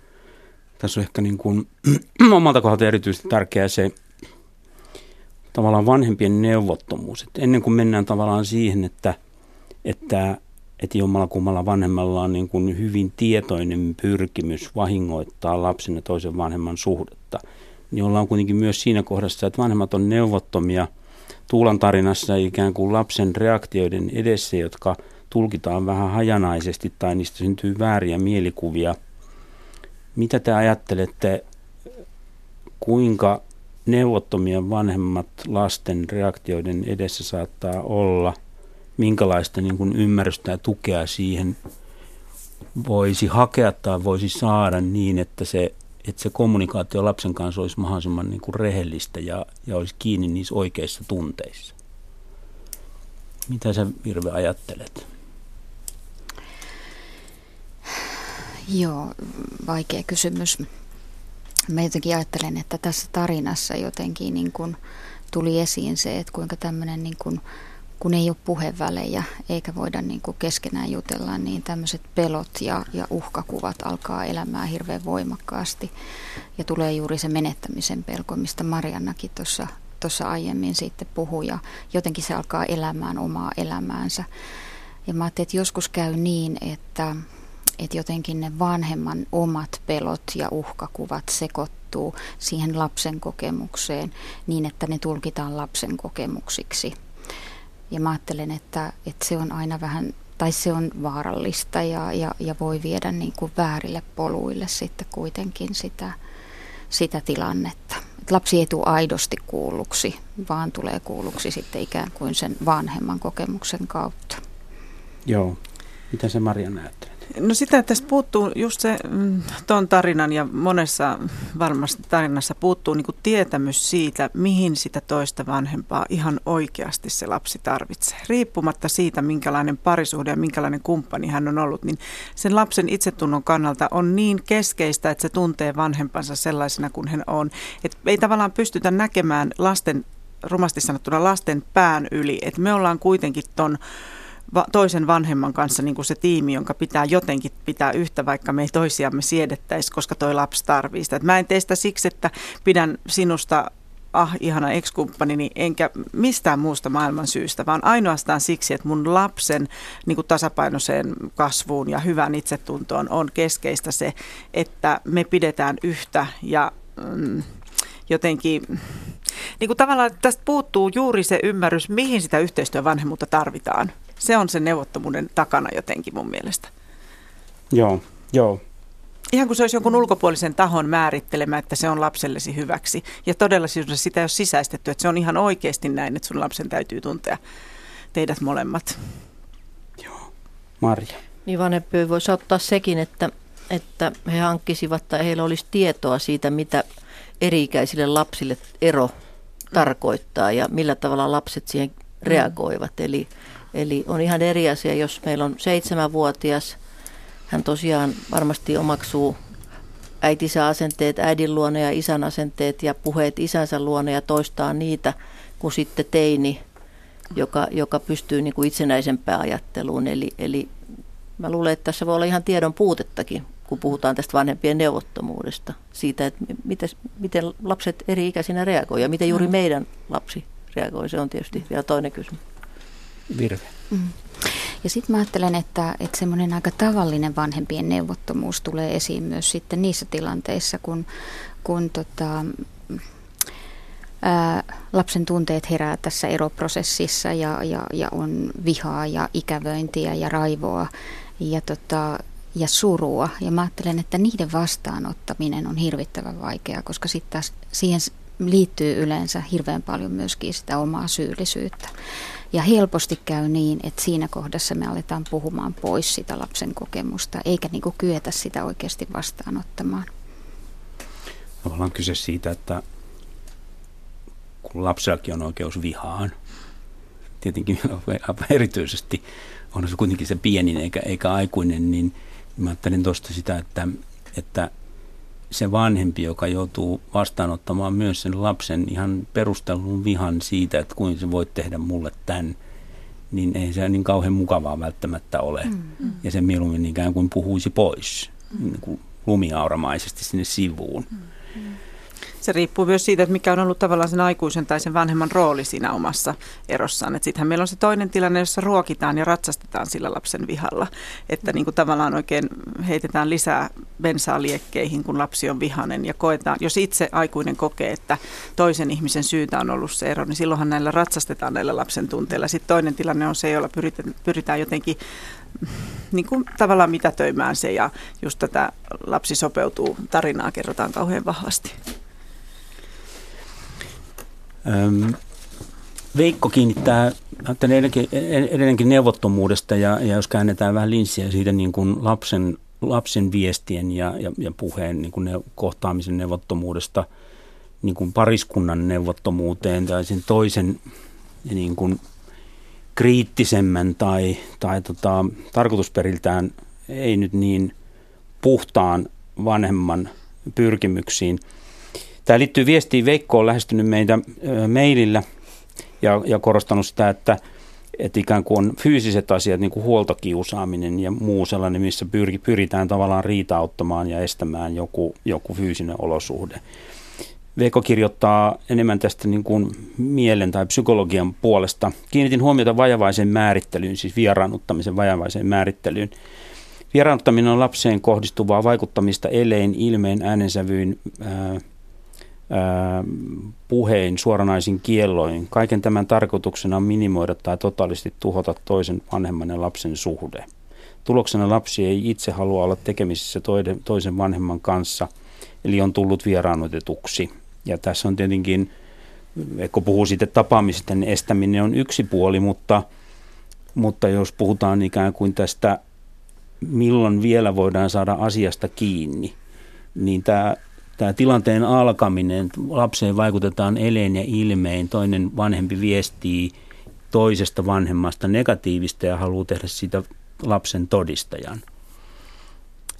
tässä on ehkä niin kuin, omalta kohdalta erityisesti tärkeää se tavallaan vanhempien neuvottomuus. Että ennen kuin mennään tavallaan siihen, että, että, että jommalla kummalla vanhemmalla on niin kuin hyvin tietoinen pyrkimys vahingoittaa lapsen ja toisen vanhemman suhdetta, niin ollaan kuitenkin myös siinä kohdassa, että vanhemmat on neuvottomia Tuulan tarinassa ikään kuin lapsen reaktioiden edessä, jotka – tulkitaan vähän hajanaisesti tai niistä syntyy vääriä mielikuvia. Mitä te ajattelette, kuinka neuvottomia vanhemmat lasten reaktioiden edessä saattaa olla? Minkälaista niin kuin ymmärrystä ja tukea siihen voisi hakea tai voisi saada niin, että se, että se kommunikaatio lapsen kanssa olisi mahdollisimman niin kuin rehellistä ja, ja olisi kiinni niissä oikeissa tunteissa? Mitä sä Virve ajattelet? Joo, vaikea kysymys. Mä jotenkin ajattelen, että tässä tarinassa jotenkin niin kuin tuli esiin se, että kuinka tämmöinen, niin kuin, kun ei ole puhevälejä eikä voida niin kuin keskenään jutella, niin tämmöiset pelot ja, ja uhkakuvat alkaa elämään hirveän voimakkaasti. Ja tulee juuri se menettämisen pelko, mistä Mariannakin tuossa tuossa aiemmin sitten puhui ja jotenkin se alkaa elämään omaa elämäänsä. Ja mä ajattelin, että joskus käy niin, että että jotenkin ne vanhemman omat pelot ja uhkakuvat sekoittuu siihen lapsen kokemukseen niin, että ne tulkitaan lapsen kokemuksiksi. Ja mä ajattelen, että, että se on aina vähän, tai se on vaarallista ja, ja, ja voi viedä niin kuin väärille poluille sitten kuitenkin sitä, sitä tilannetta. Et lapsi ei tule aidosti kuulluksi, vaan tulee kuulluksi sitten ikään kuin sen vanhemman kokemuksen kautta. Joo. Mitä se Maria näet? No sitä, että tässä puuttuu just se mm, tuon tarinan ja monessa varmasti tarinassa puuttuu niin tietämys siitä, mihin sitä toista vanhempaa ihan oikeasti se lapsi tarvitsee. Riippumatta siitä, minkälainen parisuhde ja minkälainen kumppani hän on ollut, niin sen lapsen itsetunnon kannalta on niin keskeistä, että se tuntee vanhempansa sellaisena kuin hän on. Et ei tavallaan pystytä näkemään lasten, rumasti sanottuna lasten pään yli, että me ollaan kuitenkin ton toisen vanhemman kanssa niin kuin se tiimi, jonka pitää jotenkin pitää yhtä, vaikka me ei toisiamme siedettäisi, koska toi lapsi tarvii sitä. Et mä en tee sitä siksi, että pidän sinusta ah, ihana ekskumppanini, enkä mistään muusta maailman syystä, vaan ainoastaan siksi, että mun lapsen niin kuin tasapainoiseen kasvuun ja hyvän itsetuntoon on keskeistä se, että me pidetään yhtä ja mm, jotenkin, niin kuin tavallaan tästä puuttuu juuri se ymmärrys, mihin sitä yhteistyövanhemmuutta tarvitaan. Se on se neuvottomuuden takana jotenkin mun mielestä. Joo, joo. Ihan kuin se olisi jonkun ulkopuolisen tahon määrittelemä, että se on lapsellesi hyväksi. Ja todella sitä ei ole sisäistetty, että se on ihan oikeasti näin, että sun lapsen täytyy tuntea, teidät molemmat. Joo, Marja. Niin vanhempi voisi ottaa sekin, että, että he hankkisivat tai heillä olisi tietoa siitä, mitä eri-ikäisille lapsille ero tarkoittaa ja millä tavalla lapset siihen reagoivat. Eli, eli on ihan eri asia, jos meillä on seitsemänvuotias, hän tosiaan varmasti omaksuu äitinsä asenteet äidin luona ja isän asenteet ja puheet isänsä luona ja toistaa niitä, kuin sitten teini, joka, joka pystyy niin kuin itsenäisempään ajatteluun. Eli, eli mä luulen, että tässä voi olla ihan tiedon puutettakin, kun puhutaan tästä vanhempien neuvottomuudesta, siitä, että miten, miten lapset eri ikäisinä reagoivat ja miten juuri mm. meidän lapsi reagoi, se on tietysti vielä toinen kysymys. Virve. Mm. Ja sitten mä ajattelen, että, että semmoinen aika tavallinen vanhempien neuvottomuus tulee esiin myös sitten niissä tilanteissa, kun, kun tota, ää, lapsen tunteet herää tässä eroprosessissa ja, ja, ja on vihaa ja ikävöintiä ja raivoa ja, tota, ja surua. Ja mä ajattelen, että niiden vastaanottaminen on hirvittävän vaikeaa, koska sitten taas siihen liittyy yleensä hirveän paljon myöskin sitä omaa syyllisyyttä. Ja helposti käy niin, että siinä kohdassa me aletaan puhumaan pois sitä lapsen kokemusta, eikä niin kuin kyetä sitä oikeasti vastaanottamaan. Tavallaan kyse siitä, että kun lapsellakin on oikeus vihaan, tietenkin erityisesti on se kuitenkin se pienin eikä, eikä aikuinen, niin mä ajattelen tuosta sitä, että, että se vanhempi, joka joutuu vastaanottamaan myös sen lapsen ihan perustellun vihan siitä, että kuinka se voi tehdä mulle tämän, niin ei se niin kauhean mukavaa välttämättä ole. Mm-hmm. Ja se mieluummin ikään kuin puhuisi pois, mm-hmm. niin kuin lumiauramaisesti sinne sivuun. Mm-hmm. Se riippuu myös siitä, että mikä on ollut tavallaan sen aikuisen tai sen vanhemman rooli siinä omassa erossaan. Sittenhän meillä on se toinen tilanne, jossa ruokitaan ja ratsastetaan sillä lapsen vihalla. Että niin kuin tavallaan oikein heitetään lisää bensaa liekkeihin, kun lapsi on vihanen ja koetaan. Jos itse aikuinen kokee, että toisen ihmisen syytä on ollut se ero, niin silloinhan näillä ratsastetaan näillä lapsen tunteilla. Sitten toinen tilanne on se, jolla pyritään, pyritään jotenkin niin kuin tavallaan mitätöimään se ja just tätä lapsi sopeutuu tarinaa kerrotaan kauhean vahvasti. Veikko kiinnittää edelleenkin, edelleenkin neuvottomuudesta ja, ja jos käännetään vähän linssiä siitä niin kuin lapsen, lapsen viestien ja, ja, ja puheen niin kuin ne, kohtaamisen neuvottomuudesta niin kuin pariskunnan neuvottomuuteen tai sen toisen niin kuin kriittisemmän tai, tai tota, tarkoitusperiltään ei nyt niin puhtaan vanhemman pyrkimyksiin – Tämä liittyy viestiin. Veikko on lähestynyt meitä mailillä ja, ja korostanut sitä, että, että ikään kuin on fyysiset asiat, niin kuin huoltokiusaaminen ja muu sellainen, missä pyr, pyritään tavallaan riitauttamaan ja estämään joku, joku fyysinen olosuhde. Veikko kirjoittaa enemmän tästä niin kuin mielen tai psykologian puolesta. Kiinnitin huomiota vajavaiseen määrittelyyn, siis vieraannuttamisen vajavaiseen määrittelyyn. Vieraannuttaminen on lapseen kohdistuvaa vaikuttamista elein, ilmeen, äänensävyyn, ää, puhein, suoranaisin kielloin. Kaiken tämän tarkoituksena on minimoida tai totaalisesti tuhota toisen vanhemman ja lapsen suhde. Tuloksena lapsi ei itse halua olla tekemisissä toisen vanhemman kanssa, eli on tullut vieraannutetuksi. Ja tässä on tietenkin, kun puhuu siitä tapaamisten estäminen on yksi puoli, mutta, mutta jos puhutaan ikään kuin tästä, milloin vielä voidaan saada asiasta kiinni, niin tämä tämä tilanteen alkaminen, lapseen vaikutetaan eleen ja ilmein, toinen vanhempi viestii toisesta vanhemmasta negatiivista ja haluaa tehdä siitä lapsen todistajan.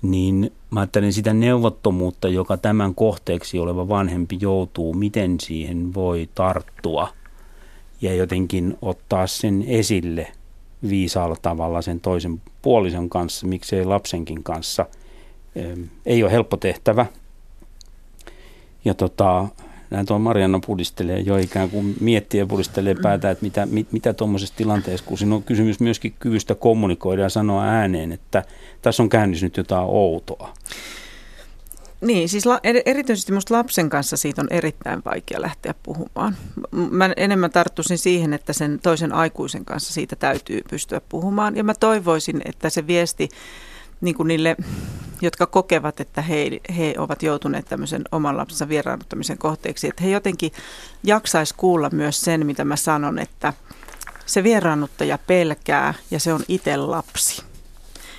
Niin mä ajattelen sitä neuvottomuutta, joka tämän kohteeksi oleva vanhempi joutuu, miten siihen voi tarttua ja jotenkin ottaa sen esille viisaalla tavalla sen toisen puolison kanssa, miksei lapsenkin kanssa. Ei ole helppo tehtävä, ja tota, näin tuo Marianna pudistelee jo ikään kuin miettii ja pudistelee päätä, että mitä, mit, mitä tuommoisessa tilanteessa, kun siinä on kysymys myöskin kyvystä kommunikoida ja sanoa ääneen, että tässä on käynnissä nyt jotain outoa. Niin, siis la, erityisesti minusta lapsen kanssa siitä on erittäin vaikea lähteä puhumaan. Mä enemmän tarttuisin siihen, että sen toisen aikuisen kanssa siitä täytyy pystyä puhumaan. Ja mä toivoisin, että se viesti niin kuin niille, jotka kokevat, että he, he ovat joutuneet tämmöisen oman lapsensa vieraannuttamisen kohteeksi, että he jotenkin jaksaisi kuulla myös sen, mitä mä sanon, että se vieraannuttaja pelkää ja se on itse lapsi.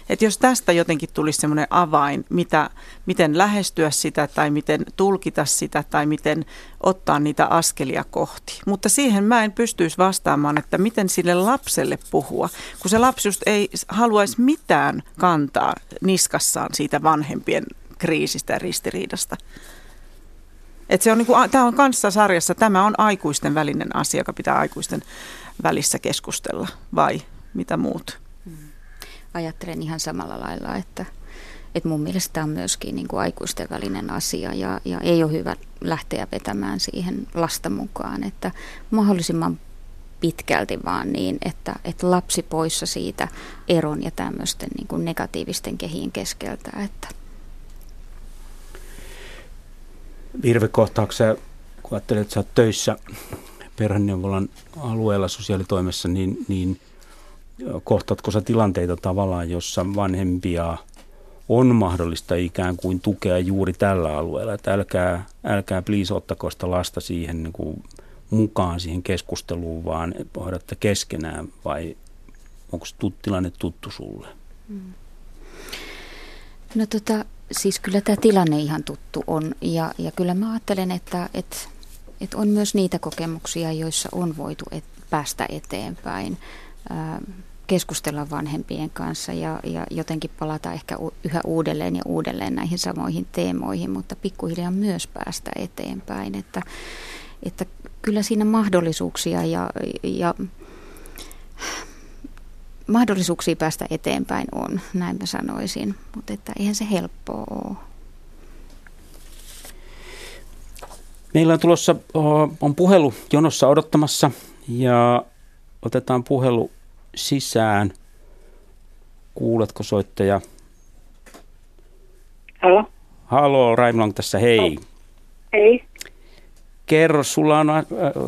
Et jos tästä jotenkin tulisi semmoinen avain, mitä, miten lähestyä sitä tai miten tulkita sitä tai miten ottaa niitä askelia kohti. Mutta siihen mä en pystyisi vastaamaan, että miten sille lapselle puhua, kun se lapsi just ei haluaisi mitään kantaa niskassaan siitä vanhempien kriisistä ja ristiriidasta. Et se on niinku, tämä on kanssa sarjassa, tämä on aikuisten välinen asia, joka pitää aikuisten välissä keskustella, vai mitä muut? Ajattelen ihan samalla lailla, että, että mun mielestä tämä on myöskin niin kuin aikuisten välinen asia ja, ja ei ole hyvä lähteä vetämään siihen lasta mukaan, että mahdollisimman pitkälti vaan niin, että, että lapsi poissa siitä eron ja tämmöisten niin kuin negatiivisten kehien keskeltä. Että. Virve, kohtaako sä, kun ajattelet, että sä oot töissä perheneuvolan alueella sosiaalitoimessa, niin, niin – kohtaatko sä tilanteita tavallaan, jossa vanhempia on mahdollista ikään kuin tukea juuri tällä alueella, että älkää, älkää please ottako sitä lasta siihen niin kuin mukaan siihen keskusteluun, vaan hoidatte keskenään vai onko tut, tilanne tuttu sulle? Mm. No tota, siis kyllä tämä tilanne ihan tuttu on ja, ja kyllä mä ajattelen, että, että, että on myös niitä kokemuksia, joissa on voitu et, päästä eteenpäin keskustella vanhempien kanssa ja, ja jotenkin palata ehkä yhä uudelleen ja uudelleen näihin samoihin teemoihin, mutta pikkuhiljaa myös päästä eteenpäin. Että, että kyllä siinä mahdollisuuksia ja, ja mahdollisuuksia päästä eteenpäin on, näin mä sanoisin, mutta että eihän se helppoa ole. Meillä on tulossa, on puhelu jonossa odottamassa ja otetaan puhelu sisään. Kuuletko soittaja? Halo. Halo, Raimlang tässä, hei. Hei. Kerro, sulla on äh,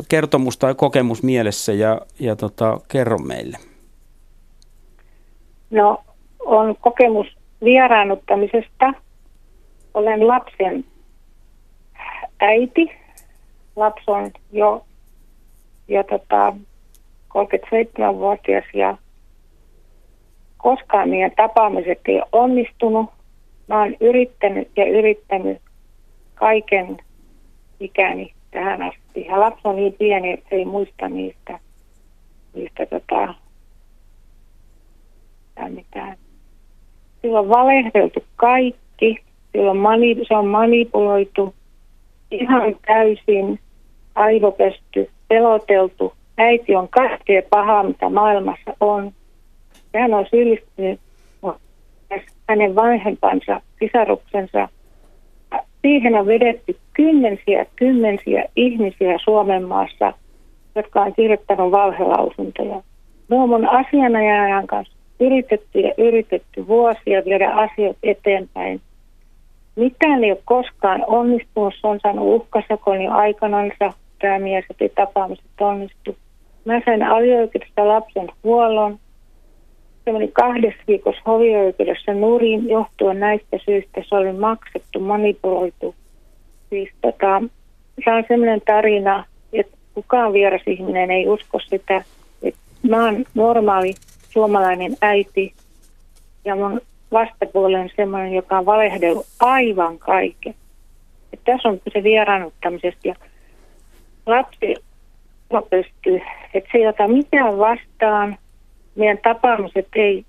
kertomus tai kokemus mielessä ja, ja tota, kerro meille. No, on kokemus vieraannuttamisesta. Olen lapsen äiti. Lapsi on jo, jo tota, 37-vuotias ja koskaan meidän tapaamiset ei onnistunut. Mä oon yrittänyt ja yrittänyt kaiken ikäni tähän asti. Ja lapsi on niin pieni, että ei muista niistä, niistä tota, mitään. Sillä on valehdeltu kaikki. Sillä on mani, se on manipuloitu ihan täysin, aivopesty, peloteltu – äiti on kaikkea pahaa, mitä maailmassa on. Hän on syyllistynyt hänen vanhempansa, sisaruksensa. Siihen on vedetty kymmensiä, kymmensiä ihmisiä Suomen maassa, jotka on kirjoittanut valhelausuntoja. Me on mun asianajajan kanssa yritetty ja yritetty vuosia viedä asiat eteenpäin. Mitään ei ole koskaan onnistunut. Se on saanut uhkasakon jo aikanansa. Tämä mies ei tapaamiset onnistu. Mä sain avioikeudesta lapsen huollon. Se meni kahdessa viikossa hovioikeudessa nurin johtuen näistä syistä. Se oli maksettu, manipuloitu. Siis tota, se on sellainen tarina, että kukaan vieras ihminen ei usko sitä. Että mä oon normaali suomalainen äiti ja mun vastapuoli on sellainen, joka on valehdellut aivan kaiken. Että tässä on se vieraannuttamisesta ja lapsi pystyy. Että se ei ota mitään vastaan. Meidän tapaamiset ei,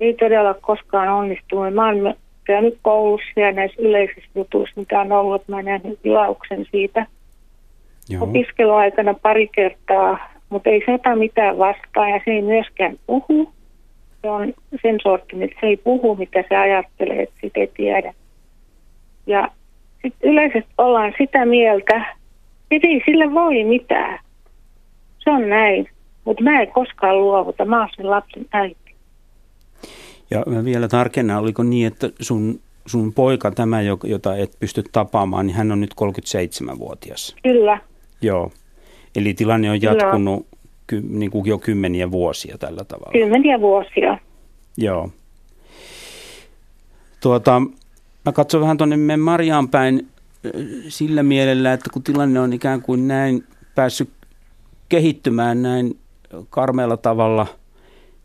ei todella koskaan onnistu. Mä oon käynyt koulussa ja näissä yleisissä jutuissa, mitä on ollut, mä nähnyt tilauksen siitä Joo. opiskeluaikana pari kertaa, mutta ei se ota mitään vastaan ja se ei myöskään puhu. Se on sen sortin, että se ei puhu, mitä se ajattelee, että sitä ei tiedä. Ja sitten yleisesti ollaan sitä mieltä, että ei sille voi mitään. Se on näin, mutta mä en koskaan luovuta. Mä oon sen lapsen äiti. Ja mä vielä tarkennan, oliko niin, että sun, sun poika, tämä, jota et pysty tapaamaan, niin hän on nyt 37-vuotias? Kyllä. Joo. Eli tilanne on jatkunut ky, niin kuin jo kymmeniä vuosia tällä tavalla. Kymmeniä vuosia. Joo. Tuota, mä katson vähän tuonne Mariaan päin sillä mielellä, että kun tilanne on ikään kuin näin päässyt kehittymään näin karmeella tavalla.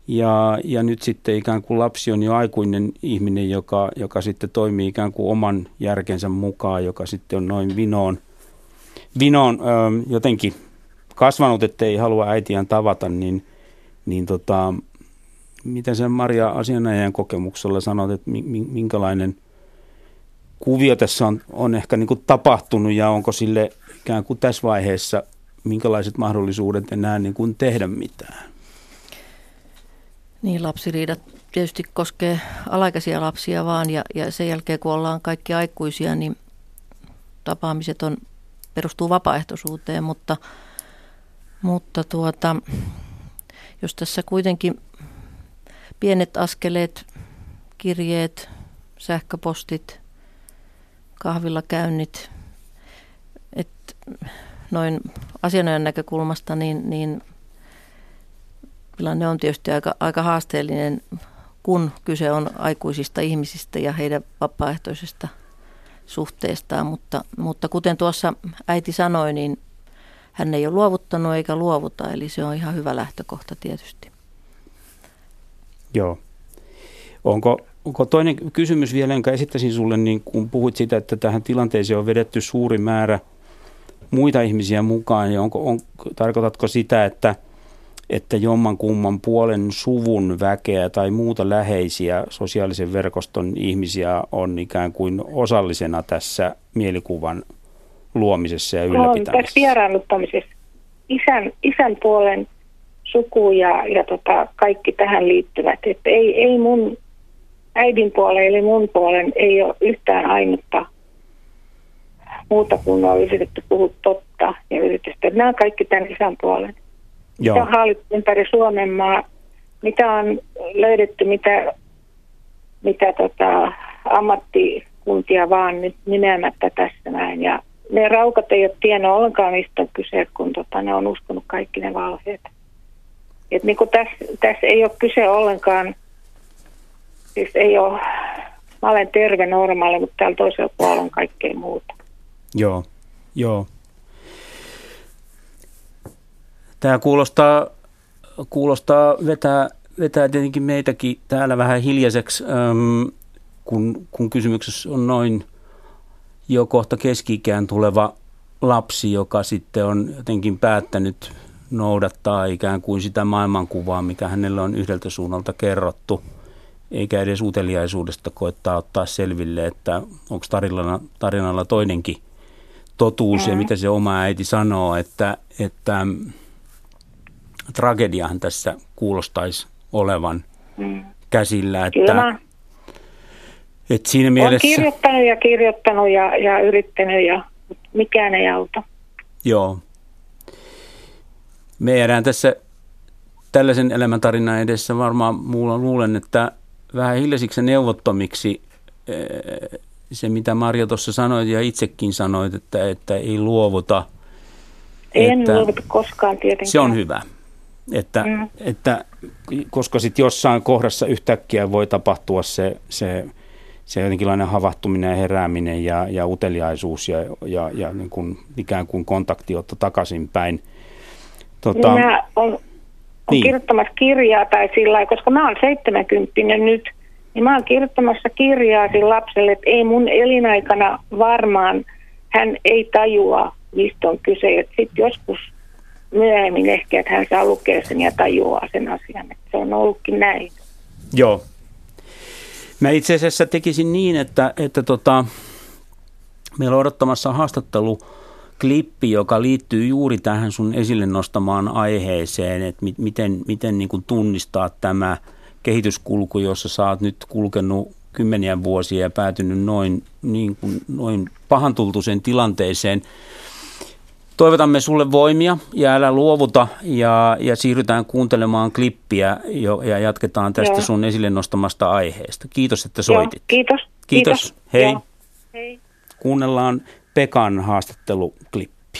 Ja, ja nyt sitten ikään kuin lapsi on jo aikuinen ihminen, joka, joka sitten toimii ikään kuin oman järkensä mukaan, joka sitten on noin vinoon, vinoon ö, jotenkin kasvanut, että ei halua äitiään tavata, niin, niin tota, mitä sen Maria asianajajan kokemuksella sanot, että minkälainen kuvio tässä on, on ehkä niin kuin tapahtunut ja onko sille ikään kuin tässä vaiheessa minkälaiset mahdollisuudet enää niin kuin tehdä mitään? Niin, lapsiriidat tietysti koskee alaikäisiä lapsia vaan ja, ja sen jälkeen kun ollaan kaikki aikuisia, niin tapaamiset on, perustuu vapaaehtoisuuteen, mutta, mutta tuota, jos tässä kuitenkin pienet askeleet, kirjeet, sähköpostit, kahvilla käynnit, että noin asianajan näkökulmasta, niin, niin tilanne on tietysti aika, aika haasteellinen, kun kyse on aikuisista ihmisistä ja heidän vapaaehtoisesta suhteestaan, mutta, mutta kuten tuossa äiti sanoi, niin hän ei ole luovuttanut eikä luovuta, eli se on ihan hyvä lähtökohta tietysti. Joo. Onko, onko toinen kysymys vielä, jonka esittäisin sulle, niin kun puhuit siitä, että tähän tilanteeseen on vedetty suuri määrä muita ihmisiä mukaan, niin onko, on, tarkoitatko sitä, että, että jomman kumman puolen suvun väkeä tai muuta läheisiä sosiaalisen verkoston ihmisiä on ikään kuin osallisena tässä mielikuvan luomisessa ja ylläpitämisessä? On tässä vieraannuttamisessa. Isän, isän puolen suku ja, ja tota, kaikki tähän liittyvät. Että ei, ei mun äidin puolen eli mun puolen ei ole yhtään ainutta muuta kuin on yritetty puhua totta ja yritetty. Nämä on kaikki tämän isän puolen. Joo. Mitä on haalittu ympäri Suomen maa, mitä on löydetty, mitä, mitä tota, ammattikuntia vaan nyt nimeämättä tässä näin. Ja ne raukat ei ole tiennyt ollenkaan, mistä on kyse, kun tota, ne on uskonut kaikki ne valheet. Et niin tässä, tässä ei ole kyse ollenkaan, siis ei ole, mä olen terve normaali, mutta täällä toisella puolella on kaikkea muuta. Joo, joo. Tämä kuulostaa, kuulostaa vetää, vetää tietenkin meitäkin täällä vähän hiljaiseksi, äm, kun, kun kysymyksessä on noin jo kohta keski tuleva lapsi, joka sitten on jotenkin päättänyt noudattaa ikään kuin sitä maailmankuvaa, mikä hänelle on yhdeltä suunnalta kerrottu, eikä edes uteliaisuudesta koettaa ottaa selville, että onko tarinalla, tarinalla toinenkin totuus mm. ja mitä se oma äiti sanoo, että, että tragediahan tässä kuulostaisi olevan mm. käsillä. Että, Kyllä. Että siinä mielessä... Olen kirjoittanut ja kirjoittanut ja, ja yrittänyt ja mikään ei auta. Joo. Me jäädään tässä tällaisen elämäntarinan edessä varmaan muulla luulen, että vähän hiljaisiksi neuvottomiksi eh, se, mitä Marja tuossa sanoit ja itsekin sanoit, että, että ei luovuta. En että luovuta koskaan tietenkään. Se on hyvä. Että, mm. että, koska sitten jossain kohdassa yhtäkkiä voi tapahtua se, se, se jotenkinlainen havahtuminen ja herääminen ja, ja uteliaisuus ja, ja, ja niin kuin, ikään kuin kontaktiotto takaisinpäin. Tota, Minä olen niin. kirjoittamassa kirjaa tai sillä koska mä olen 70 nyt – niin mä oon kirjoittamassa kirjaa sille lapselle, että ei mun elinaikana varmaan hän ei tajua, mistä on kyse. Sitten joskus myöhemmin ehkä, että hän saa lukea sen ja tajuaa sen asian. Että se on ollutkin näin. Joo. Mä itse asiassa tekisin niin, että, että tota, meillä on odottamassa haastattelu klippi, joka liittyy juuri tähän sun esille nostamaan aiheeseen, että miten, miten niin kuin tunnistaa tämä – kehityskulku, jossa sä oot nyt kulkenut kymmeniä vuosia ja päätynyt noin, niin kuin, noin pahantultuiseen tilanteeseen. Toivotamme sulle voimia ja älä luovuta ja, ja siirrytään kuuntelemaan klippiä jo, ja jatketaan tästä Joo. sun esille nostamasta aiheesta. Kiitos, että soitit. Joo, kiitos. Kiitos. kiitos. Hei. Joo. Hei. Kuunnellaan Pekan haastatteluklippi.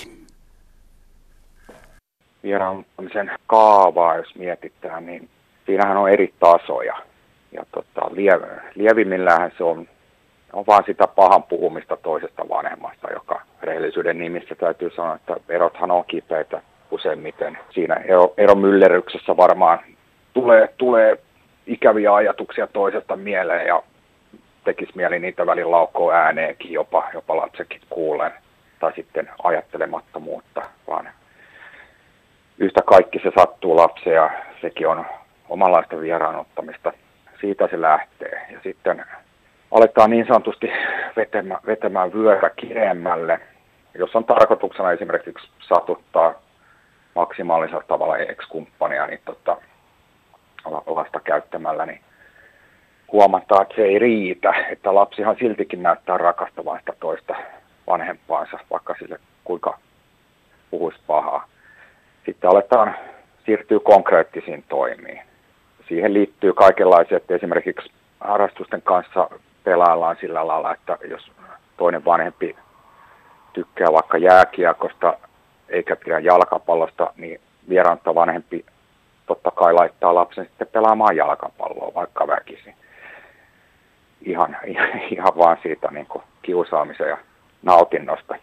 Vieraantumisen kaavaa, jos mietitään, niin siinähän on eri tasoja. Ja tota, lie, lievimmillähän se on, on vaan sitä pahan puhumista toisesta vanhemmasta, joka rehellisyyden nimissä täytyy sanoa, että erothan on kipeitä useimmiten. Siinä ero, eromyllerryksessä varmaan tulee, tulee ikäviä ajatuksia toisesta mieleen ja tekisi mieli niitä välin laukkoa ääneenkin, jopa, jopa lapsekin kuulen, tai sitten ajattelemattomuutta, vaan yhtä kaikki se sattuu lapseen ja sekin on omanlaista vieraanottamista. Siitä se lähtee. Ja sitten aletaan niin sanotusti vetämään, vetämään vyötä kireemmälle, jos on tarkoituksena esimerkiksi satuttaa maksimaalisella tavalla ex-kumppania niin tota, lasta käyttämällä, niin huomataan, että se ei riitä, että lapsihan siltikin näyttää rakastavan sitä toista vanhempaansa, vaikka sille kuinka puhuisi pahaa. Sitten aletaan siirtyä konkreettisiin toimiin. Siihen liittyy kaikenlaisia, että esimerkiksi harrastusten kanssa pelaillaan sillä lailla, että jos toinen vanhempi tykkää vaikka jääkiekosta eikä pidä jalkapallosta, niin vieraanta vanhempi totta kai laittaa lapsen sitten pelaamaan jalkapalloa vaikka väkisin. Ihan, ihan vaan siitä niin kuin kiusaamisen ja nautinnosta.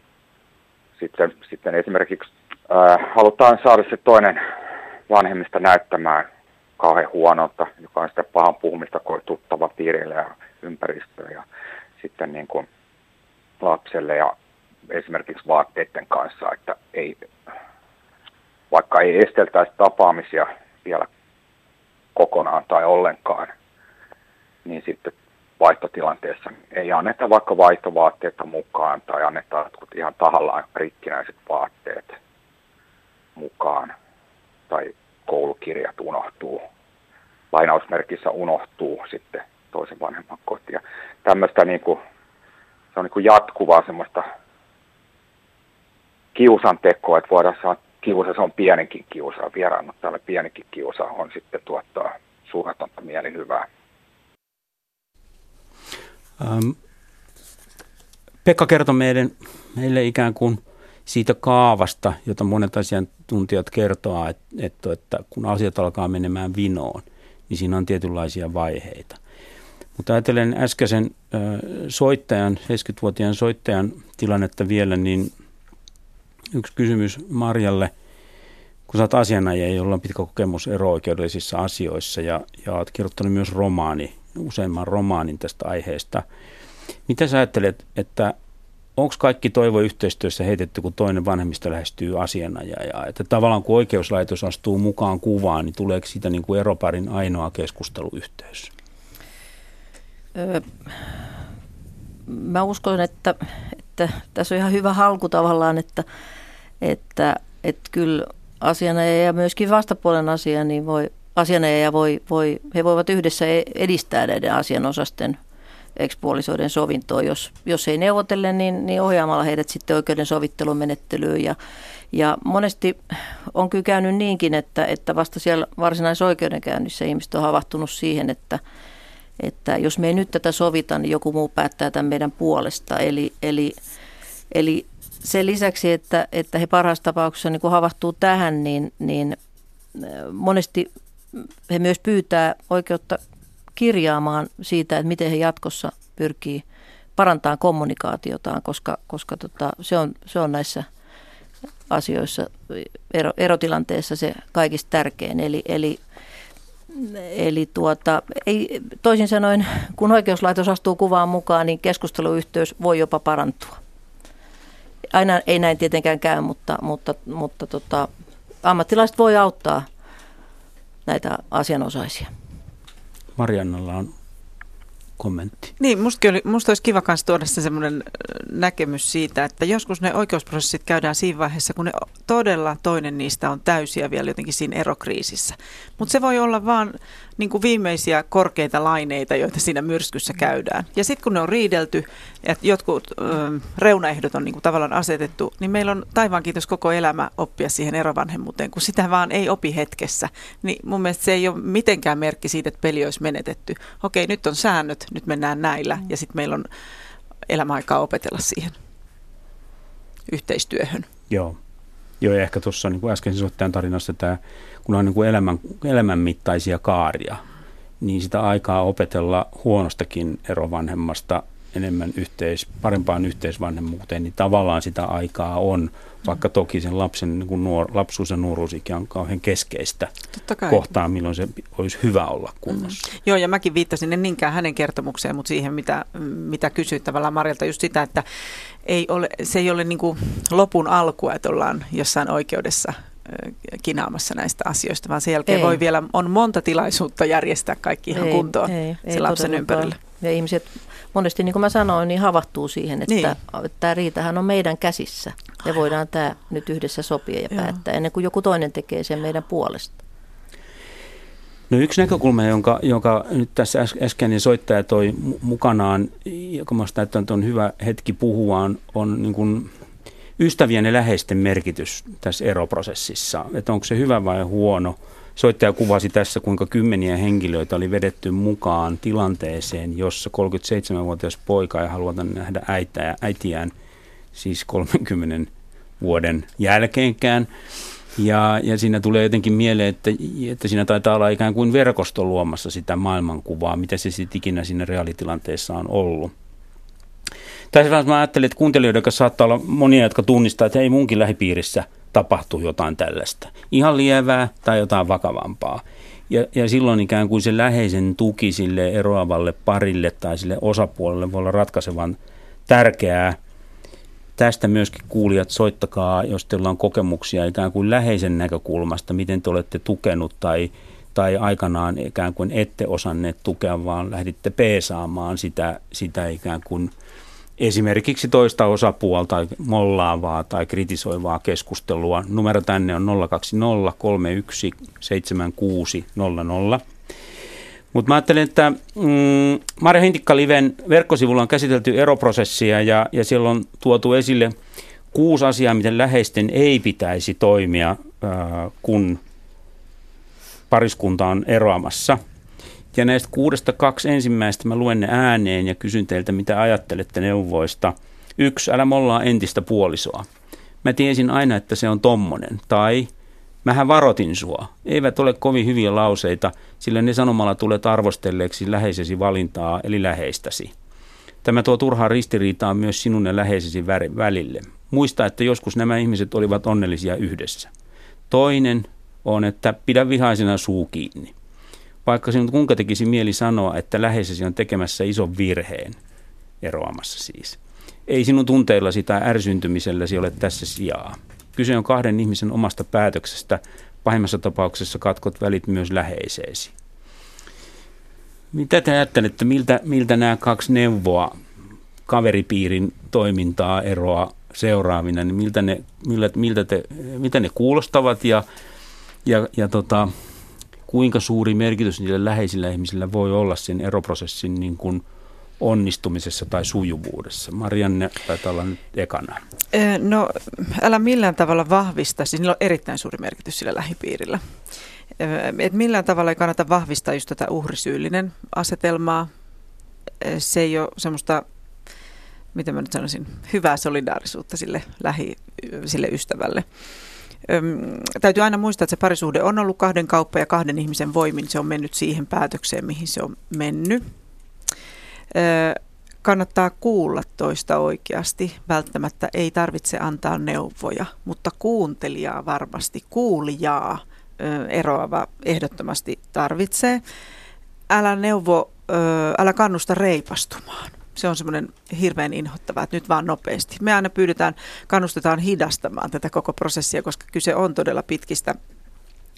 Sitten, sitten esimerkiksi ää, halutaan saada se toinen vanhemmista näyttämään kauhean huonolta, joka on sitä pahan puhumista tuttava piirille ja ympäristöön ja sitten niin kuin lapselle ja esimerkiksi vaatteiden kanssa, että ei, vaikka ei esteltäisi tapaamisia vielä kokonaan tai ollenkaan, niin sitten vaihtotilanteessa ei anneta vaikka vaihtovaatteita mukaan tai anneta jotkut ihan tahallaan rikkinäiset vaatteet mukaan tai koulukirjat unohtuu, lainausmerkissä unohtuu sitten toisen vanhemman kotiin. Tämmöistä niin kuin, se on niin kuin jatkuvaa semmoista kiusantekoa, että voidaan saada kiusa, se on pienenkin kiusa, vieraannuttajalle pienikin kiusa on sitten tuottaa suunnatonta mielihyvää. Ähm, Pekka kertoi meille, meille ikään kuin siitä kaavasta, jota monet asiantuntijat kertoo, että, että, että kun asiat alkaa menemään vinoon, niin siinä on tietynlaisia vaiheita. Mutta ajatellen äskeisen soittajan, 70-vuotiaan soittajan tilannetta vielä, niin yksi kysymys Marjalle. Kun sä oot asianajaja, jolla on pitkä kokemus ero-oikeudellisissa asioissa ja, ja oot kirjoittanut myös romaani, useimman romaanin tästä aiheesta. Mitä sä ajattelet, että onko kaikki toivo yhteistyössä heitetty, kun toinen vanhemmista lähestyy asianajajaa? Että tavallaan kun oikeuslaitos astuu mukaan kuvaan, niin tuleeko siitä niin kuin eroparin ainoa keskusteluyhteys? Mä uskon, että, että tässä on ihan hyvä halku tavallaan, että, että, että kyllä asianajaja ja myöskin vastapuolen asia, niin voi, asianajaja voi, voi, he voivat yhdessä e-, edistää näiden asianosasten ekspuolisoiden sovintoa. Jos, jos ei neuvotelle, niin, niin ohjaamalla heidät sitten oikeuden sovittelumenettelyyn. Ja, ja monesti on kyllä käynyt niinkin, että, että vasta siellä varsinaisessa oikeudenkäynnissä ihmiset on havahtunut siihen, että, että jos me ei nyt tätä sovita, niin joku muu päättää tämän meidän puolesta. Eli, eli, eli sen lisäksi, että, että he parhaassa tapauksessa niin havahtuu tähän, niin, niin monesti he myös pyytää oikeutta kirjaamaan siitä, että miten he jatkossa pyrkii parantamaan kommunikaatiotaan, koska, koska tota, se, on, se on näissä asioissa ero, erotilanteessa se kaikista tärkein. Eli, eli, eli tuota, ei, toisin sanoen, kun oikeuslaitos astuu kuvaan mukaan, niin keskusteluyhteys voi jopa parantua. Aina ei näin tietenkään käy, mutta, mutta, mutta tota, ammattilaiset voi auttaa näitä asianosaisia. Mariannalla on kommentti. Niin, musta, oli, musta olisi kiva myös tuoda se semmoinen näkemys siitä, että joskus ne oikeusprosessit käydään siinä vaiheessa, kun ne todella toinen niistä on täysiä vielä jotenkin siinä erokriisissä. Mutta se voi olla vaan niin kuin viimeisiä korkeita laineita, joita siinä myrskyssä käydään. Ja sitten kun ne on riidelty, että jotkut ö, reunaehdot on niin kuin tavallaan asetettu, niin meillä on taivaan kiitos koko elämä oppia siihen erovanhemmuuteen, kun sitä vaan ei opi hetkessä. Niin mun mielestä se ei ole mitenkään merkki siitä, että peli olisi menetetty. Okei, nyt on säännöt, nyt mennään näillä ja sitten meillä on elämäaikaa opetella siihen yhteistyöhön. Joo. Joo, ja ehkä tuossa niin kuin äsken soittajan tarinassa tämä, kun on niin kuin elämän, elämänmittaisia kaaria, niin sitä aikaa opetella huonostakin erovanhemmasta enemmän yhteis, parempaan yhteisvanhemmuuteen, niin tavallaan sitä aikaa on, vaikka toki sen lapsen niin kuin nuor, lapsuus ja nuoruusikä on kauhean keskeistä kohtaa, milloin se olisi hyvä olla kunnossa. Mm. Joo, ja mäkin viittasin en niinkään hänen kertomukseen, mutta siihen, mitä, mitä kysyit tavallaan Marjalta, just sitä, että ei ole, se ei ole niin kuin lopun alkua, että ollaan jossain oikeudessa kinaamassa näistä asioista, vaan sen jälkeen ei. voi vielä, on monta tilaisuutta järjestää kaikki ihan ei, kuntoon ei, ei, lapsen ympärillä. Ja ihmiset monesti, niin kuin mä sanoin, niin havahtuu siihen, että niin. tämä riitahan on meidän käsissä. Ja voidaan tämä nyt yhdessä sopia ja Joo. päättää, ennen kuin joku toinen tekee sen meidän puolesta. No yksi näkökulma, jonka, jonka nyt tässä äskeinen soittaja toi mukanaan, joka minusta että on hyvä hetki puhua, on, on niin kuin ystävien ja läheisten merkitys tässä eroprosessissa. Että onko se hyvä vai huono. Soittaja kuvasi tässä, kuinka kymmeniä henkilöitä oli vedetty mukaan tilanteeseen, jossa 37-vuotias poika ei halua nähdä äitää, äitiään siis 30 vuoden jälkeenkään. Ja, ja siinä tulee jotenkin mieleen, että, että siinä taitaa olla ikään kuin verkosto luomassa sitä maailmankuvaa, mitä se sitten ikinä siinä reaalitilanteessa on ollut. Tässä mä ajattelin, että kuuntelijoiden kanssa saattaa olla monia, jotka tunnistaa, että ei munkin lähipiirissä tapahtuu jotain tällaista. Ihan lievää tai jotain vakavampaa. Ja, ja silloin ikään kuin se läheisen tuki sille eroavalle parille tai sille osapuolelle voi olla ratkaisevan tärkeää. Tästä myöskin kuulijat, soittakaa, jos teillä on kokemuksia ikään kuin läheisen näkökulmasta, miten te olette tukenut tai, tai aikanaan ikään kuin ette osanneet tukea, vaan lähditte peesaamaan sitä, sitä ikään kuin – esimerkiksi toista osapuolta mollaavaa tai kritisoivaa keskustelua. Numero tänne on 020 317600. Mutta mä ajattelen, että mm, Marja Hintikka-liven verkkosivulla on käsitelty eroprosessia ja, ja siellä on tuotu esille kuusi asiaa, miten läheisten ei pitäisi toimia, äh, kun pariskunta on eroamassa – ja näistä kuudesta kaksi ensimmäistä mä luen ne ääneen ja kysyn teiltä, mitä ajattelette neuvoista. Yksi, älä mollaa entistä puolisoa. Mä tiesin aina, että se on tommonen. Tai mähän varotin sua. Eivät ole kovin hyviä lauseita, sillä ne sanomalla tulet arvostelleeksi läheisesi valintaa, eli läheistäsi. Tämä tuo turhaa ristiriitaa myös sinun ja läheisesi välille. Muista, että joskus nämä ihmiset olivat onnellisia yhdessä. Toinen on, että pidä vihaisena suu kiinni vaikka sinun kuinka tekisi mieli sanoa, että läheisesi on tekemässä ison virheen, eroamassa siis. Ei sinun tunteillasi tai ärsyntymiselläsi ole tässä sijaa. Kyse on kahden ihmisen omasta päätöksestä. Pahimmassa tapauksessa katkot välit myös läheiseesi. Mitä te ajattelette, miltä, miltä nämä kaksi neuvoa, kaveripiirin toimintaa, eroa seuraavina, niin miltä ne, miltä, miltä te, mitä ne kuulostavat ja, ja, ja tota, kuinka suuri merkitys niillä läheisillä ihmisillä voi olla sen eroprosessin niin kuin onnistumisessa tai sujuvuudessa? Marianne taitaa olla nyt ekana. No älä millään tavalla vahvista, siis niillä on erittäin suuri merkitys sillä lähipiirillä. Et millään tavalla ei kannata vahvistaa just tätä uhrisyyllinen asetelmaa. Se ei ole semmoista, miten mä nyt sanoisin, hyvää solidaarisuutta sille, lähi, sille ystävälle. Öm, täytyy aina muistaa, että se parisuhde on ollut kahden kauppa ja kahden ihmisen voimin. Se on mennyt siihen päätökseen, mihin se on mennyt. Ö, kannattaa kuulla toista oikeasti. Välttämättä ei tarvitse antaa neuvoja, mutta kuuntelijaa varmasti, kuulijaa eroava ehdottomasti tarvitsee. Älä neuvo, älä kannusta reipastumaan se on semmoinen hirveän inhottava, että nyt vaan nopeasti. Me aina pyydetään, kannustetaan hidastamaan tätä koko prosessia, koska kyse on todella pitkistä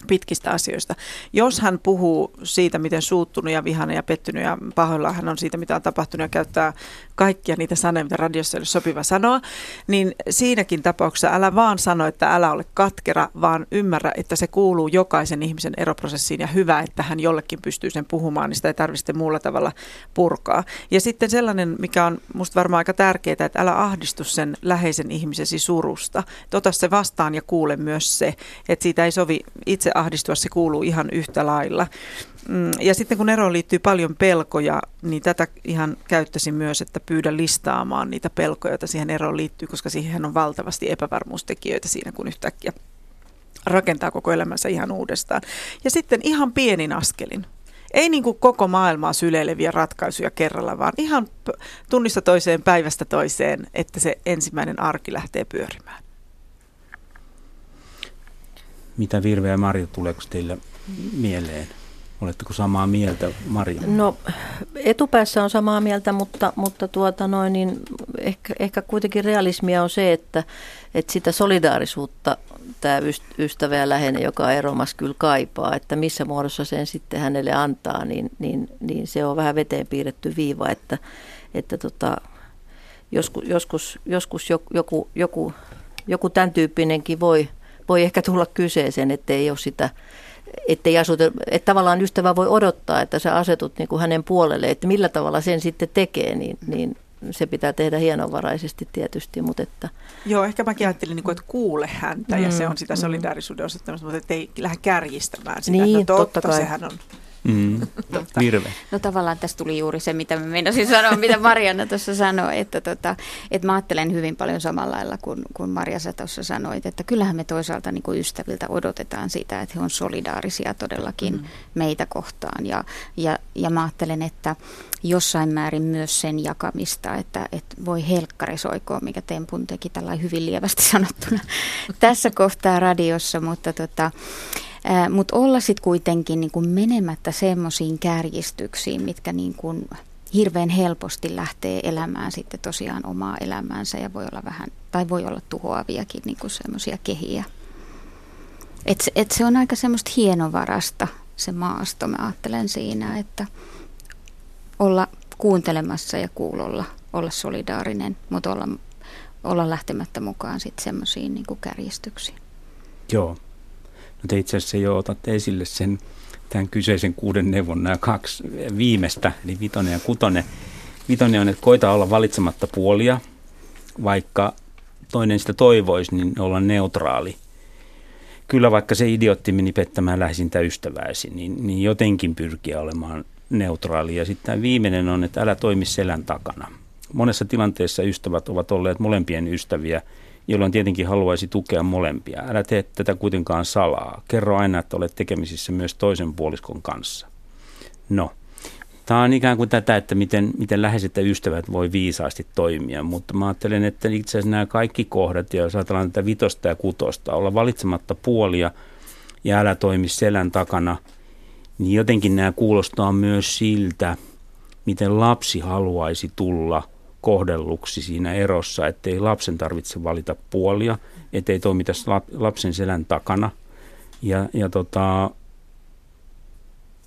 pitkistä asioista. Jos hän puhuu siitä, miten suuttunut ja vihainen ja pettynyt ja pahoillaan hän on siitä, mitä on tapahtunut ja käyttää kaikkia niitä sanoja, mitä radiossa ei ole sopiva sanoa, niin siinäkin tapauksessa älä vaan sano, että älä ole katkera, vaan ymmärrä, että se kuuluu jokaisen ihmisen eroprosessiin ja hyvä, että hän jollekin pystyy sen puhumaan, niin sitä ei tarvitse muulla tavalla purkaa. Ja sitten sellainen, mikä on musta varmaan aika tärkeää, että älä ahdistu sen läheisen ihmisesi surusta. Ota se vastaan ja kuule myös se, että siitä ei sovi itse ahdistua, se kuuluu ihan yhtä lailla. Mm, ja sitten kun eroon liittyy paljon pelkoja, niin tätä ihan käyttäisin myös, että pyydä listaamaan niitä pelkoja, joita siihen eroon liittyy, koska siihen on valtavasti epävarmuustekijöitä siinä, kun yhtäkkiä rakentaa koko elämänsä ihan uudestaan. Ja sitten ihan pienin askelin. Ei niin kuin koko maailmaa syleileviä ratkaisuja kerralla, vaan ihan tunnista toiseen, päivästä toiseen, että se ensimmäinen arki lähtee pyörimään. Mitä Virve ja Marjo, tuleeko teillä mieleen? Oletteko samaa mieltä, Maria? No etupäässä on samaa mieltä, mutta, mutta tuota noin, niin ehkä, ehkä kuitenkin realismia on se, että, että sitä solidaarisuutta tämä ystävä ja läheinen, joka eromas, kyllä kaipaa, että missä muodossa sen sitten hänelle antaa, niin, niin, niin se on vähän veteen piirretty viiva, että, että tota, joskus, joskus, joskus joku, joku, joku tämän tyyppinenkin voi, voi ehkä tulla kyseeseen, että ei ole sitä ettei asuta, että tavallaan ystävä voi odottaa, että sä asetut niin kuin hänen puolelle, että millä tavalla sen sitten tekee, niin, niin se pitää tehdä hienovaraisesti tietysti, mutta että... Joo, ehkä mäkin ajattelin, niin kuin, että kuule häntä mm, ja se on sitä mm. solidaarisuuden osoittamista, mutta ei lähde kärjistämään sitä. Niin, no totta, totta kai. sehän on Mm. Virve. No tavallaan tässä tuli juuri se, mitä mä meinasin sanoa, mitä Marianna tuossa sanoi, että, tota, että mä ajattelen hyvin paljon samalla lailla kuin, kuin Marja sä tuossa sanoit, että kyllähän me toisaalta niin kuin ystäviltä odotetaan sitä, että he on solidaarisia todellakin mm. meitä kohtaan ja, ja, ja mä ajattelen, että jossain määrin myös sen jakamista, että, että voi helkkari soikoon, mikä Tempun teki tällä hyvin lievästi sanottuna tässä kohtaa radiossa, mutta tota, mutta olla sitten kuitenkin niin kuin menemättä semmoisiin kärjistyksiin, mitkä niin kuin hirveän helposti lähtee elämään sitten tosiaan omaa elämäänsä ja voi olla vähän, tai voi olla tuhoaviakin niin kuin semmoisia kehiä. Et, et se on aika semmoista hienovarasta se maasto, mä ajattelen siinä, että olla kuuntelemassa ja kuulolla, olla solidaarinen, mutta olla, olla lähtemättä mukaan sitten semmoisiin niin kärjistyksiin. Joo, No te itse asiassa jo otatte esille sen tämän kyseisen kuuden neuvon nämä kaksi viimeistä, eli vitonen ja kutonen. Vitonen on, että koita olla valitsematta puolia, vaikka toinen sitä toivoisi, niin olla neutraali. Kyllä vaikka se idiootti meni pettämään lähesintä ystävääsi, niin, niin jotenkin pyrkiä olemaan neutraali. Ja sitten tämä viimeinen on, että älä toimi selän takana. Monessa tilanteessa ystävät ovat olleet molempien ystäviä – jolloin tietenkin haluaisi tukea molempia. Älä tee tätä kuitenkaan salaa. Kerro aina, että olet tekemisissä myös toisen puoliskon kanssa. No, tämä on ikään kuin tätä, että miten, miten läheiset ja ystävät voi viisaasti toimia, mutta mä ajattelen, että itse asiassa nämä kaikki kohdat, ja jos ajatellaan tätä vitosta ja kutosta, olla valitsematta puolia ja älä toimi selän takana, niin jotenkin nämä kuulostaa myös siltä, miten lapsi haluaisi tulla – kohdelluksi siinä erossa, ettei lapsen tarvitse valita puolia, ettei toimita lapsen selän takana. Ja, ja tota,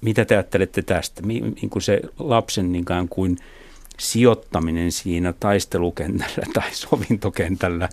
mitä te ajattelette tästä? Niin kuin se lapsen niin kuin sijoittaminen siinä taistelukentällä tai sovintokentällä,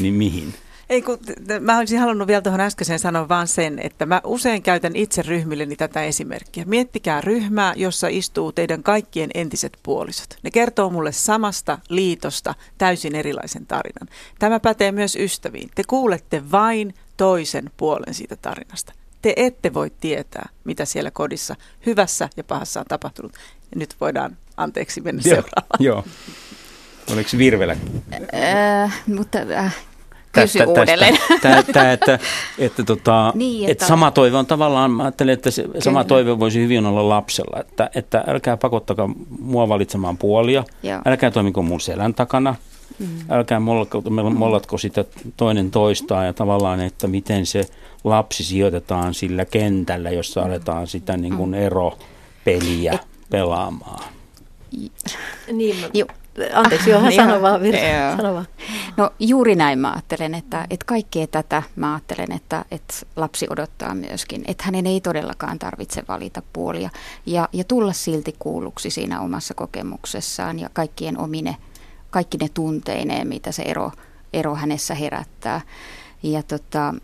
niin mihin? Ei kun, mä olisin halunnut vielä tuohon äskeiseen sanoa vaan sen, että mä usein käytän itse ryhmilleni tätä esimerkkiä. Miettikää ryhmää, jossa istuu teidän kaikkien entiset puolisot. Ne kertoo mulle samasta liitosta täysin erilaisen tarinan. Tämä pätee myös ystäviin. Te kuulette vain toisen puolen siitä tarinasta. Te ette voi tietää, mitä siellä kodissa hyvässä ja pahassa on tapahtunut. Ja nyt voidaan anteeksi mennä seuraavaan. Joo. Oliko virvelä? Äh, mutta äh, kysy tästä, uudelleen. Tästä, tämä, että, että, tota, niin, että, että sama toive on tavallaan, mä ajattelen, että se kyllä. sama toive voisi hyvin olla lapsella, että, että älkää pakottakaa mua valitsemaan puolia, Joo. älkää toimiko mun selän takana, mm. älkää mollatko, mollatko sitä toinen toistaan ja tavallaan, että miten se lapsi sijoitetaan sillä kentällä, jossa aletaan sitä niin kuin mm. eropeliä pelaamaan. Niin, mä... Anteeksi, johon sano vaan, Virta, sano vaan. No juuri näin mä ajattelen, että, että kaikkea tätä mä ajattelen, että, että lapsi odottaa myöskin, että hänen ei todellakaan tarvitse valita puolia ja, ja tulla silti kuulluksi siinä omassa kokemuksessaan ja kaikkien omine, kaikki ne tunteineen, mitä se ero, ero hänessä herättää. Ja tota,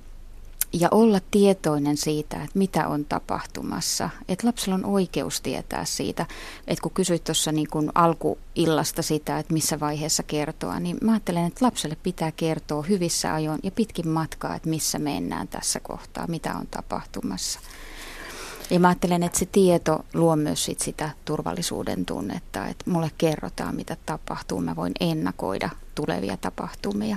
ja olla tietoinen siitä, että mitä on tapahtumassa. Että lapsella on oikeus tietää siitä. Että kun kysyit tuossa niin kun alkuillasta sitä, että missä vaiheessa kertoa, niin mä ajattelen, että lapselle pitää kertoa hyvissä ajoin ja pitkin matkaa, että missä mennään tässä kohtaa, mitä on tapahtumassa. Ja mä ajattelen, että se tieto luo myös sit sitä turvallisuuden tunnetta, että mulle kerrotaan, mitä tapahtuu. Mä voin ennakoida tulevia tapahtumia.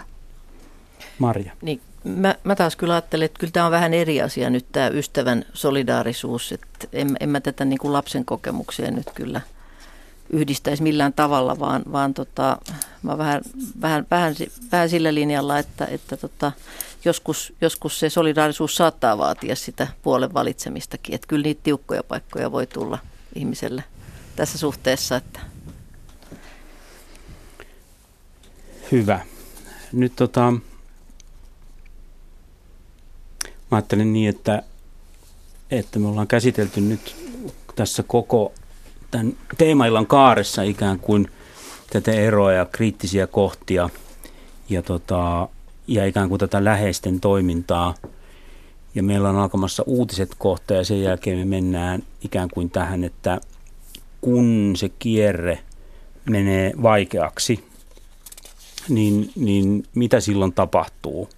Marja. Niin Mä, mä taas kyllä ajattelen, että kyllä tämä on vähän eri asia nyt tämä ystävän solidaarisuus. Että en, en mä tätä niin kuin lapsen kokemuksia nyt kyllä yhdistäisi millään tavalla, vaan, vaan tota, mä vähän, vähän, vähän, vähän sillä linjalla, että, että tota, joskus, joskus se solidaarisuus saattaa vaatia sitä puolen valitsemistakin. Että kyllä niitä tiukkoja paikkoja voi tulla ihmiselle tässä suhteessa. Että. Hyvä. Nyt tota, Mä ajattelen niin, että, että me ollaan käsitelty nyt tässä koko tämän teemaillan kaaressa ikään kuin tätä eroa ja kriittisiä kohtia ja, tota, ja ikään kuin tätä läheisten toimintaa. Ja meillä on alkamassa uutiset kohta ja sen jälkeen me mennään ikään kuin tähän, että kun se kierre menee vaikeaksi, niin, niin mitä silloin tapahtuu?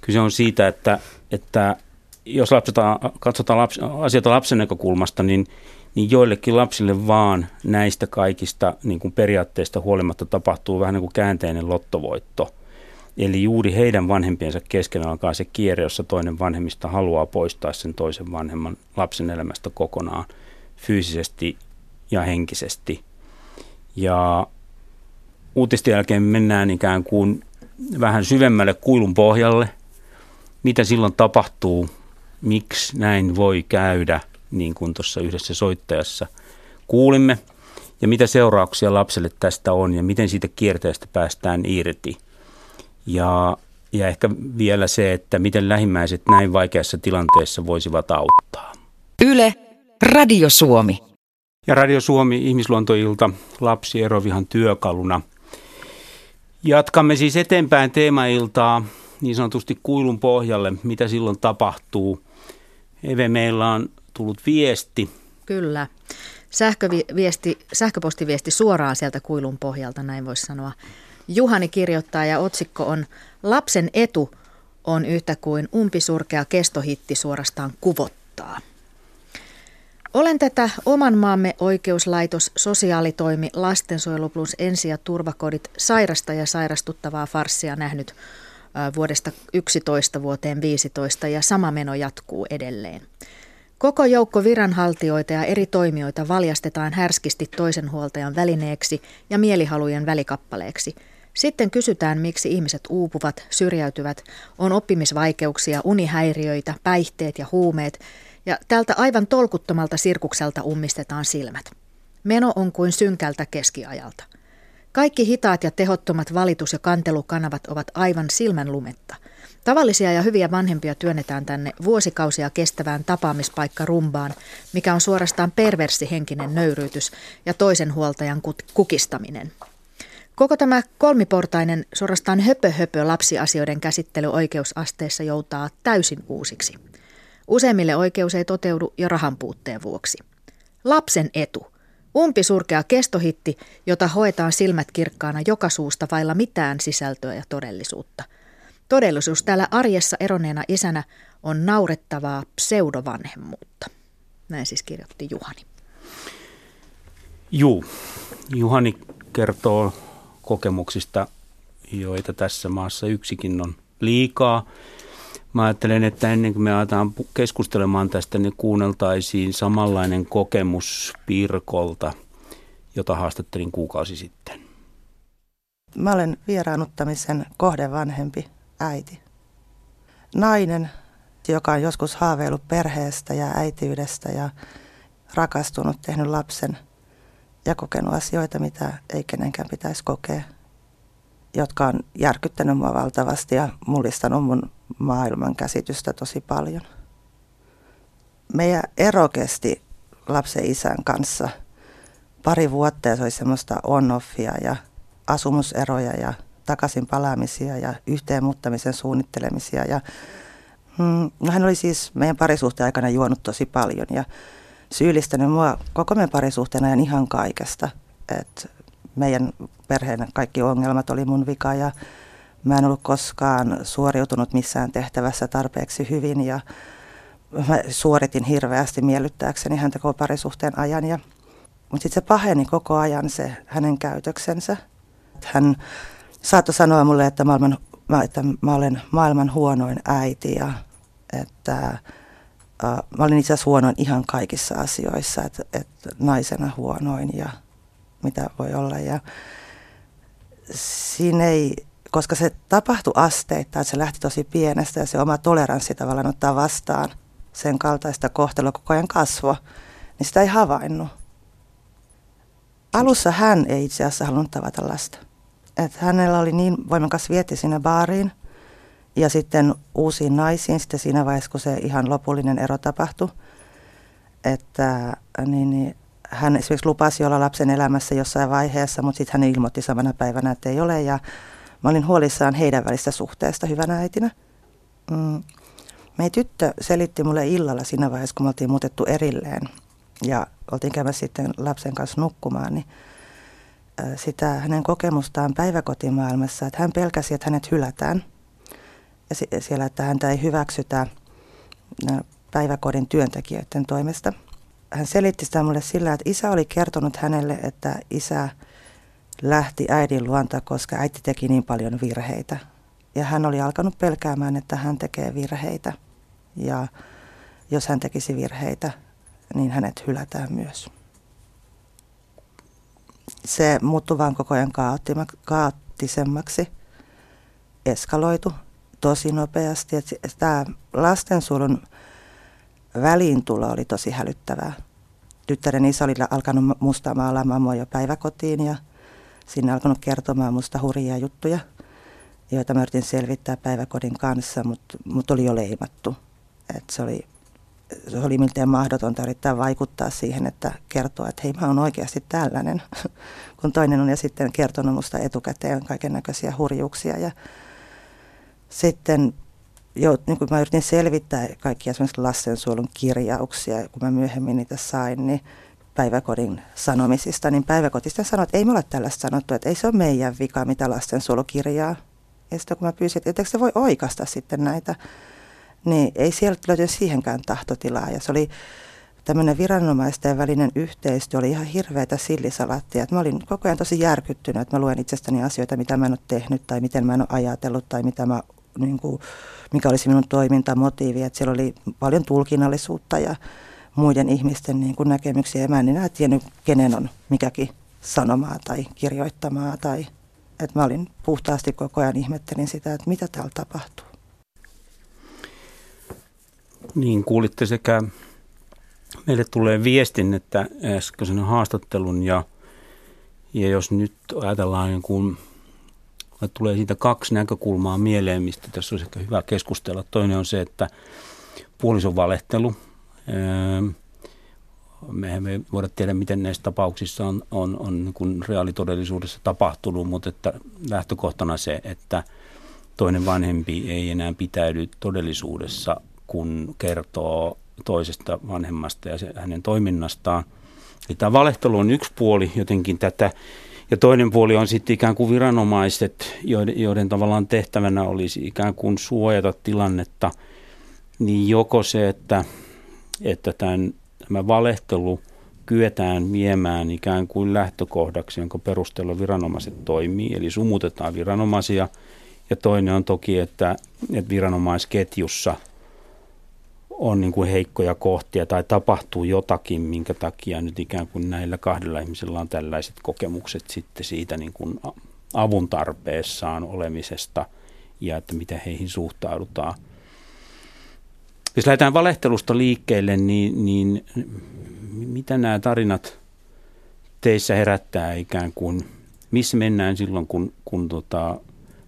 Kyse on siitä, että että jos lapseta, katsotaan laps, asioita lapsen näkökulmasta, niin, niin joillekin lapsille vaan näistä kaikista niin kuin periaatteista huolimatta tapahtuu vähän niin kuin käänteinen lottovoitto. Eli juuri heidän vanhempiensa kesken alkaa se kierre, jossa toinen vanhemmista haluaa poistaa sen toisen vanhemman lapsen elämästä kokonaan fyysisesti ja henkisesti. Ja uutisten jälkeen mennään ikään kuin vähän syvemmälle kuilun pohjalle – mitä silloin tapahtuu, miksi näin voi käydä, niin kuin tuossa yhdessä soittajassa kuulimme, ja mitä seurauksia lapselle tästä on ja miten siitä kierteestä päästään irti. Ja, ja ehkä vielä se, että miten lähimmäiset näin vaikeassa tilanteessa voisivat auttaa. Yle, Radio Suomi. Ja Radio Suomi, ihmisluontoilta, lapsi erovihan työkaluna. Jatkamme siis eteenpäin teemailtaa niin sanotusti kuilun pohjalle, mitä silloin tapahtuu. Eve, meillä on tullut viesti. Kyllä. Sähköviesti, sähköpostiviesti suoraan sieltä kuilun pohjalta, näin voisi sanoa. Juhani kirjoittaa ja otsikko on Lapsen etu on yhtä kuin umpisurkea kestohitti suorastaan kuvottaa. Olen tätä oman maamme oikeuslaitos, sosiaalitoimi, lastensuojelu plus ensi- ja turvakodit sairasta ja sairastuttavaa farssia nähnyt vuodesta 11 vuoteen 15 ja sama meno jatkuu edelleen. Koko joukko viranhaltijoita ja eri toimijoita valjastetaan härskisti toisen huoltajan välineeksi ja mielihalujen välikappaleeksi. Sitten kysytään, miksi ihmiset uupuvat, syrjäytyvät, on oppimisvaikeuksia, unihäiriöitä, päihteet ja huumeet, ja tältä aivan tolkuttomalta sirkukselta ummistetaan silmät. Meno on kuin synkältä keskiajalta. Kaikki hitaat ja tehottomat valitus- ja kantelukanavat ovat aivan silmänlumetta. Tavallisia ja hyviä vanhempia työnnetään tänne vuosikausia kestävään tapaamispaikka rumbaan, mikä on suorastaan perversi henkinen nöyryytys ja toisen huoltajan kukistaminen. Koko tämä kolmiportainen, suorastaan höpö, höpö lapsiasioiden käsittely oikeusasteessa joutaa täysin uusiksi. Useimmille oikeus ei toteudu jo rahan puutteen vuoksi. Lapsen etu – Umpisurkea kestohitti, jota hoetaan silmät kirkkaana joka suusta vailla mitään sisältöä ja todellisuutta. Todellisuus täällä arjessa eroneena isänä on naurettavaa pseudovanhemmuutta. Näin siis kirjoitti Juhani. Juu, Juhani kertoo kokemuksista, joita tässä maassa yksikin on liikaa. Mä ajattelen, että ennen kuin me aletaan keskustelemaan tästä, niin kuunneltaisiin samanlainen kokemus Pirkolta, jota haastattelin kuukausi sitten. Mä olen vieraanuttamisen kohdevanhempi äiti. Nainen, joka on joskus haaveillut perheestä ja äitiydestä ja rakastunut, tehnyt lapsen ja kokenut asioita, mitä ei kenenkään pitäisi kokea, jotka on järkyttänyt mua valtavasti ja mullistanut mun maailman käsitystä tosi paljon. Meidän ero kesti lapsen isän kanssa pari vuotta ja se oli semmoista on-offia ja asumuseroja ja takaisin palaamisia ja yhteenmuuttamisen suunnittelemisia. Ja, mm, no hän oli siis meidän parisuhteen aikana juonut tosi paljon ja syyllistänyt mua koko meidän parisuhteen ajan ihan kaikesta. Et meidän perheen kaikki ongelmat oli mun vika ja Mä en ollut koskaan suoriutunut missään tehtävässä tarpeeksi hyvin ja mä suoritin hirveästi miellyttääkseni häntä koko parisuhteen ajan. Ja, mutta sitten se paheni koko ajan se hänen käytöksensä. Hän saattoi sanoa mulle, että mä, että mä olen maailman huonoin äiti ja että uh, mä olin itse asiassa huonoin ihan kaikissa asioissa, että, että naisena huonoin ja mitä voi olla. Ja siinä ei, koska se tapahtui asteittain, se lähti tosi pienestä ja se oma toleranssi tavallaan ottaa vastaan sen kaltaista kohtelua koko ajan kasvo, niin sitä ei havainnut. Alussa hän ei itse asiassa halunnut tavata lasta. Että hänellä oli niin voimakas vietti sinne baariin ja sitten uusiin naisiin sitten siinä vaiheessa, kun se ihan lopullinen ero tapahtui. Että niin, niin hän esimerkiksi lupasi olla lapsen elämässä jossain vaiheessa, mutta sitten hän ilmoitti samana päivänä, että ei ole. Ja mä olin huolissaan heidän välistä suhteesta hyvänä äitinä. Mm. Meidän tyttö selitti mulle illalla siinä vaiheessa, kun me oltiin muutettu erilleen ja oltiin käymässä sitten lapsen kanssa nukkumaan, niin sitä hänen kokemustaan päiväkotimaailmassa, että hän pelkäsi, että hänet hylätään. Ja siellä, että häntä ei hyväksytä päiväkodin työntekijöiden toimesta – hän selitti sitä mulle sillä, että isä oli kertonut hänelle, että isä lähti äidin luonta, koska äiti teki niin paljon virheitä. Ja hän oli alkanut pelkäämään, että hän tekee virheitä. Ja jos hän tekisi virheitä, niin hänet hylätään myös. Se muuttui vaan koko ajan kaoottisemmaksi, eskaloitu tosi nopeasti. Tämä lastensuojelun väliintulo oli tosi hälyttävää. Tyttären isä oli alkanut musta maalaamaan mua jo päiväkotiin ja sinne alkanut kertomaan musta hurjia juttuja, joita mä yritin selvittää päiväkodin kanssa, mutta mut oli jo leimattu. Et se, oli, se oli miltei mahdotonta yrittää vaikuttaa siihen, että kertoa, että hei mä oon oikeasti tällainen, kun toinen on ja sitten kertonut musta etukäteen kaiken näköisiä hurjuuksia. Ja sitten jo, niin kun mä yritin selvittää kaikkia esimerkiksi lastensuojelun kirjauksia, kun mä myöhemmin niitä sain, niin päiväkodin sanomisista, niin päiväkotista sanoi, että ei me ole tällaista sanottu, että ei se ole meidän vika, mitä lastensuojelu kirjaa. Ja sitten kun mä pyysin, että eikö se voi oikasta sitten näitä, niin ei sieltä löytynyt siihenkään tahtotilaa. Ja se oli tämmöinen viranomaisten välinen yhteistyö oli ihan hirveätä sillisalattia. Että mä olin koko ajan tosi järkyttynyt, että mä luen itsestäni asioita, mitä mä en ole tehnyt tai miten mä en ole ajatellut tai mitä mä niin kuin, mikä olisi minun toimintamotiivi. Että siellä oli paljon tulkinnallisuutta ja muiden ihmisten niin kuin näkemyksiä. Ja mä en enää tiennyt, kenen on mikäkin sanomaa tai kirjoittamaa. Tai, että mä olin puhtaasti koko ajan ihmettelin sitä, että mitä täällä tapahtuu. Niin, kuulitte sekä meille tulee viestin, että äskeisen haastattelun ja, ja jos nyt ajatellaan niin kuin tulee siitä kaksi näkökulmaa mieleen, mistä tässä olisi ehkä hyvä keskustella. Toinen on se, että puolison valehtelu. Mehän me voida tiedä, miten näissä tapauksissa on, on, on niin kuin reaalitodellisuudessa tapahtunut, mutta että lähtökohtana se, että toinen vanhempi ei enää pitäydy todellisuudessa, kun kertoo toisesta vanhemmasta ja se, hänen toiminnastaan. Eli tämä valehtelu on yksi puoli jotenkin tätä ja toinen puoli on sitten ikään kuin viranomaiset, joiden, joiden tavallaan tehtävänä olisi ikään kuin suojata tilannetta. Niin joko se, että, että tämän, tämä valehtelu kyetään viemään ikään kuin lähtökohdaksi, jonka perusteella viranomaiset toimii, eli sumutetaan viranomaisia. Ja toinen on toki, että, että viranomaisketjussa – on niin kuin heikkoja kohtia tai tapahtuu jotakin, minkä takia nyt ikään kuin näillä kahdella ihmisellä on tällaiset kokemukset sitten siitä niin kuin avun tarpeessaan olemisesta ja että miten heihin suhtaudutaan. Jos lähdetään valehtelusta liikkeelle, niin, niin mitä nämä tarinat teissä herättää ikään kuin, missä mennään silloin, kun, kun tota,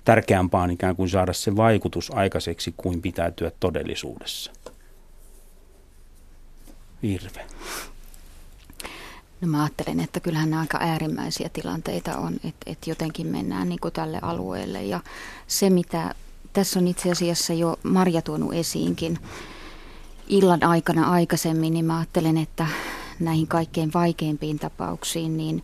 tärkeämpää on ikään kuin saada se vaikutus aikaiseksi kuin pitäytyä todellisuudessa? Virve? No mä ajattelen, että kyllähän nämä aika äärimmäisiä tilanteita on, että, että jotenkin mennään niin kuin tälle alueelle. Ja se, mitä tässä on itse asiassa jo Marja tuonut esiinkin illan aikana aikaisemmin, niin mä ajattelen, että näihin kaikkein vaikeimpiin tapauksiin, niin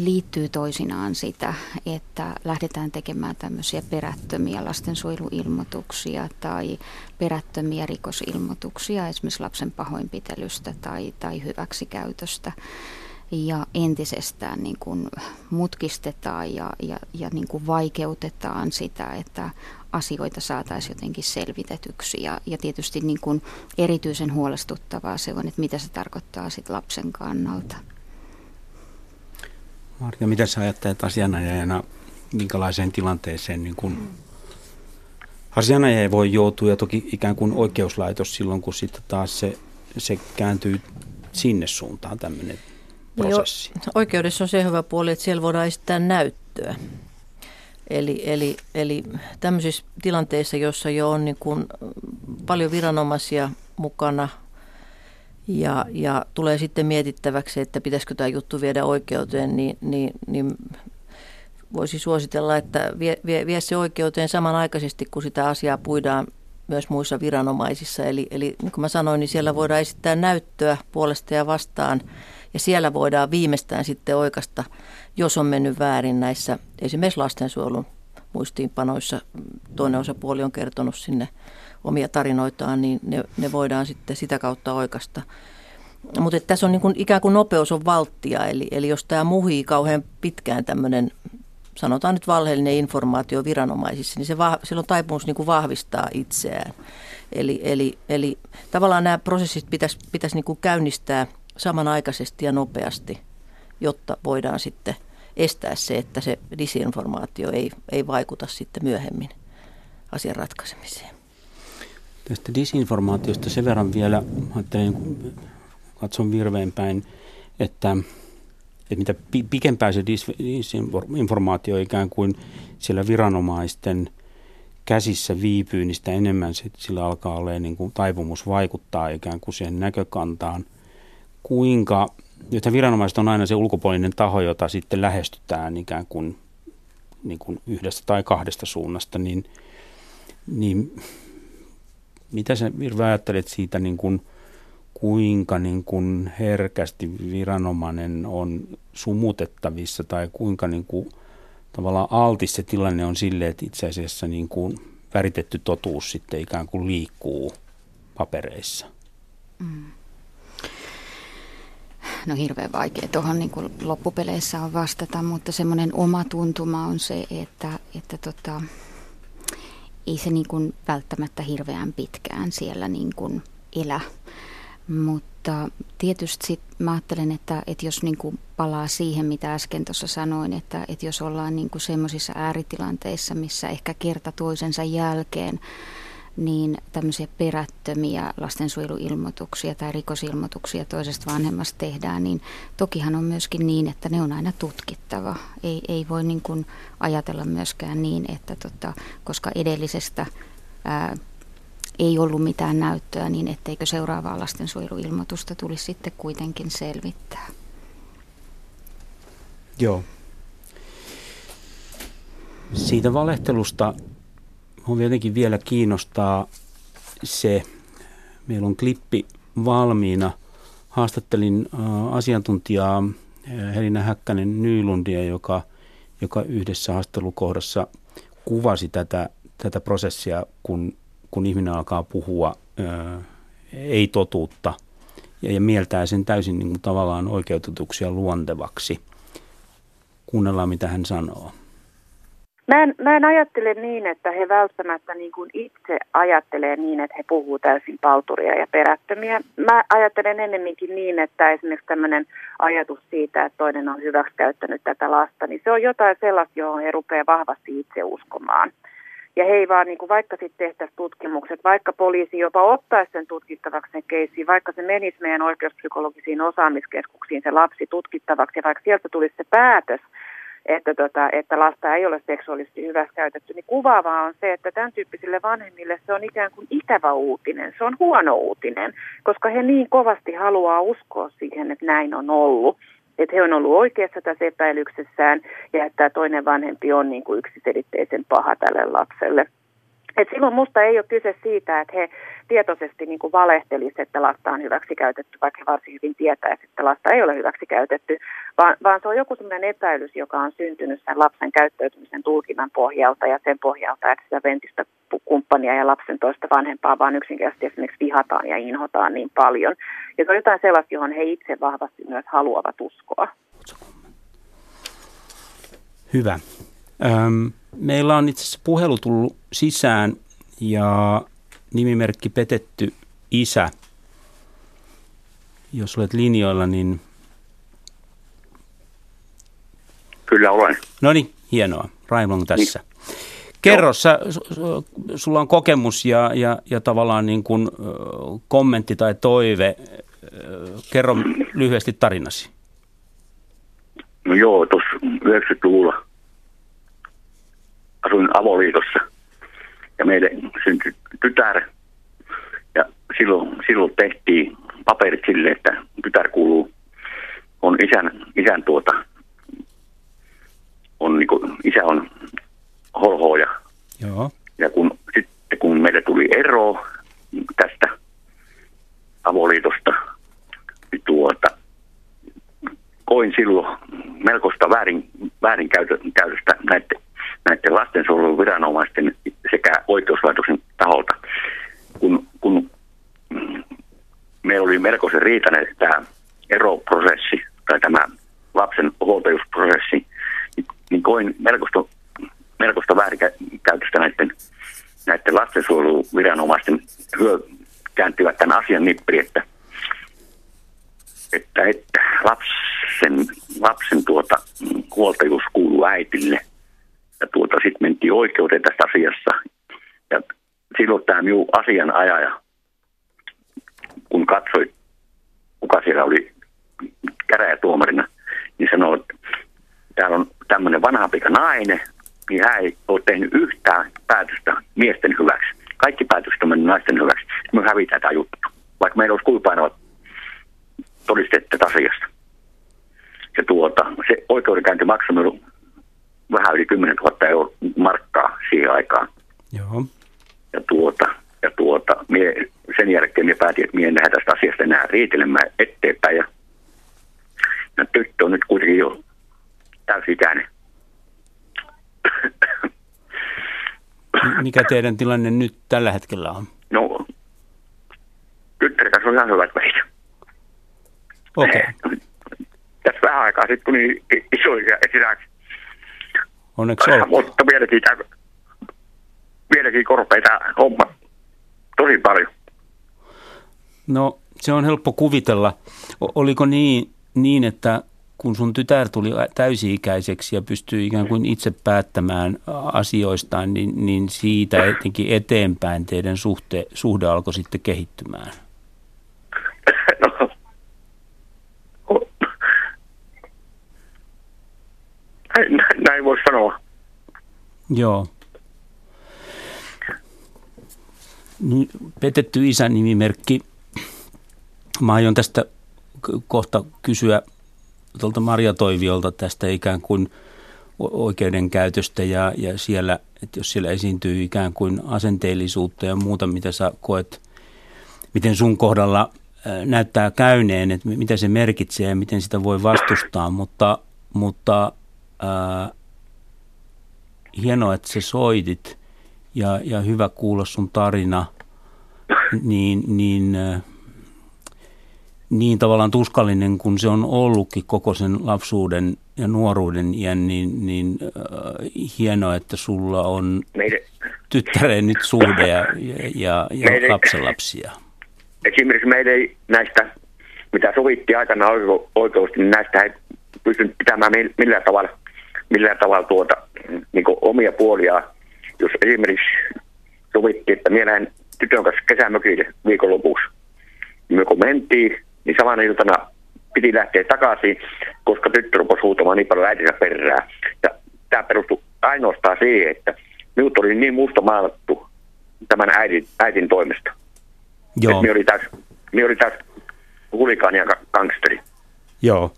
liittyy toisinaan sitä, että lähdetään tekemään tämmöisiä perättömiä lastensuojeluilmoituksia tai perättömiä rikosilmoituksia esimerkiksi lapsen pahoinpitelystä tai, tai hyväksikäytöstä. Ja entisestään niin kuin mutkistetaan ja, ja, ja niin kuin vaikeutetaan sitä, että asioita saataisiin jotenkin selvitetyksi. Ja, ja tietysti niin kuin erityisen huolestuttavaa se on, että mitä se tarkoittaa sit lapsen kannalta. Marja, mitä sä ajattelet asianajajana, minkälaiseen tilanteeseen niin kun asianajaja voi joutua ja toki ikään kuin oikeuslaitos silloin, kun sitten taas se, se kääntyy sinne suuntaan tämmöinen prosessi. Jo, oikeudessa on se hyvä puoli, että siellä voidaan esittää näyttöä. Eli, eli, eli tämmöisissä tilanteissa, joissa jo on niin kuin paljon viranomaisia mukana ja, ja tulee sitten mietittäväksi, että pitäisikö tämä juttu viedä oikeuteen, niin, niin, niin voisi suositella, että vie, vie, vie se oikeuteen samanaikaisesti, kun sitä asiaa puidaan myös muissa viranomaisissa. Eli, eli niin kuin mä sanoin, niin siellä voidaan esittää näyttöä puolesta ja vastaan ja siellä voidaan viimeistään sitten oikasta, jos on mennyt väärin näissä esimerkiksi lastensuojelun muistiinpanoissa. Toinen osapuoli on kertonut sinne omia tarinoitaan, niin ne, ne voidaan sitten sitä kautta oikasta. Mutta tässä on niin kuin, ikään kuin nopeus on valttia, eli, eli jos tämä muhii kauhean pitkään tämmöinen, sanotaan nyt valheellinen informaatio viranomaisissa, niin se va, sillä on taipumus niin kuin vahvistaa itseään. Eli, eli, eli tavallaan nämä prosessit pitäisi, pitäisi niin kuin käynnistää samanaikaisesti ja nopeasti, jotta voidaan sitten estää se, että se disinformaatio ei, ei vaikuta sitten myöhemmin asian ratkaisemiseen. Tästä disinformaatiosta sen verran vielä, ajattelen, katson virveen päin, että, että mitä pikempään se disinformaatio ikään kuin siellä viranomaisten käsissä viipyy, niin sitä enemmän sillä alkaa olla niin kuin taipumus vaikuttaa ikään kuin siihen näkökantaan. Kuinka, että viranomaiset on aina se ulkopuolinen taho, jota sitten lähestytään ikään kuin, niin kuin yhdestä tai kahdesta suunnasta, niin, niin mitä sä Virve ajattelet siitä, niin kuin, kuinka niin kuin herkästi viranomainen on sumutettavissa tai kuinka niin kuin, tavallaan altis se tilanne on sille, että itse asiassa niin kuin väritetty totuus sitten ikään kuin liikkuu papereissa? Mm. No hirveän vaikea tuohon niin loppupeleissä on vastata, mutta semmoinen oma tuntuma on se, että, että tota, ei se niin kuin välttämättä hirveän pitkään siellä niin kuin elä. Mutta tietysti sit mä ajattelen, että, että jos niin kuin palaa siihen, mitä äsken tuossa sanoin, että, että jos ollaan niin kuin semmoisissa ääritilanteissa, missä ehkä kerta toisensa jälkeen niin tämmöisiä perättömiä lastensuojeluilmoituksia tai rikosilmoituksia toisesta vanhemmasta tehdään, niin tokihan on myöskin niin, että ne on aina tutkittava. Ei, ei voi niin kuin ajatella myöskään niin, että tota, koska edellisestä ää, ei ollut mitään näyttöä, niin etteikö seuraavaa lastensuojeluilmoitusta tulisi sitten kuitenkin selvittää. Joo. Siitä valehtelusta on jotenkin vielä kiinnostaa se, meillä on klippi valmiina. Haastattelin asiantuntijaa Helina Häkkänen Nylundia, joka, joka yhdessä haastattelukohdassa kuvasi tätä, tätä prosessia, kun, kun ihminen alkaa puhua ää, ei-totuutta ja, ja mieltää sen täysin niin kuin tavallaan oikeutetuksi ja luontevaksi. Kuunnellaan, mitä hän sanoo. Mä en, mä en ajattele niin, että he välttämättä niin kuin itse ajattelee niin, että he puhuu täysin palturia ja perättömiä. Mä ajattelen ennemminkin niin, että esimerkiksi tämmöinen ajatus siitä, että toinen on hyväksikäyttänyt tätä lasta, niin se on jotain sellaista, johon he rupeaa vahvasti itse uskomaan. Ja he ei vaan, niin kuin vaikka sitten tehtäisiin tutkimukset, vaikka poliisi jopa ottaisi sen tutkittavaksi sen keisiin, vaikka se menisi meidän oikeuspsykologisiin osaamiskeskuksiin se lapsi tutkittavaksi, ja vaikka sieltä tulisi se päätös, että, tota, että lasta ei ole seksuaalisesti hyväksikäytetty, niin kuvaavaa on se, että tämän tyyppisille vanhemmille se on ikään kuin ikävä uutinen, se on huono uutinen, koska he niin kovasti haluaa uskoa siihen, että näin on ollut. Että he on ollut oikeassa tässä epäilyksessään ja että toinen vanhempi on niin kuin yksiselitteisen paha tälle lapselle. Et silloin musta ei ole kyse siitä, että he tietoisesti niin kuin valehtelisivat, että lasta on hyväksi käytetty, vaikka he varsin hyvin tietäisivät, että lasta ei ole hyväksi käytetty, vaan, vaan se on joku sellainen epäilys, joka on syntynyt sen lapsen käyttäytymisen tulkinnan pohjalta ja sen pohjalta, että sitä ventistä kumppania ja lapsen toista vanhempaa, vaan yksinkertaisesti esimerkiksi vihataan ja inhotaan niin paljon. Ja se on jotain sellaista, johon he itse vahvasti myös haluavat uskoa. Hyvä. Öm, meillä on itse asiassa puhelu tullut sisään ja nimimerkki Petetty isä. Jos olet linjoilla, niin... Kyllä olen. No niin, hienoa. Raimon tässä. Niin. Kerro, sä, sulla on kokemus ja, ja, ja tavallaan niin kuin, kommentti tai toive. Kerro lyhyesti tarinasi. No joo, tuossa 90-luvulla asuin avoliitossa ja meille syntyi tytär. Ja silloin, silloin tehtiin paperit sille, että tytär kuuluu, on isän, isän tuota, on niin kuin, isä on holhoja. Joo. Ja kun, sitten kun meille tuli ero tästä avoliitosta, niin tuota, koin silloin melkoista väärin, väärinkäytöstä näiden, näiden lastensuojeluviranomaisten sekä oikeuslaitoksen taholta. Kun, kun meillä oli melkoisen riitainen tämä eroprosessi tai tämä lapsen huoltajuusprosessi, niin, niin koin melkoista melkoista väärinkäytöstä näiden, näiden lastensuojeluviranomaisten hyö kääntyvät tämän asian nippri, että, että, että lapsen, lapsen tuota, huoltajuus kuuluu äitille. Ja tuota, sitten mentiin oikeuteen tästä asiassa. Ja silloin tämä minun asianajaja, kun katsoi, kuka siellä oli käräjätuomarina, niin sanoi, että täällä on tämmöinen vanha pika nainen, niin hän ei ole tehnyt yhtään päätöstä miesten hyväksi. Kaikki päätökset on mennyt naisten hyväksi. Me hävitään tämä juttu, vaikka meillä olisi kuipainavat todisteet asiasta. Ja tuota, se oikeudenkäynti maksoi vähän yli 10 000 euroa markkaa siihen aikaan. Joo. Ja tuota, ja tuota, mie, sen jälkeen minä päätin, että minä en lähde tästä asiasta enää riitelemään eteenpäin. Ja, ja tyttö on nyt kuitenkin jo täysi-ikäinen. Mikä teidän tilanne nyt tällä hetkellä on? No, tyttären kanssa on ihan hyvät välit. Okei. Okay. Tässä vähän aikaa sitten tuli isoja esimerkiksi. Onneksi olkoon. Mutta vieläkin, vieläkin korpeita homma tosi paljon. No, se on helppo kuvitella. O- oliko niin, niin, että kun sun tytär tuli täysi-ikäiseksi ja pystyi ikään kuin itse päättämään asioistaan, niin, niin siitä etenkin eteenpäin teidän suhte, suhde alkoi sitten kehittymään? No. Näin, voisi sanoa. Joo. Niin, petetty isän nimimerkki. Mä aion tästä kohta kysyä tuolta Maria Toiviolta tästä ikään kuin oikeudenkäytöstä ja, ja siellä, että jos siellä esiintyy ikään kuin asenteellisuutta ja muuta, mitä sä koet, miten sun kohdalla näyttää käyneen, että mitä se merkitsee ja miten sitä voi vastustaa, mutta, mutta ää, hienoa, että sä soitit ja, ja hyvä kuulla sun tarina, niin, niin niin tavallaan tuskallinen kuin se on ollutkin koko sen lapsuuden ja nuoruuden iän, niin, niin äh, hienoa, että sulla on Meidän... tyttäreen nyt suhde ja, ja, ja Meidän... lapsenlapsia. Esimerkiksi meidän ei näistä, mitä sovittiin aikana oikeus, niin näistä ei pystynyt pitämään millään tavalla, millään tavalla tuota, niin omia puolia. Jos esimerkiksi sovittiin, että minä lähden tytön kanssa kesämökille viikonlopuksi, niin kun mentiin, niin samana iltana piti lähteä takaisin, koska tyttö rupesi huutamaan niin paljon äitinsä perään. Ja tämä perustui ainoastaan siihen, että minut oli niin musta maalattu tämän äidin, äidin toimesta. Joo. Että minä oli täys, minä oli hulikaani ja gangsteri. Joo.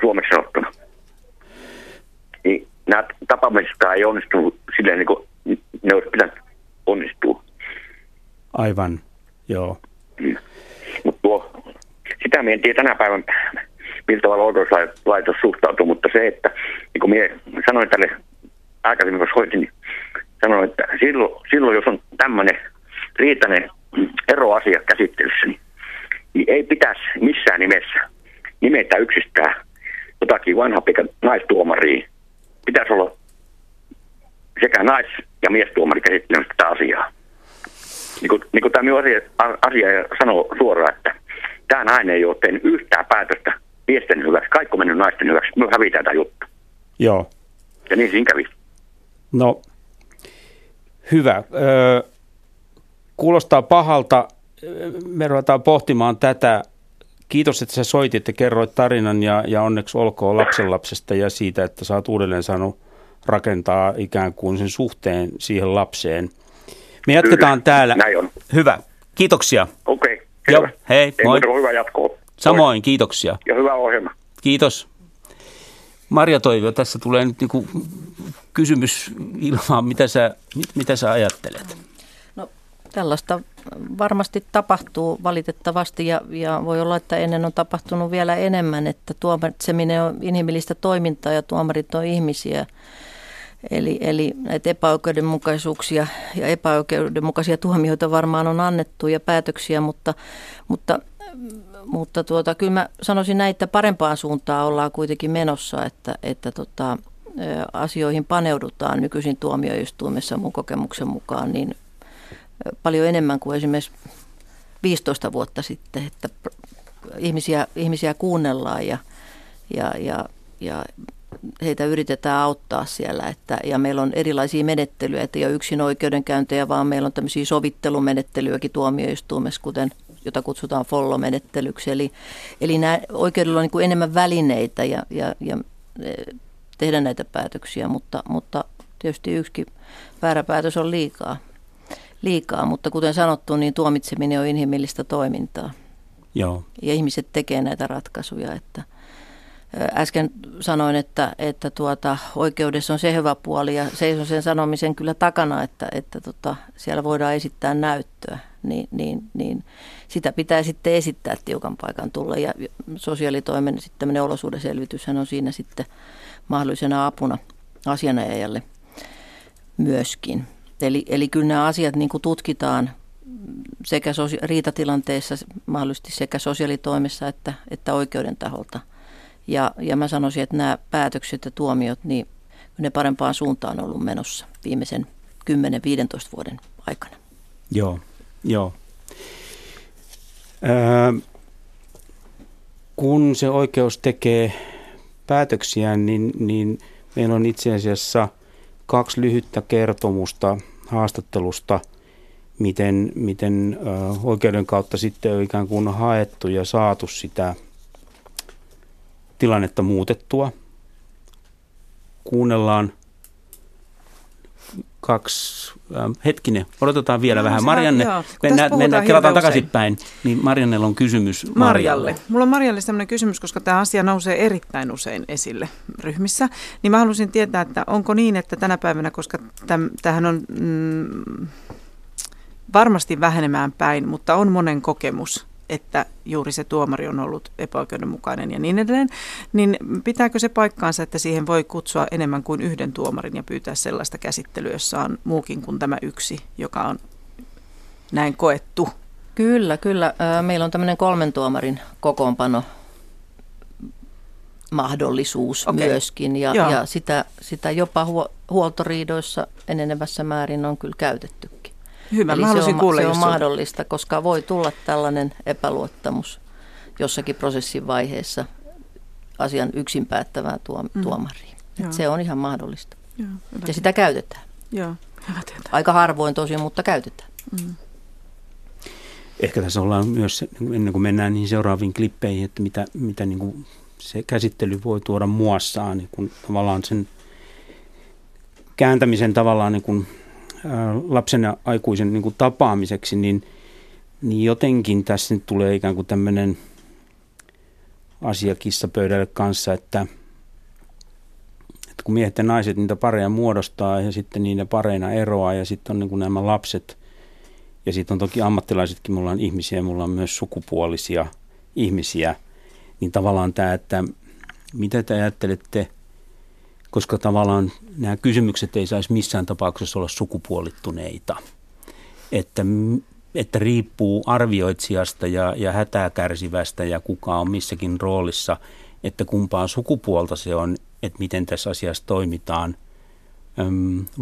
Suomeksi sanottuna. Niin nämä tapaamiset ei onnistunut silleen niin kuin ne olisi pitänyt onnistua. Aivan, joo. Mm. Mutta tuo sitä me en tiedä tänä päivänä, millä tavalla oikeuslaitos suhtautuu, mutta se, että niin kuin minä sanoin tälle aikaisemmin, kun soitin, niin sanoi, että silloin, silloin jos on tämmöinen riitainen eroasia käsittelyssä, niin, niin ei pitäisi missään nimessä nimetä yksistään jotakin vanha naistuomaria. Pitäisi olla sekä nais- ja miestuomari käsittelemässä tätä asiaa. Niin kuin, niin kuin tämä asia, asia sanoo suoraan, että tämä nainen ei ole tehnyt yhtään päätöstä miesten hyväksi. Kaikki on mennyt naisten hyväksi. Me hävitään tämä juttu. Joo. Ja niin siinä kävi. No, hyvä. Öö, kuulostaa pahalta. Me ruvetaan pohtimaan tätä. Kiitos, että sä soitit ja kerroit tarinan ja, ja onneksi olkoon lapsenlapsesta ja siitä, että sä oot uudelleen saanut rakentaa ikään kuin sen suhteen siihen lapseen. Me jatketaan Kyllä, täällä. Näin on. Hyvä. Kiitoksia. Okei. Okay, Joo, hei, Ei moi. hyvää jatkoa. Samoin, kiitoksia. Ja hyvää ohjelma. Kiitos. Marja Toivio, tässä tulee nyt niinku kysymys ilmaan, mitä sä, mit, mitä sä ajattelet? Tällaista varmasti tapahtuu valitettavasti ja, ja voi olla, että ennen on tapahtunut vielä enemmän, että tuomitseminen on inhimillistä toimintaa ja tuomarit on ihmisiä. Eli, eli näitä epäoikeudenmukaisuuksia ja epäoikeudenmukaisia tuomioita varmaan on annettu ja päätöksiä, mutta, mutta, mutta tuota, kyllä mä sanoisin näin, että parempaan suuntaan ollaan kuitenkin menossa, että, että tota, asioihin paneudutaan nykyisin tuomioistuimessa mun kokemuksen mukaan niin paljon enemmän kuin esimerkiksi 15 vuotta sitten, että ihmisiä, ihmisiä kuunnellaan ja, ja, ja, ja heitä yritetään auttaa siellä. Että, ja meillä on erilaisia menettelyjä, että ei ole yksin oikeudenkäyntejä, vaan meillä on tämmöisiä sovittelumenettelyjäkin tuomioistuimessa, kuten jota kutsutaan follow-menettelyksi. Eli, eli nämä oikeudella on niin enemmän välineitä ja, ja, ja tehdä näitä päätöksiä, mutta, mutta tietysti yksikin väärä päätös on liikaa. Liikaa. Mutta kuten sanottu, niin tuomitseminen on inhimillistä toimintaa. Joo. Ja ihmiset tekee näitä ratkaisuja, että – Äsken sanoin, että, että tuota, oikeudessa on se hyvä puoli ja seison sen sanomisen kyllä takana, että, että tota, siellä voidaan esittää näyttöä. Niin, niin, niin sitä pitää sitten esittää tiukan paikan tulla ja sosiaalitoimen sitten olosuhdeselvityshän on siinä sitten mahdollisena apuna asianajajalle myöskin. Eli, eli kyllä nämä asiat niin kuin tutkitaan sekä sosia- riitatilanteessa mahdollisesti sekä sosiaalitoimessa että, että oikeuden taholta – ja, ja mä sanoisin, että nämä päätökset ja tuomiot, niin ne parempaan suuntaan on ollut menossa viimeisen 10-15 vuoden aikana. Joo, joo. Öö, kun se oikeus tekee päätöksiä, niin, niin meillä on itse asiassa kaksi lyhyttä kertomusta haastattelusta, miten, miten oikeuden kautta sitten on ikään kuin haettu ja saatu sitä tilannetta muutettua. Kuunnellaan kaksi, äh, hetkinen, odotetaan vielä no, vähän. Marianne, joo, mennään, mennään kelataan takaisinpäin, niin Mariannella on kysymys Marjalle. Marjalle. Mulla on Marjalle sellainen kysymys, koska tämä asia nousee erittäin usein esille ryhmissä, niin mä haluaisin tietää, että onko niin, että tänä päivänä, koska tähän on mm, varmasti vähenemään päin, mutta on monen kokemus, että juuri se tuomari on ollut epäoikeudenmukainen ja niin edelleen, niin pitääkö se paikkaansa, että siihen voi kutsua enemmän kuin yhden tuomarin ja pyytää sellaista käsittelyä, jossa on muukin kuin tämä yksi, joka on näin koettu? Kyllä, kyllä. Meillä on tämmöinen kolmen tuomarin kokoonpano mahdollisuus okay. myöskin ja, ja sitä, sitä jopa huoltoriidoissa enenevässä määrin on kyllä käytetty. Hyvä, Eli mä se on, kuulla se on mahdollista, koska voi tulla tällainen epäluottamus jossakin prosessin vaiheessa asian yksin päättävään tuom- mm. tuomariin. Et se on ihan mahdollista. Joo, ja sitä käytetään. Joo, Aika harvoin tosi, mutta käytetään. Mm. Ehkä tässä ollaan myös, ennen kuin mennään niihin seuraaviin klippeihin, että mitä, mitä niin kuin se käsittely voi tuoda muassaan, niin kun tavallaan sen kääntämisen tavallaan niin kuin lapsen ja aikuisen niin kuin tapaamiseksi, niin, niin jotenkin tässä nyt tulee ikään kuin tämmöinen asia kissapöydälle kanssa, että, että kun miehet ja naiset niitä pareja muodostaa ja sitten niiden pareina eroaa ja sitten on niin kuin nämä lapset ja sitten on toki ammattilaisetkin, mulla on ihmisiä, mulla on myös sukupuolisia ihmisiä, niin tavallaan tämä, että mitä te ajattelette koska tavallaan nämä kysymykset ei saisi missään tapauksessa olla sukupuolittuneita. Että, että riippuu arvioitsijasta ja, ja hätää kärsivästä ja kuka on missäkin roolissa, että kumpaa sukupuolta se on, että miten tässä asiassa toimitaan.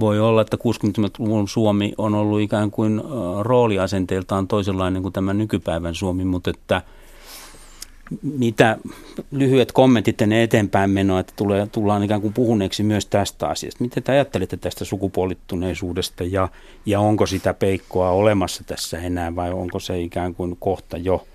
Voi olla, että 60-luvun Suomi on ollut ikään kuin rooliasenteeltaan toisenlainen kuin tämä nykypäivän Suomi, mutta että – mitä lyhyet kommentit ennen eteenpäin menoa, että tulee, tullaan ikään kuin puhuneeksi myös tästä asiasta. Miten te ajattelette tästä sukupuolittuneisuudesta ja, ja onko sitä peikkoa olemassa tässä enää vai onko se ikään kuin kohta jo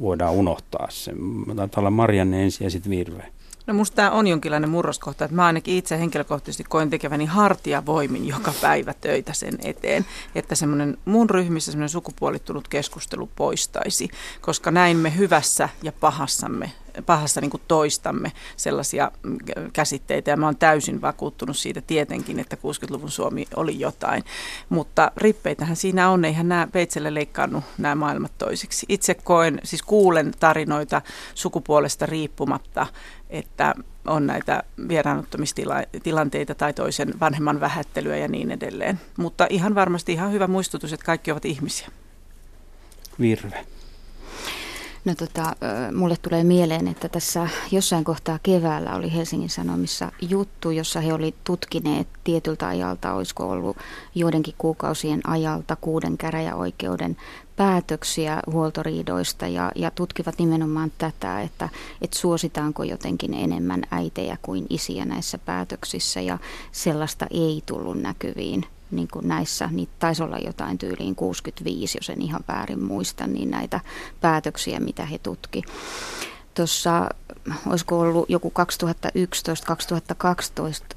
voidaan unohtaa se? Taitaa olla Marianne ensin ja sitten Virve. No musta tämä on jonkinlainen murroskohta, että mä ainakin itse henkilökohtaisesti koen tekeväni hartiavoimin joka päivä töitä sen eteen, että semmoinen mun ryhmissä semmoinen sukupuolittunut keskustelu poistaisi, koska näin me hyvässä ja pahassamme pahassa niin kuin toistamme sellaisia mm, käsitteitä ja mä oon täysin vakuuttunut siitä tietenkin, että 60-luvun Suomi oli jotain. Mutta rippeitähän siinä on, eihän nämä peitselle leikkaannut nämä maailmat toisiksi. Itse koen, siis kuulen tarinoita sukupuolesta riippumatta, että on näitä vieraannuttamistilanteita tai toisen vanhemman vähättelyä ja niin edelleen. Mutta ihan varmasti ihan hyvä muistutus, että kaikki ovat ihmisiä. Virve. No tota, mulle tulee mieleen, että tässä jossain kohtaa keväällä oli Helsingin Sanomissa juttu, jossa he oli tutkineet tietyltä ajalta, olisiko ollut joidenkin kuukausien ajalta kuuden käräjäoikeuden päätöksiä huoltoriidoista ja, ja tutkivat nimenomaan tätä, että, että suositaanko jotenkin enemmän äitejä kuin isiä näissä päätöksissä ja sellaista ei tullut näkyviin niin kuin näissä, niitä taisi olla jotain tyyliin 65, jos en ihan väärin muista, niin näitä päätöksiä, mitä he tutki. Tuossa, olisiko ollut joku 2011-2012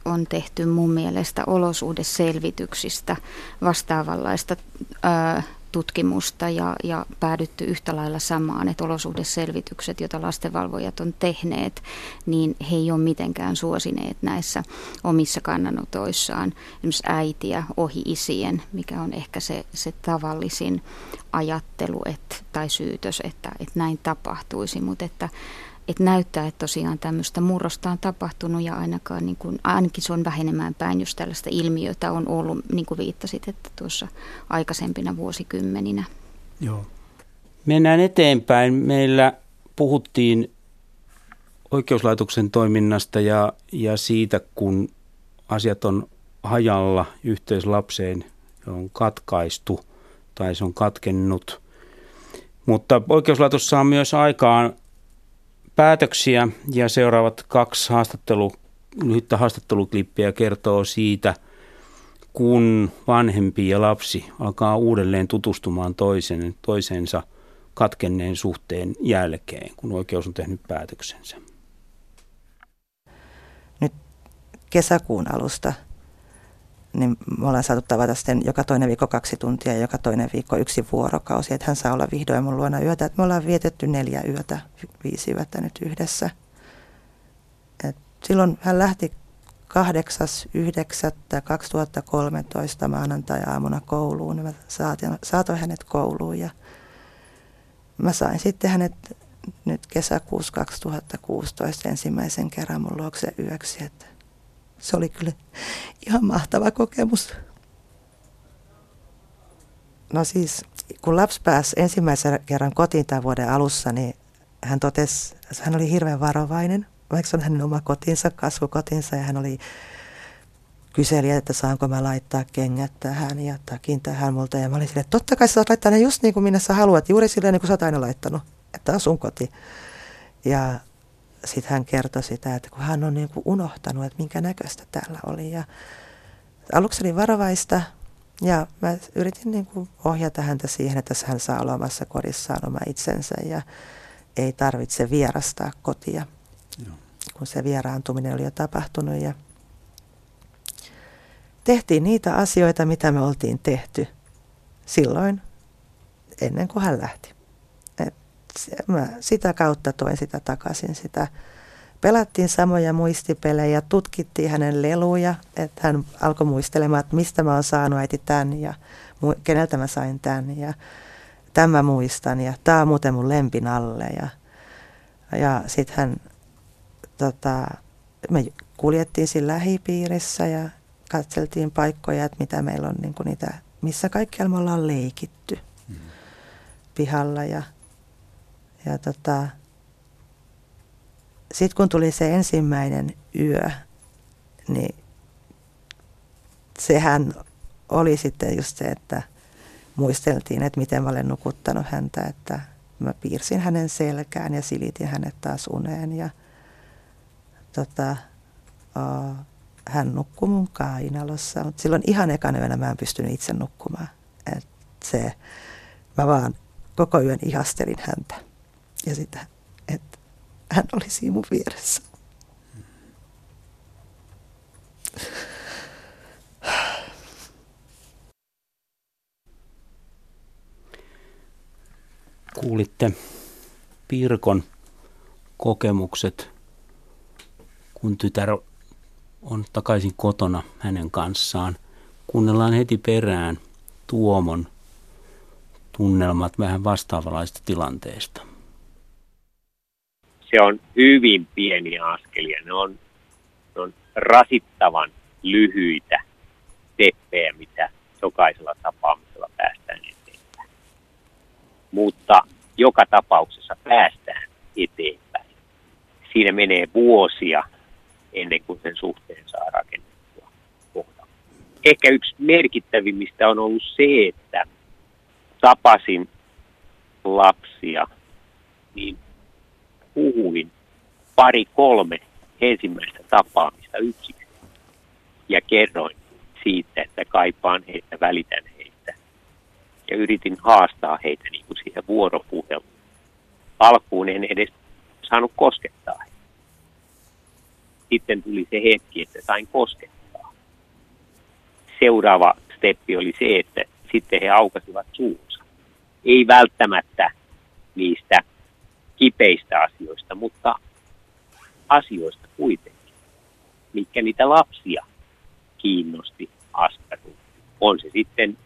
on tehty mun mielestä olosuhdeselvityksistä vastaavanlaista ää, tutkimusta ja, ja päädytty yhtä lailla samaan, että olosuhdeselvitykset, joita lastenvalvojat on tehneet, niin he ei ole mitenkään suosineet näissä omissa kannanotoissaan. Esimerkiksi äitiä ohi isien, mikä on ehkä se, se tavallisin ajattelu että, tai syytös, että, että näin tapahtuisi, mutta että että näyttää, että tosiaan tämmöistä murrosta on tapahtunut ja ainakaan, niin kuin, ainakin se on vähenemään päin, jos tällaista ilmiötä on ollut, niin kuin viittasit, että tuossa aikaisempina vuosikymmeninä. Joo. Mennään eteenpäin. Meillä puhuttiin oikeuslaitoksen toiminnasta ja, ja siitä, kun asiat on hajalla yhteislapseen on katkaistu tai se on katkennut. Mutta oikeuslaitos saa myös aikaan päätöksiä ja seuraavat kaksi haastattelu, lyhyttä haastatteluklippiä kertoo siitä, kun vanhempi ja lapsi alkaa uudelleen tutustumaan toisen, toisensa katkenneen suhteen jälkeen, kun oikeus on tehnyt päätöksensä. Nyt kesäkuun alusta niin me ollaan saatu tavata sitten joka toinen viikko kaksi tuntia ja joka toinen viikko yksi vuorokausi, että hän saa olla vihdoin mun luona yötä. Että me ollaan vietetty neljä yötä, viisi yötä nyt yhdessä. Et silloin hän lähti 8.9.2013 maanantai-aamuna kouluun. Mä saatin, saatoin hänet kouluun ja mä sain sitten hänet nyt kesäkuussa 2016 ensimmäisen kerran mun luokse yöksi. Että se oli kyllä ihan mahtava kokemus. No siis, kun lapsi pääsi ensimmäisen kerran kotiin tämän vuoden alussa, niin hän totesi, hän oli hirveän varovainen, vaikka se on hänen oma kotinsa, kasvukotinsa, ja hän oli kyseli, että saanko mä laittaa kengät tähän ja takin tähän multa. Ja mä olin silleen, että totta kai sä saat laittaa ne just niin kuin minä sä haluat, juuri silleen niin kuin sä oot aina laittanut, että on sun koti. Ja sitten hän kertoi sitä, että kun hän on niin kuin unohtanut, että minkä näköistä täällä oli. Ja aluksi oli varovaista ja mä yritin niin kuin ohjata häntä siihen, että hän saa olla omassa kodissaan oma itsensä ja ei tarvitse vierastaa kotia, Joo. kun se vieraantuminen oli jo tapahtunut. Ja tehtiin niitä asioita, mitä me oltiin tehty silloin, ennen kuin hän lähti mä sitä kautta toin sitä takaisin sitä. Pelattiin samoja muistipelejä, tutkittiin hänen leluja, että hän alkoi muistelemaan, että mistä mä oon saanut äiti tämän ja keneltä mä sain tämän ja tämä muistan ja tämä on muuten mun lempin alle. Ja, ja sitten hän tota, me kuljettiin siinä lähipiirissä ja katseltiin paikkoja, että mitä meillä on, niin kuin niitä, missä kaikkialla me ollaan leikitty mm. pihalla. Ja, ja tota, sitten kun tuli se ensimmäinen yö, niin sehän oli sitten just se, että muisteltiin, että miten mä olen nukuttanut häntä, että mä piirsin hänen selkään ja silitin hänet taas uneen ja tota, uh, hän nukkui mun kainalossa, mutta silloin ihan ekana yönä mä en pystynyt itse nukkumaan. Et se, mä vaan koko yön ihastelin häntä ja sitä, että hän oli siinä mun vieressä. Kuulitte Pirkon kokemukset, kun tytär on takaisin kotona hänen kanssaan. Kuunnellaan heti perään Tuomon tunnelmat vähän vastaavalaista tilanteesta. Se on hyvin pieniä askelia. Ne on, ne on rasittavan lyhyitä steppejä, mitä jokaisella tapaamisella päästään eteenpäin. Mutta joka tapauksessa päästään eteenpäin. Siinä menee vuosia ennen kuin sen suhteen saa rakennettua kohdalle. Ehkä yksi merkittävimmistä on ollut se, että tapasin lapsia, niin puhuin pari kolme ensimmäistä tapaamista yksiksi ja kerroin siitä, että kaipaan heitä, välitän heitä. Ja yritin haastaa heitä niin kuin siihen vuoropuheluun. Alkuun en edes saanut koskettaa heitä sitten tuli se hetki, että sain koskettaa. Seuraava steppi oli se, että sitten he aukasivat suunsa. Ei välttämättä niistä kipeistä asioista, mutta asioista kuitenkin, mikä niitä lapsia kiinnosti askarruun. On se sitten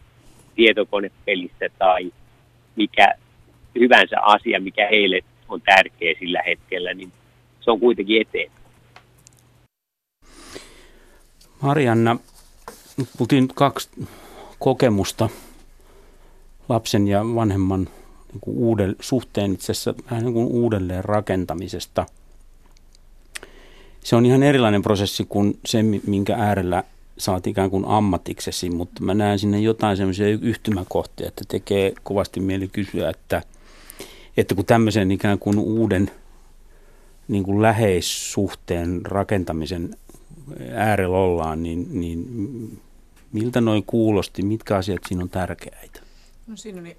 tietokonepelistä tai mikä hyvänsä asia, mikä heille on tärkeä sillä hetkellä, niin se on kuitenkin eteen. Marianna, nyt kaksi kokemusta lapsen ja vanhemman niin kuin uudel, suhteen itse asiassa vähän niin kuin uudelleen rakentamisesta. Se on ihan erilainen prosessi kuin se, minkä äärellä saat ikään kuin ammatiksesi, mutta mä näen sinne jotain semmoisia yhtymäkohtia, että tekee kovasti mieli kysyä, että, että kun tämmöisen ikään kuin uuden niin kuin läheissuhteen rakentamisen äärellä ollaan, niin, niin miltä noin kuulosti, mitkä asiat siinä on tärkeitä? No siinä niin,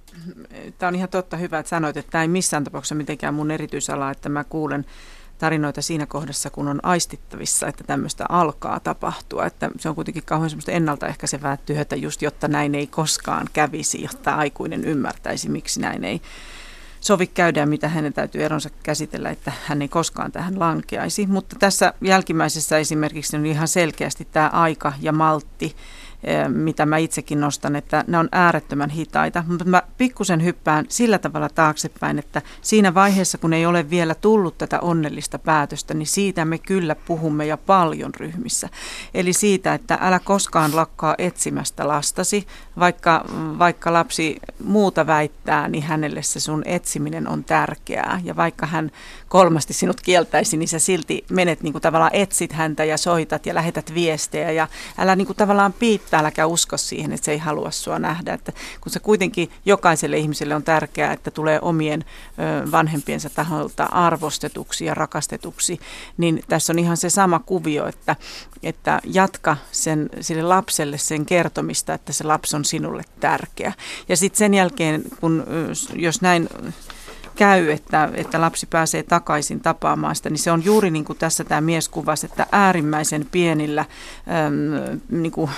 tämä on ihan totta hyvä, että sanoit, että tämä ei missään tapauksessa mitenkään mun erityisala, että mä kuulen tarinoita siinä kohdassa, kun on aistittavissa, että tämmöistä alkaa tapahtua. Että se on kuitenkin kauhean semmoista ennaltaehkäisevää työtä, just jotta näin ei koskaan kävisi, jotta aikuinen ymmärtäisi, miksi näin ei sovi käydä mitä hänen täytyy eronsa käsitellä, että hän ei koskaan tähän lankeaisi. Mutta tässä jälkimmäisessä esimerkiksi on ihan selkeästi tämä aika ja maltti Eh, mitä mä itsekin nostan, että ne on äärettömän hitaita. Mutta mä pikkusen hyppään sillä tavalla taaksepäin, että siinä vaiheessa, kun ei ole vielä tullut tätä onnellista päätöstä, niin siitä me kyllä puhumme ja paljon ryhmissä. Eli siitä, että älä koskaan lakkaa etsimästä lastasi, vaikka, vaikka lapsi muuta väittää, niin hänelle se sun etsiminen on tärkeää. Ja vaikka hän kolmasti sinut kieltäisi, niin sä silti menet niin kuin tavallaan etsit häntä ja soitat ja lähetät viestejä ja älä niin kuin tavallaan piittaa, äläkä usko siihen, että se ei halua sua nähdä. Että kun se kuitenkin jokaiselle ihmiselle on tärkeää, että tulee omien vanhempiensa taholta arvostetuksi ja rakastetuksi, niin tässä on ihan se sama kuvio, että, että jatka sen, sille lapselle sen kertomista, että se lapsi on sinulle tärkeä. Ja sitten sen jälkeen, kun jos näin käy, että, että lapsi pääsee takaisin tapaamaan sitä, niin se on juuri niin kuin tässä tämä mies kuvasi, että äärimmäisen pienillä äm, niin kuin,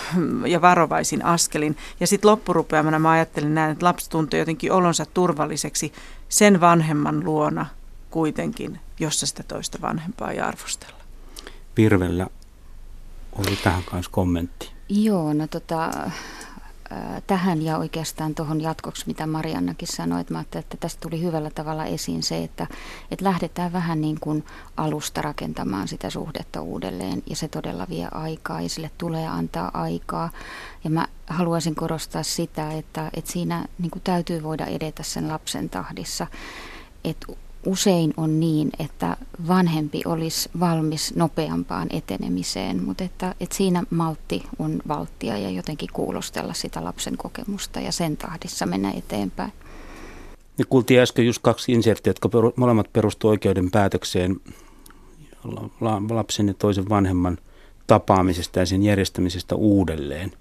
ja varovaisin askelin. Ja sitten loppurupeamana mä ajattelin näin, että lapsi tuntee jotenkin olonsa turvalliseksi sen vanhemman luona kuitenkin, jossa sitä toista vanhempaa ei arvostella. Pirvellä oli tähän kanssa kommentti. Joo, no tota, tähän ja oikeastaan tuohon jatkoksi, mitä Mariannakin sanoi, että, mä että tästä tuli hyvällä tavalla esiin se, että, että lähdetään vähän niin kuin alusta rakentamaan sitä suhdetta uudelleen ja se todella vie aikaa ja sille tulee antaa aikaa. Ja mä haluaisin korostaa sitä, että, että siinä niin kuin täytyy voida edetä sen lapsen tahdissa. Että usein on niin, että vanhempi olisi valmis nopeampaan etenemiseen, mutta että, että siinä maltti on valttia ja jotenkin kuulostella sitä lapsen kokemusta ja sen tahdissa mennä eteenpäin. Me kuultiin äsken just kaksi inserttiä, jotka molemmat perustuivat oikeuden päätökseen lapsen ja toisen vanhemman tapaamisesta ja sen järjestämisestä uudelleen.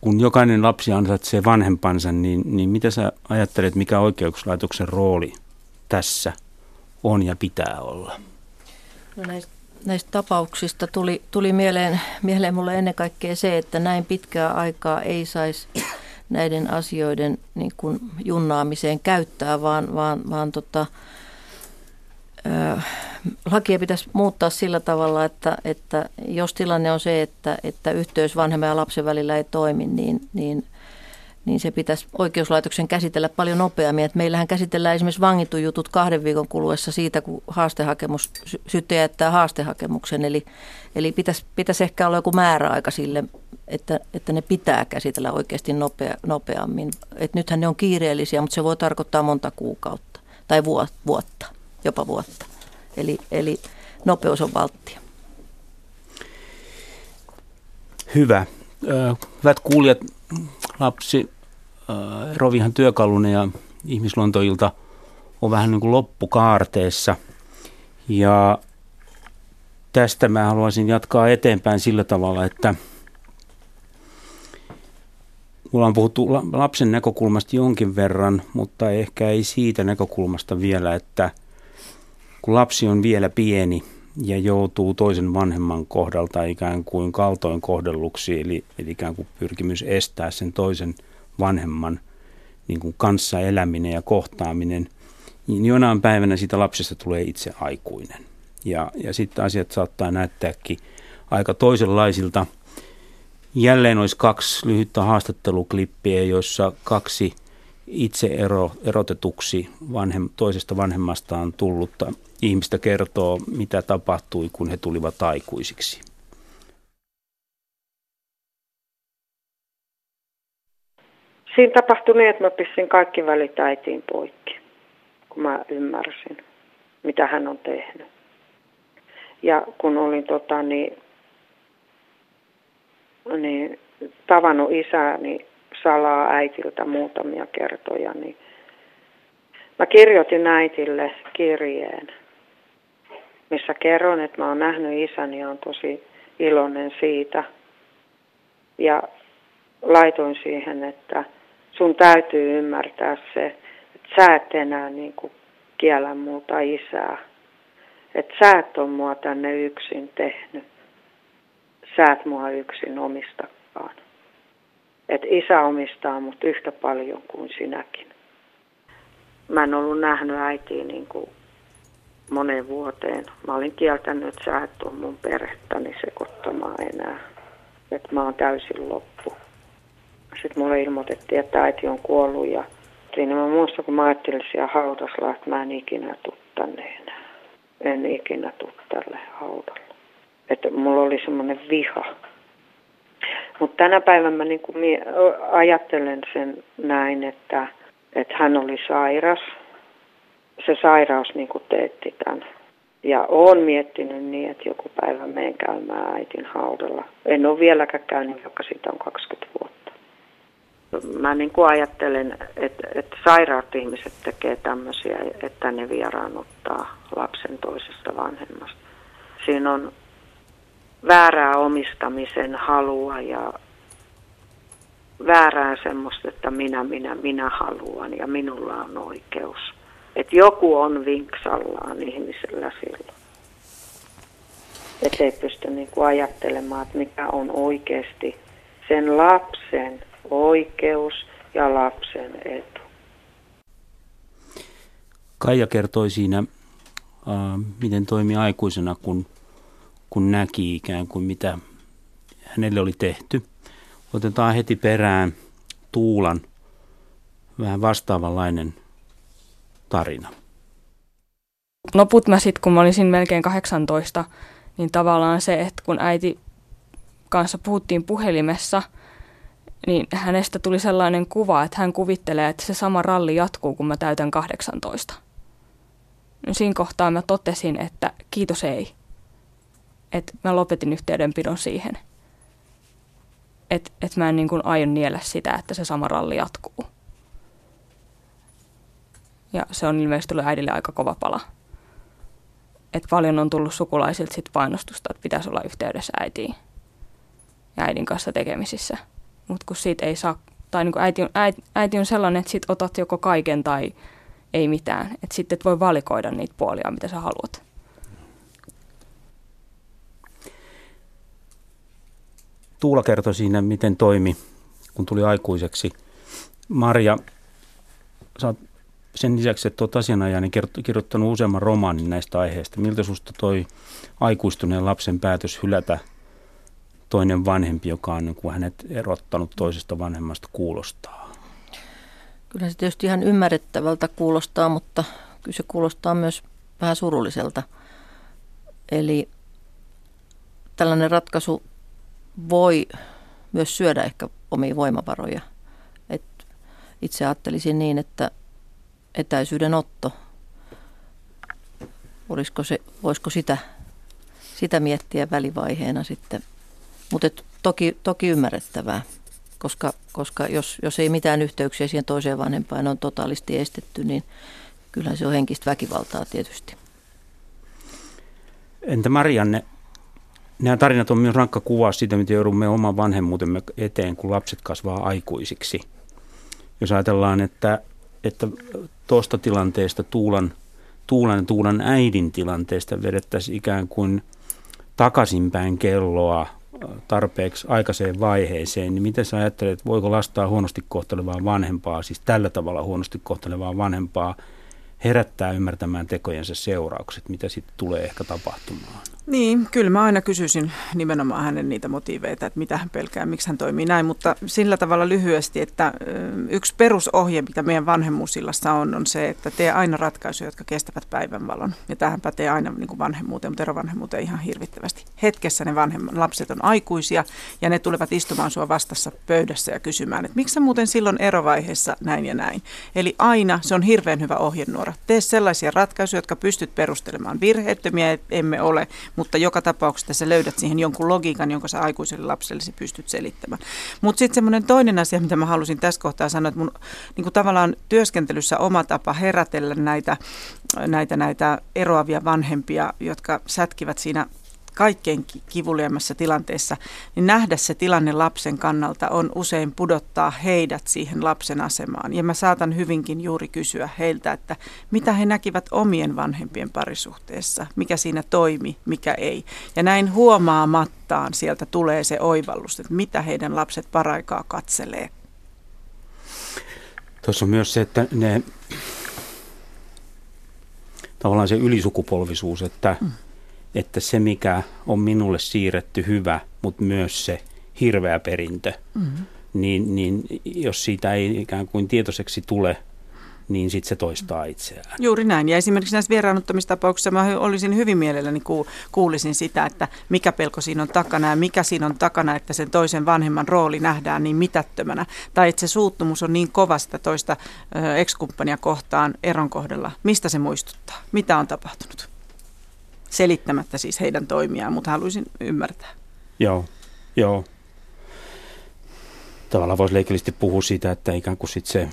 Kun jokainen lapsi ansaitsee vanhempansa, niin, niin mitä sä ajattelet, mikä oikeuslaitoksen rooli tässä on ja pitää olla? No näistä, näistä tapauksista tuli, tuli mieleen, mieleen mulle ennen kaikkea se, että näin pitkää aikaa ei saisi näiden asioiden niin kuin junnaamiseen käyttää, vaan, vaan, vaan tota, ö, lakia pitäisi muuttaa sillä tavalla, että, että jos tilanne on se, että, että yhteys vanhemman ja lapsen välillä ei toimi, niin, niin niin se pitäisi oikeuslaitoksen käsitellä paljon nopeammin. Et meillähän käsitellään esimerkiksi vangittu jutut kahden viikon kuluessa siitä, kun haastehakemus, syyttäjä jättää haastehakemuksen. Eli, eli pitäisi, pitäisi ehkä olla joku määräaika sille, että, että ne pitää käsitellä oikeasti nopea, nopeammin. Et nythän ne on kiireellisiä, mutta se voi tarkoittaa monta kuukautta tai vuotta, jopa vuotta. Eli, eli nopeus on valttia. Hyvä. Hyvät kuulijat, lapsi Rovihan työkalune ja ihmisluontoilta on vähän niin kuin loppukaarteessa. Ja tästä mä haluaisin jatkaa eteenpäin sillä tavalla, että mulla on puhuttu lapsen näkökulmasta jonkin verran, mutta ehkä ei siitä näkökulmasta vielä, että kun lapsi on vielä pieni ja joutuu toisen vanhemman kohdalta ikään kuin kaltoin kohdelluksi, eli, eli ikään kuin pyrkimys estää sen toisen – vanhemman niin kuin kanssa eläminen ja kohtaaminen, niin jonain päivänä siitä lapsesta tulee itse aikuinen. Ja, ja sitten asiat saattaa näyttääkin aika toisenlaisilta. Jälleen olisi kaksi lyhyttä haastatteluklippiä, joissa kaksi itse ero, erotetuksi vanhem, toisesta vanhemmastaan tullutta ihmistä kertoo, mitä tapahtui, kun he tulivat aikuisiksi. Siinä tapahtui niin, että mä pistin kaikki välit äitiin poikki, kun mä ymmärsin, mitä hän on tehnyt. Ja kun olin tota, niin, niin, tavannut isääni salaa äitiltä muutamia kertoja, niin mä kirjoitin äitille kirjeen, missä kerron, että mä oon nähnyt isäni ja on tosi iloinen siitä. Ja laitoin siihen, että sun täytyy ymmärtää se, että sä et enää niin kuin kiellä muuta isää. Että sä et ole mua tänne yksin tehnyt. Sä et mua yksin omistakaan. Että isä omistaa mut yhtä paljon kuin sinäkin. Mä en ollut nähnyt äitiä niin kuin moneen vuoteen. Mä olin kieltänyt, että sä et ole mun perhettäni sekoittamaan enää. Että mä oon täysin loppu. Sitten mulle ilmoitettiin, että äiti on kuollut ja siinä mä muistan, kun mä ajattelin siellä haudasla, että mä en ikinä tuu tänne enää. En ikinä tuu tälle haudalle. Että mulla oli semmoinen viha. Mutta tänä päivänä mä niin kuin ajattelen sen näin, että, että hän oli sairas. Se sairaus niin kuin teetti tämän. Ja olen miettinyt niin, että joku päivä menen käymään äitin haudalla. En ole vieläkään käynyt, joka siitä on 20 vuotta mä niin kuin ajattelen, että, että sairaat ihmiset tekee tämmöisiä, että ne vieraannuttaa lapsen toisesta vanhemmasta. Siinä on väärää omistamisen halua ja väärää semmoista, että minä, minä, minä haluan ja minulla on oikeus. Että joku on vinksallaan ihmisellä silloin. Että ei pysty niin kuin ajattelemaan, että mikä on oikeasti sen lapsen oikeus ja lapsen etu. Kaija kertoi siinä, äh, miten toimi aikuisena, kun, kun näki ikään kuin mitä hänelle oli tehty. Otetaan heti perään Tuulan vähän vastaavanlainen tarina. Loput mä sitten, kun mä olisin melkein 18, niin tavallaan se, että kun äiti kanssa puhuttiin puhelimessa, niin hänestä tuli sellainen kuva, että hän kuvittelee, että se sama ralli jatkuu, kun mä täytän 18. No siinä kohtaa mä totesin, että kiitos ei. Että mä lopetin yhteydenpidon siihen. Että et mä en niin kuin aion niellä sitä, että se sama ralli jatkuu. Ja se on ilmeisesti tullut äidille aika kova pala. Et paljon on tullut sukulaisilta sit painostusta, että pitäisi olla yhteydessä äitiin ja äidin kanssa tekemisissä. Mutta kun siitä ei saa, tai niin äiti, on, äiti, on sellainen, että sit otat joko kaiken tai ei mitään. Että sitten et voi valikoida niitä puolia, mitä sä haluat. Tuula kertoi siinä, miten toimi, kun tuli aikuiseksi. Marja, sä oot sen lisäksi, että olet asianajaja, kirjoittanut useamman romaanin näistä aiheista. Miltä sinusta toi aikuistuneen lapsen päätös hylätä toinen vanhempi, joka on niin kuin hänet erottanut toisesta vanhemmasta, kuulostaa? Kyllä se tietysti ihan ymmärrettävältä kuulostaa, mutta kyllä se kuulostaa myös vähän surulliselta. Eli tällainen ratkaisu voi myös syödä ehkä omia voimavaroja. Et itse ajattelisin niin, että etäisyyden otto, olisiko se, voisiko sitä, sitä miettiä välivaiheena sitten. Mutta toki, toki ymmärrettävää, koska, koska jos, jos ei mitään yhteyksiä siihen toiseen vanhempaan on totaalisti estetty, niin kyllä se on henkistä väkivaltaa tietysti. Entä Marianne, nämä tarinat on myös rankka kuva siitä, miten joudumme oman vanhemmuutemme eteen, kun lapset kasvaa aikuisiksi. Jos ajatellaan, että, että tilanteesta Tuulan, Tuulan Tuulan äidin tilanteesta vedettäisiin ikään kuin takaisinpäin kelloa tarpeeksi aikaiseen vaiheeseen, niin miten sä ajattelet, voiko lastaa huonosti kohtelevaa vanhempaa, siis tällä tavalla huonosti kohtelevaa vanhempaa, herättää ymmärtämään tekojensa seuraukset, mitä sitten tulee ehkä tapahtumaan? Niin, kyllä mä aina kysyisin nimenomaan hänen niitä motiiveita, että mitä hän pelkää, miksi hän toimii näin, mutta sillä tavalla lyhyesti, että yksi perusohje, mitä meidän vanhemmuusillassa on, on se, että tee aina ratkaisuja, jotka kestävät päivänvalon. Ja tähän pätee aina niin kuin vanhemmuuteen, mutta erovanhemmuuteen ihan hirvittävästi. Hetkessä ne vanhemman lapset on aikuisia ja ne tulevat istumaan sua vastassa pöydässä ja kysymään, että miksi sä muuten silloin erovaiheessa näin ja näin. Eli aina se on hirveän hyvä ohjenuora. Tee sellaisia ratkaisuja, jotka pystyt perustelemaan. Virheettömiä emme ole, mutta joka tapauksessa sä löydät siihen jonkun logiikan, jonka sä aikuiselle lapsellesi pystyt selittämään. Mutta sitten semmoinen toinen asia, mitä mä halusin tässä kohtaa sanoa, että mun niin tavallaan työskentelyssä oma tapa herätellä näitä, näitä, näitä eroavia vanhempia, jotka sätkivät siinä kaikkein kivuliaimmassa tilanteessa, niin nähdä se tilanne lapsen kannalta on usein pudottaa heidät siihen lapsen asemaan. Ja mä saatan hyvinkin juuri kysyä heiltä, että mitä he näkivät omien vanhempien parisuhteessa, mikä siinä toimi, mikä ei. Ja näin huomaamattaan sieltä tulee se oivallus, että mitä heidän lapset paraikaa katselee. Tuossa on myös se, että ne tavallaan se ylisukupolvisuus, että mm että se mikä on minulle siirretty hyvä, mutta myös se hirveä perintö, mm-hmm. niin, niin jos siitä ei ikään kuin tietoiseksi tule, niin sitten se toistaa itseään. Juuri näin. Ja esimerkiksi näissä vieraannuttamistapauksissa mä olisin hyvin mielelläni kuulisin sitä, että mikä pelko siinä on takana ja mikä siinä on takana, että sen toisen vanhemman rooli nähdään niin mitättömänä. Tai että se suuttumus on niin kovasta toista ekskumppania kohtaan eron kohdalla. Mistä se muistuttaa? Mitä on tapahtunut? Selittämättä siis heidän toimiaan, mutta haluaisin ymmärtää. Joo, joo. Tavallaan voisi leikillisesti puhua siitä, että ikään kuin sit se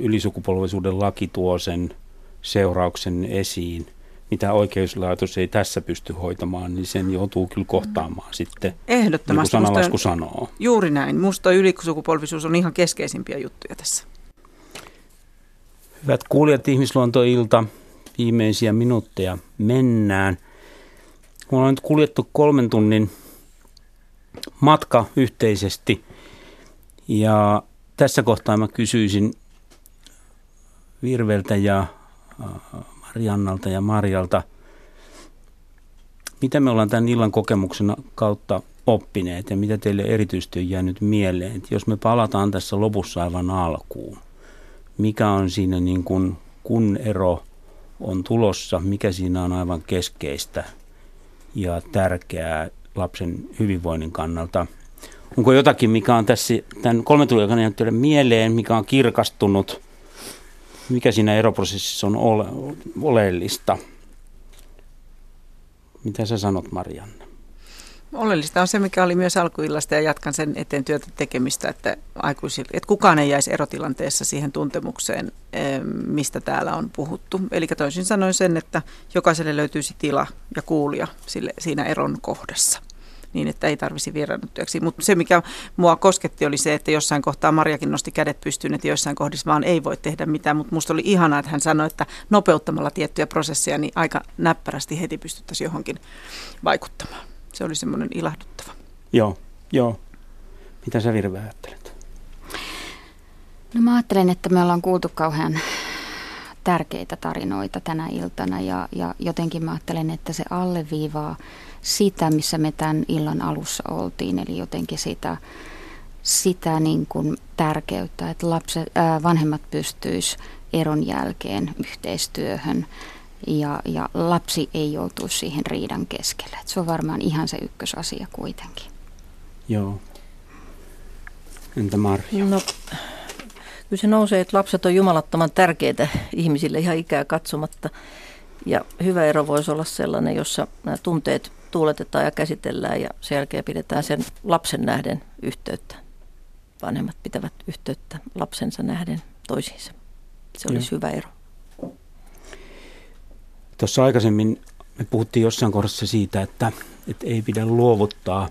ylisukupolvisuuden laki tuo sen seurauksen esiin, mitä oikeuslaitos ei tässä pysty hoitamaan, niin sen joutuu kyllä kohtaamaan sitten, Ehdottomasti. niin kuin sanalasku sanoo. Juuri näin. Musta ylisukupolvisuus on ihan keskeisimpiä juttuja tässä. Hyvät kuulijat, ihmisluontoilta, viimeisiä minuutteja mennään. Me ollaan nyt kuljettu kolmen tunnin matka yhteisesti. Ja tässä kohtaa mä kysyisin Virveltä ja äh, Mariannalta ja Marjalta, mitä me ollaan tämän illan kokemuksena kautta oppineet ja mitä teille erityisesti on jäänyt mieleen? Että jos me palataan tässä lopussa aivan alkuun, mikä on siinä niin kuin, kun ero on tulossa, mikä siinä on aivan keskeistä ja tärkeää lapsen hyvinvoinnin kannalta. Onko jotakin, mikä on tässä tämän kolmen tunnin mieleen, mikä on kirkastunut, mikä siinä eroprosessissa on ole, oleellista? Mitä sä sanot, Marianne? Oleellista on se, mikä oli myös alkuillasta ja jatkan sen eteen työtä tekemistä, että, aikuisille, että kukaan ei jäisi erotilanteessa siihen tuntemukseen, mistä täällä on puhuttu. Eli toisin sanoen sen, että jokaiselle löytyisi tila ja kuulija sille, siinä eron kohdassa niin, että ei tarvisi vieraannuttujaksi. Mutta se, mikä mua kosketti, oli se, että jossain kohtaa Marjakin nosti kädet pystyyn, että joissain kohdissa vaan ei voi tehdä mitään. Mutta minusta oli ihanaa, että hän sanoi, että nopeuttamalla tiettyjä prosesseja, niin aika näppärästi heti pystyttäisiin johonkin vaikuttamaan. Se oli semmoinen ilahduttava. Joo, joo. Mitä sä Virve ajattelet? No mä ajattelen, että me ollaan kuultu kauhean tärkeitä tarinoita tänä iltana ja, ja jotenkin mä ajattelen, että se alleviivaa sitä, missä me tämän illan alussa oltiin, eli jotenkin sitä, sitä niin kuin tärkeyttä, että lapset, ää, vanhemmat pystyisivät eron jälkeen yhteistyöhön ja, ja lapsi ei joutuisi siihen riidan keskelle. Et se on varmaan ihan se ykkösasia kuitenkin. Joo. Entä Marja? No, kyllä se nousee, että lapset on jumalattoman tärkeitä ihmisille ihan ikää katsomatta. Ja hyvä ero voisi olla sellainen, jossa nämä tunteet tuuletetaan ja käsitellään ja sen jälkeen pidetään sen lapsen nähden yhteyttä. Vanhemmat pitävät yhteyttä lapsensa nähden toisiinsa. Se olisi Joo. hyvä ero. Tuossa aikaisemmin me puhuttiin jossain kohdassa siitä, että, että ei pidä luovuttaa.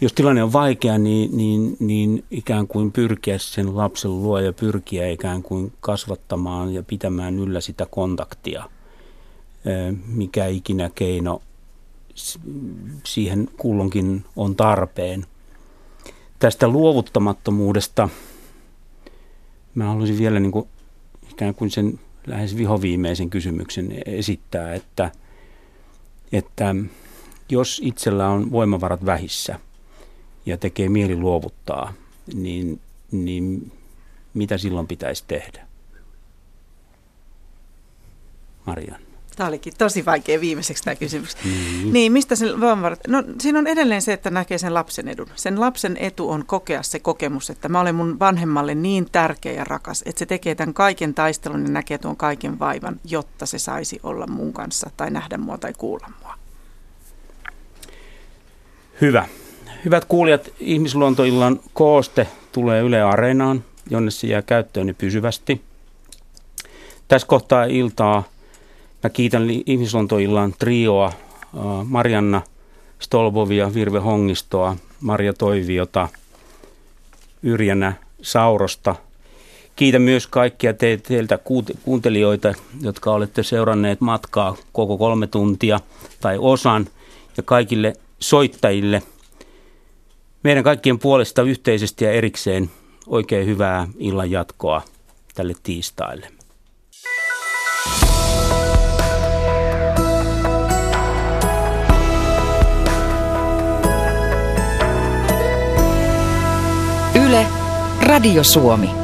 Jos tilanne on vaikea, niin, niin, niin ikään kuin pyrkiä sen lapsen luo ja pyrkiä ikään kuin kasvattamaan ja pitämään yllä sitä kontaktia, mikä ikinä keino siihen kullonkin on tarpeen. Tästä luovuttamattomuudesta mä haluaisin vielä niin kuin ikään kuin sen lähes vihoviimeisen kysymyksen esittää, että, että jos itsellä on voimavarat vähissä ja tekee mieli luovuttaa, niin, niin mitä silloin pitäisi tehdä? Marian. Tämä olikin tosi vaikea viimeiseksi tämä kysymys. Niin. niin, mistä sen voimavarat? No siinä on edelleen se, että näkee sen lapsen edun. Sen lapsen etu on kokea se kokemus, että mä olen mun vanhemmalle niin tärkeä ja rakas, että se tekee tämän kaiken taistelun ja näkee tuon kaiken vaivan, jotta se saisi olla mun kanssa tai nähdä mua tai kuulla mua. Hyvä. Hyvät kuulijat, ihmisluontoillan kooste tulee Yle Areenaan, jonne se jää käyttöön pysyvästi. Tässä kohtaa iltaa Mä kiitän ihmisluontoillan trioa, Marianna Stolbovia, Virve Hongistoa, Marja Toiviota, Yrjänä Saurosta. Kiitän myös kaikkia te, teiltä kuuntelijoita, jotka olette seuranneet matkaa koko kolme tuntia tai osan ja kaikille soittajille. Meidän kaikkien puolesta yhteisesti ja erikseen oikein hyvää illan jatkoa tälle tiistaille. Radio Suomi.